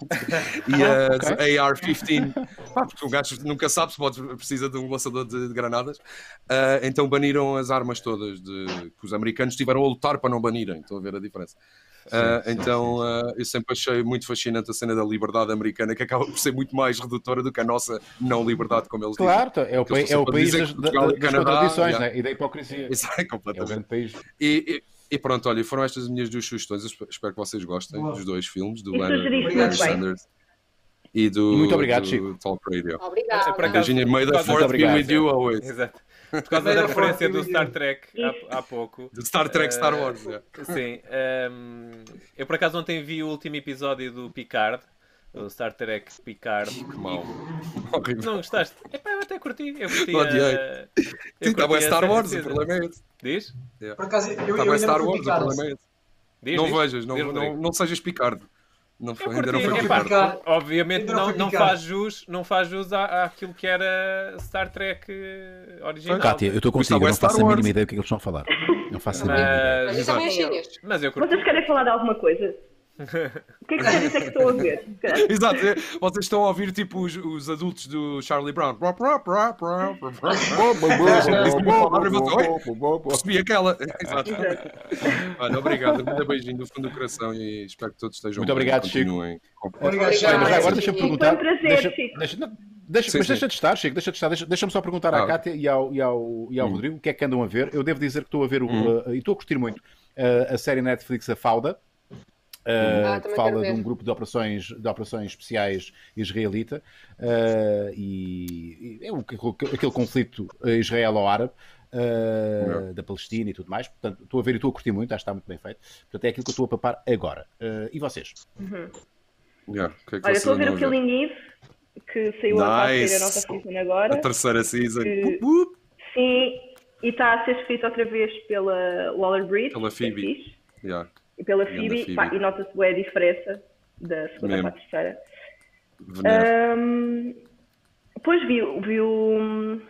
e a AR-15. Pá, porque o gajo nunca sabe se pode, precisa de um lançador de, de granadas. Uh, então baniram as armas todas de, que os americanos tiveram a lutar para não banirem. Estão a ver a diferença. Uh, então uh, eu sempre achei muito fascinante a cena da liberdade americana, que acaba por ser muito mais redutora do que a nossa não liberdade, como eles Claro, então, é o, pa- é o país dizem das, Portugal da- das Canadá, contradições yeah. né? e da hipocrisia. dizem. Isso é É o completamente. grande país. E, e- e pronto, olha, foram estas as minhas duas sugestões. Eu espero que vocês gostem Boa. dos dois filmes, do Leonard. Sanders e do, muito obrigado, do Chico. Talk Radio. Acaso- Virginia, may the Muito fourth be obrigado. with you always. Exato. Por causa da referência do Star Trek há, há pouco. De Star Trek, Star Eh, Wars. yeah. Sim. ehm, eu por acaso ontem vi o último episódio do Picard, o Star Trek Picard. Que mal. Horrível. Não gostaste? Epá, eu até curti. Eu curti. Odiei. Sim, estava a Star Wars, o problema é esse. Diz? Por acaso, eu, a ainda Star não Wars, o problema é esse. Diz, Não diz. vejas, não, Diz, não, Rodrigo. não sejas Picardo. Não, foi- ainda não foi. Picar. obviamente Ainda não não, não faz jus, não faz jus à, àquilo que era Star Trek eh, original. Cátia, eu estou contigo, eu não faço Star a mínima ideia do que é que eles estão a falar. Não faço a mínima ideia. Mas, mas eu curti. Vocês querem falar de alguma coisa? O que é que vocês é que estão a ver? Exato, é, vocês estão a ouvir tipo os, os adultos do Charlie Brown. Percebi aquela. Exato. Olha, obrigado. Um grande beijinho do fundo do coração e espero que todos estejam Muito bem. obrigado, Chico. Obrigado, Chico. mas agora deixa-me Foi um perguntar. prazer, deixa, Chico. deixa, não, deixa- Sim, mas deixa de estar, Chico, deixa de estar. Deixa- Deixa-me só perguntar à Ah. Cátia e ao, e ao, e ao Hum. Rodrigo o que é que andam a ver. Eu devo dizer que estou a ver o, Hum. uh, e estou a curtir muito uh, a série Netflix A Fauda. Uh, Ah, que fala de um grupo de operações, de operações especiais israelita uh, e, e é o- aquele, aquele conflito uh, israelo-árabe uh, da Palestina e tudo mais. Portanto, estou a ver e estou a curtir muito, acho que está muito bem feito. Portanto, é aquilo que eu estou a papar agora. Uh, e vocês? Yeah, o que é que Olha, estou a ver o Killing Eve, que saiu a Nice. a nossa season agora. A terceira season. Que-. Sim, e está a ser escrito outra vez pela Waller Bridge. Pela é Phoebe. fixe, Yeah. Pela Phoebe, Phoebe. pá, e nota-se bem a diferença da segunda Mesmo. para a terceira. Ahm, depois vi, vi o.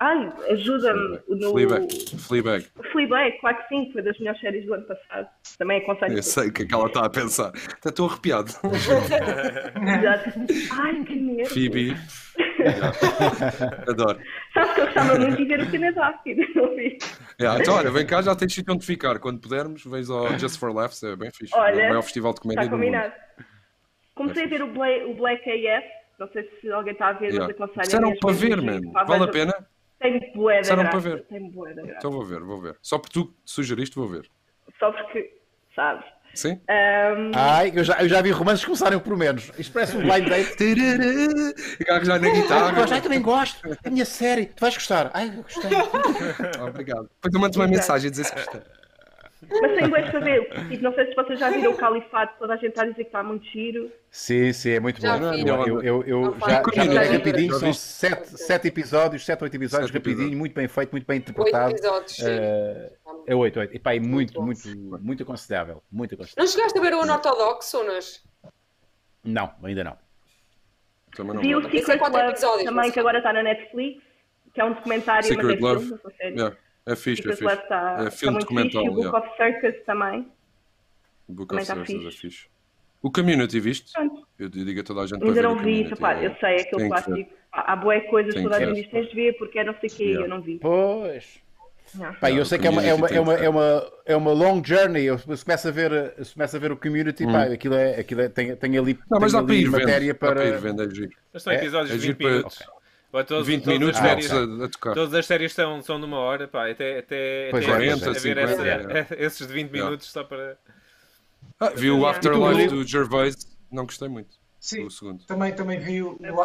Ai, ajuda-me no. Fleabag. Fleabag. Fleabag, claro que sim, foi das melhores séries do ano passado. Também aconselho. Eu sei o que é que ela está a pensar. Até estou arrepiado. Exato. Ai, que medo. Phoebe. Adoro. Sabes que eu gostava muito de ver o vi. Yeah, então, olha, vem cá, já tens sítio onde ficar. Quando pudermos, vens ao Just for Laughs, é bem fixe. Olha, é o maior festival de comédia Está do mundo. combinado. Comecei a ver o Black, o Black AF, não sei se alguém está a ver, Yeah. mas aconselho. Disseram mesmo, para ver, man. giro. Pá, Vale a pena? Tem bué da Disseram para ver. Tem bué da graça. Então vou ver, vou ver. Só porque tu sugeriste, vou ver. Só porque, sabes? Sim? Ahm, Ai, eu já, eu já vi romances começarem por menos. Isto parece um blind date. E já na Ai, guitarra. gosto, ai, também gosto. A minha série, tu vais gostar. Ai, eu gostei. Obrigado. Depois eu mando uma mensagem a dizer se gostou. Mas tem bué para ver. Tipo, não sei se vocês já viram o Califato, toda a gente está a dizer que está muito giro. Sim, sim, é muito Já bom. vi. Eu, eu, eu, eu já, pá, já rapidinho, são sete, sete episódios, sete, oito episódios, Sete rapidinho, episódios. muito bem feito, muito bem Oito interpretado. episódios, sim. Eh, é oito, oito. Epá, é muito, bom. muito, muito aconselhável. Muito aconselhável. Não chegaste a ver o Unortodoxo, Unas? Não, ainda não. Também não Vi o é Secret quatro Love episódios, também, mas- que agora está na Netflix, que é um documentário, mas Secret é Love. filme, É fixe, é fixe. Está É está filme fixe. documental. E o Book yeah. of Circus também. Book também of tá Circus é fixe. fixe. O Community, viste? Pronto. Eu digo a toda a gente para Ainda não o vi, rapaz, é- eu sei, é aquele clássico. ver. Há boé coisas que toda a gente tens de ver porque é não sei o quê, Yeah. eu não vi. Pois. Não. Pá, eu sei o que é uma, é uma, é uma, é uma, é uma long journey. Eu se começo a ver, se começo a ver o community, pá, Hum. aquilo é, aquilo é, tem, tem ali, Não, mas tem para ali ir vendo. matéria Dá para ir para. vendo, é giro. Mas são É? episódios É de giro 20 para- minutos. Pá, todos- 20 todas minutos as séries, a, a tocar. Todas as séries são, são de uma hora, pá, até, até, Pois até é, a- 40, a ver 50, essa- é. esses de 20 Yeah. minutos só para. Ah, vi o. Afterlife do Gervais, não gostei muito. Sim, O segundo. também, também, vi, a-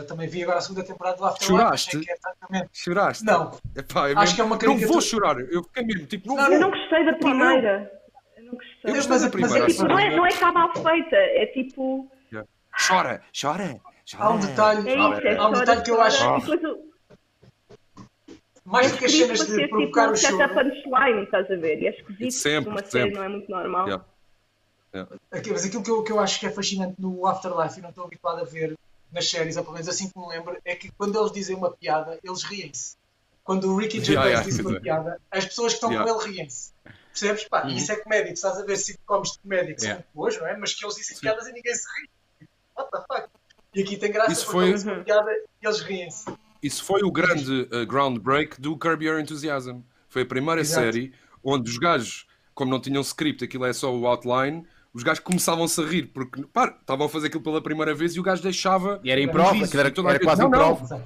a- também vi agora a segunda temporada do Afterlife. Choraste? era exatamente- Choraste? Não, Epá, é Acho mesmo- que é uma Não vou caricatura. chorar, eu fiquei mesmo tipo, não, Não. Eu não gostei da primeira. Eu não gostei. Eu gostei Mas- da mas primeira. é É tipo, não, é, não é que está mal feita, é tipo. Chora, chora. Há um detalhe, É isso, é há um chora, detalhe que eu acho. mais do que as cenas de tipo provocar o choro. punchline, estás a ver? E é esquisito, Sempre, uma série sempre. não é muito normal. Yeah. Aqui- Mas aquilo que eu, que eu acho que é fascinante no Afterlife e não estou habituado a ver nas séries, ou pelo menos assim que me lembro, é que quando eles dizem uma piada, eles riem-se. Quando o Ricky Gervais Yeah, yeah, diz uma é. piada, as pessoas que estão Yeah. com ele riem-se. Percebes? Pá, Uhum. isso é comédia. Tu estás a ver sitcoms de comédia que Yeah. são boas, não é? Mas que eles dizem piadas e ninguém se ri. What the fuck? E aqui tem graça Isso foi- piada e eles riem-se. Isso foi o grande uh, groundbreak do Curb Your Enthusiasm. Foi a primeira Exato. série onde os gajos, como não tinham script, aquilo é só o outline, os gajos começavam-se a rir, porque pá, estavam a fazer aquilo pela primeira vez e o gajo deixava. E era improv, riso, aquilo era, era quase não, improv.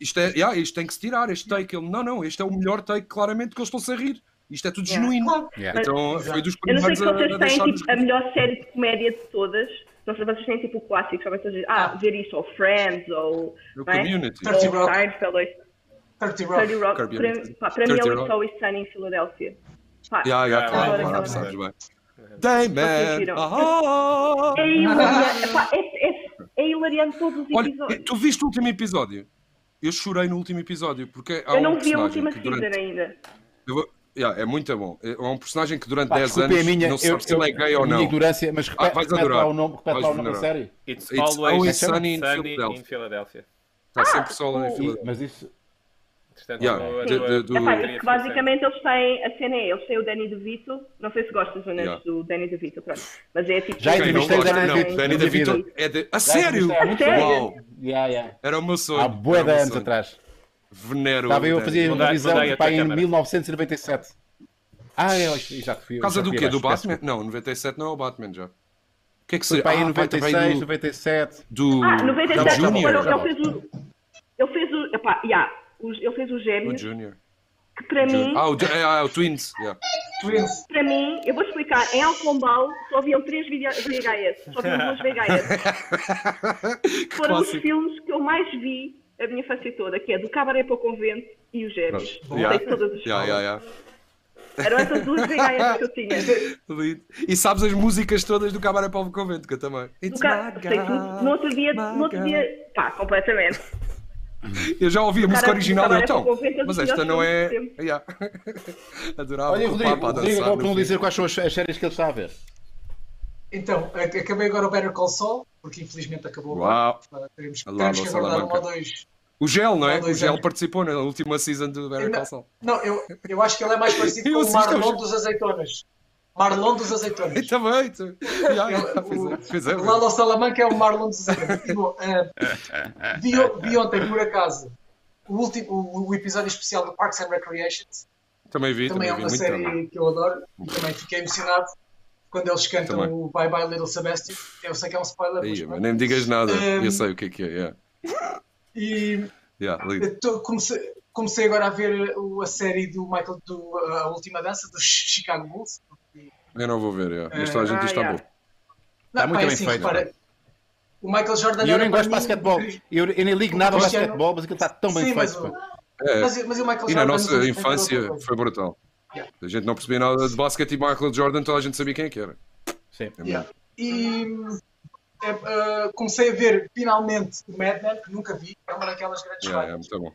Isto, é, yeah, isto tem que se tirar, este take. Ele, não, não, este é o melhor take, claramente, que eles estão-se a rir. Isto é tudo Yeah. genuíno. Claro. Yeah. Então foi dos Eu não sei primeiros se a, vocês a têm tipo, a melhor série de comédia de todas. Não sei se vocês têm tipo o clássico, sabem todos ah, ver isto, ou Friends, ou, o não é? community. Thirty ou Rock. Seinfeld, ou 30 Rock. 30 Rock. Para, mim é 30 o. It's Always Sunny em Filadélfia. Pá, Yeah, yeah, Ah, claro, claro, sabes bem. Vocês Dayman! Ah! É hilariante, é, é, é hilariante todos os Olha, episódios. tu viste o último episódio? Eu chorei no último episódio, porque há Eu não vi a última season durante... ainda. Eu vou- Yeah, é muito bom. É um personagem que durante Pá, 10 desculpem anos a minha, não se eu, sabe se ele é gay ou a não. ignorância, mas repete, Ah, vais repete adorar. lá o nome, repete Vais lá o nome da série. It's, It's always, always sunny, sunny in in Philadelphia. Philadelphia. Está sempre solo em Filadélfia. Mas isso, Yeah, a de- do- Epá, porque foi basicamente eles têm, a cena é, eles têm o Danny DeVito, não sei se gostas ou não Yeah. do Danny DeVito, pronto, mas é tipo... Já entrevistei o Danny. DeVito. É de... A sério? muito sério? Uau! Yeah, yeah. Era o meu sonho. Há bué de anos atrás. Venero. Estava eu a o fazer Danny. Mudei- televisão mudei a pá, tua em câmara. 1997. Ah, é, exato, fui eu. Por causa já do quê? Do Batman? Não, 97 não é o Batman já. O que é que seria? para em Ah, pá, também 96, do- 97. Do... Ah, do 97, Junior. ele, fez o... Ele fez o... Epá, yeah, os- ele fez o O Gêmeos, Junior. que para mim, Ah, o, é, ah, o Twins. Yeah. Twins. para mim, eu vou explicar, em Alcombal só haviam três VHS, só haviam duas VHS. que Foram os filmes que eu mais vi a minha infância toda, que é do Cabaré para o Convento e os Gêmeos. Voltei todas as Yeah, yeah, yeah. Eram essas duas VHS que eu tinha. E sabes as músicas todas do Cabaré Povo Convento, que eu também. It's ca- my sei. No outro dia, no outro dia, pá, completamente. Eu já ouvi a música original então. para o Mas esta não é. Yeah. Adorava Olha, o Rodrigo, Papa a Rodrigo acabou por não dizer quais são as, as séries que ele está a ver. Então, ac- acabei agora o Better Call Saul, porque infelizmente acabou Uau. agora. Teremos, teremos que aguardar um ou dois. O Gel, não é? O Gel anos. participou na última season do Better Eu Call não- Saul. Não, eu, eu acho que ele é mais parecido Eu com o Marlon dos Azeitonas. Marlon dos Azeitonas. E também. tu- Yeah, yeah, o- Lalo Salamanca é o Marlon dos Azeitonas. E, bom, eh, vi, ontem, por acaso, o, último, o, o episódio especial do Parks and Recreations. Também vi, Também também é uma muito série também. que eu adoro e também fiquei emocionado quando eles cantam Também. o Bye Bye Little Sebastian. Eu sei que é um spoiler, Aí, mas nem me digas nada, Um, eu sei o que é que é. Yeah. E Yeah, tô- comecei, comecei agora a ver a série do Michael, do, a última dança dos Chicago Bulls. porque- Eu não vou ver, yeah. mas toda a gente Ah, está yeah. bom. Não, muito pá, é bem assim, feito, repara, o Michael Jordan E eu era nem gosto de basquetebol. Eu, eu nem ligo nada ao basquetebol, mas aquilo está tão bem Sim, mas, feito. o-. É. mas, mas o Michael E na Jordan nossa nos anos 70 era infância foi brutal. Yeah. A gente não percebia nada de basquete e Michael Jordan, toda a gente sabia quem é que era. Sim. É Yeah. E é, uh, comecei a ver finalmente o Mad Men, que nunca vi, é uma daquelas grandes Yeah, é muito bom.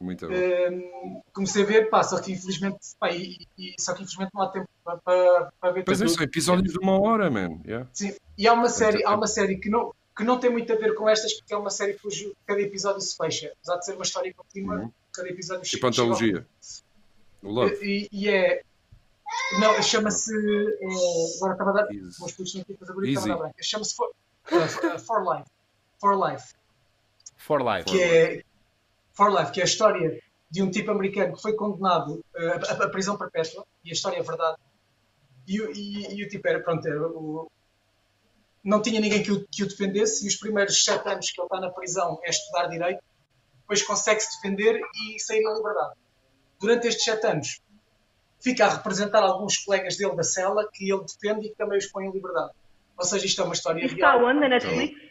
Muito bom. Um, comecei a ver, pá, só que infelizmente, pá, e, e- só que infelizmente não há tempo para, para, para ver Pois é, tudo. são episódios de uma hora, man. Yeah. Sim. E há uma série, tempo. há uma série que não, que não tem muito a ver com estas, porque é uma série cujo cada episódio se fecha. Apesar de ser uma história contínua, Uhum. cada episódio Tipo chega ao antologia. O Love. E, e é. Não, chama-se. eh, agora estava a dar. Easy. Não têm coisa bonita, Easy. estava a dar branca. Chama-se For, eh, For, For Life. For Life. For Life. Que é. For Life, que é a história de um tipo americano que foi condenado eh, a, a prisão perpétua, e a história é verdade. E, o- e, e o tipo era, pronto, era o, não tinha ninguém que o, que o defendesse, e os primeiros sete anos que ele está na prisão é estudar direito, depois consegue-se defender e sair na liberdade. Durante estes sete anos, fica a representar alguns colegas dele da cela que ele defende e que também os põe em liberdade. Ou seja, isto é uma história Isto está real. onde? Na Netflix?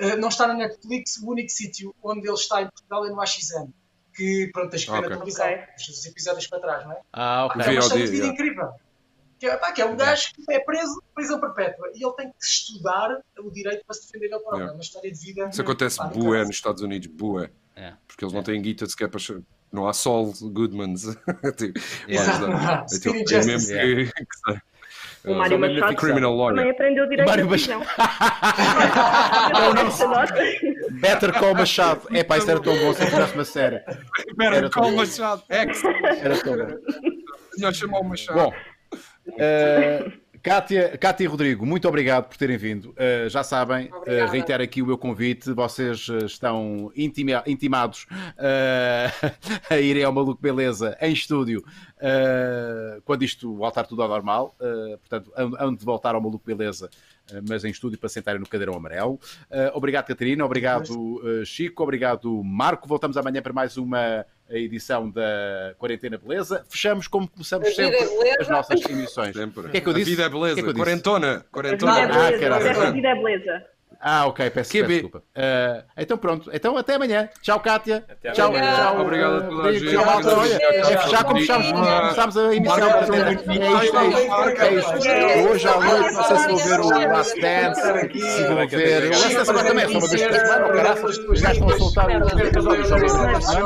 Uh, não está na Netflix, o único sítio onde ele está em Portugal é no AXN, que pronto, tens que ver na televisão, os episódios para trás, não é? Ah, ok. é uma história de vida yeah. incrível. Que é, pá, que é um gajo que é preso, prisão perpétua, e ele tem que estudar o direito para se defender ele próprio. Yeah. É uma história de vida. Isso acontece pá, bué nos Estados Unidos, bué. É. Porque eles não têm guita sequer para, Não há Saul Goodmans. tipo. Exato. É, tipo, é mesmo que. O Mário Só mesmo Machado Criminal também Lawyer. aprendeu direito Mário à prisão. Não, não. Better Call Machado. É pá, isso era tão bom se eu fizesse uma série. Calma, tão- Machado. Ex. Era tão bom. Melhor chamar o Machado. Bom, eh, Cátia, Cátia e Rodrigo, muito obrigado por terem vindo. Eh, já sabem, eh, reitero aqui o meu convite. Vocês eh, estão intima- intimados eh, a irem ao Maluco Beleza em estúdio quando isto voltar tudo ao normal. Portanto, hão hão de voltar ao Maluco Beleza, mas em estúdio para sentarem no cadeirão amarelo. Eh, obrigado, Catarina. Obrigado, eh, Chico. Obrigado, Marco. Voltamos amanhã para mais uma edição da Quarentena Beleza. Fechamos como começamos A é sempre beleza. as nossas emissões. Sempre. O que é que eu A disse? vida é beleza. O que é que? Quarentona. A Quarentona. é. A vida é beleza. Ah, ok, peço, Que peço desculpa. Ah, então pronto, então até amanhã. Tchau, Cátia. Até tchau, amanhã. tchau. Obrigado a ah, toda a gente. Tchau, malta. Olha, Obrigado. é fechar como fechámos, Ah, começámos a emissão. É isto, é isto. É. Hoje à noite, não sei se vou ver o Last Dance, se vou ver. O Last Dance agora também é só uma vez por semana, oh, caraças. Os gajos estão a soltar os episódios só uma semana. É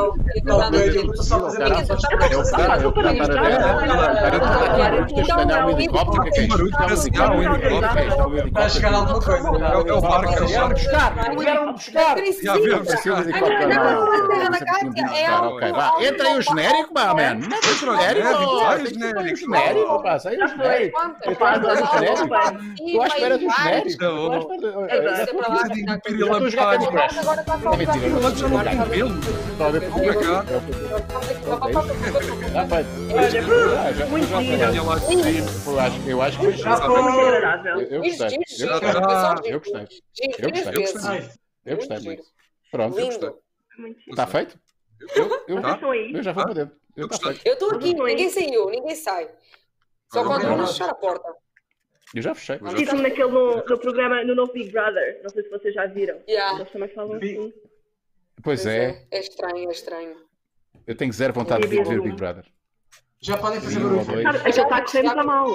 o que é estar a ver. Ter que ganhar um helicóptero. É é um. É um Vai chegar alguma coisa. É o- é o barco, o Vieram buscar, vieram buscar. Já não, Cátia, é. Entra aí o genérico, pá, man. Entra o genérico. sai o genérico. Sai o genérico. Eu estou à espera do genérico. Eu tá a jogar Candy Crush. É mentira. Já não tem pelo. Estou a ver por Vem cá. Já feito. Muito sim. Eu acho- Eu que foi. Eu- Eu gostei. Eu gostei. Ah, Eu gostei. Eu gostei. Ai, Eu gostei Muito muito. Pronto, eu gostei. Lindo. Muito Está feito? Eu, eu, aí? eu já vou para dentro. Eu Eu gostei. Eu estou aqui, Não é ninguém saiu, ninguém sai. Só quando não. vamos fechar a porta. Eu já fechei. Eu já Tipo naquele no, no programa, no novo Big Brother. Não sei se vocês já viram. Yeah. Eles também falam assim. Pois é, É estranho, é estranho. eu tenho zero vontade de ver Big Brother. Já podem fazer barulho. aquele está a correr muito mal.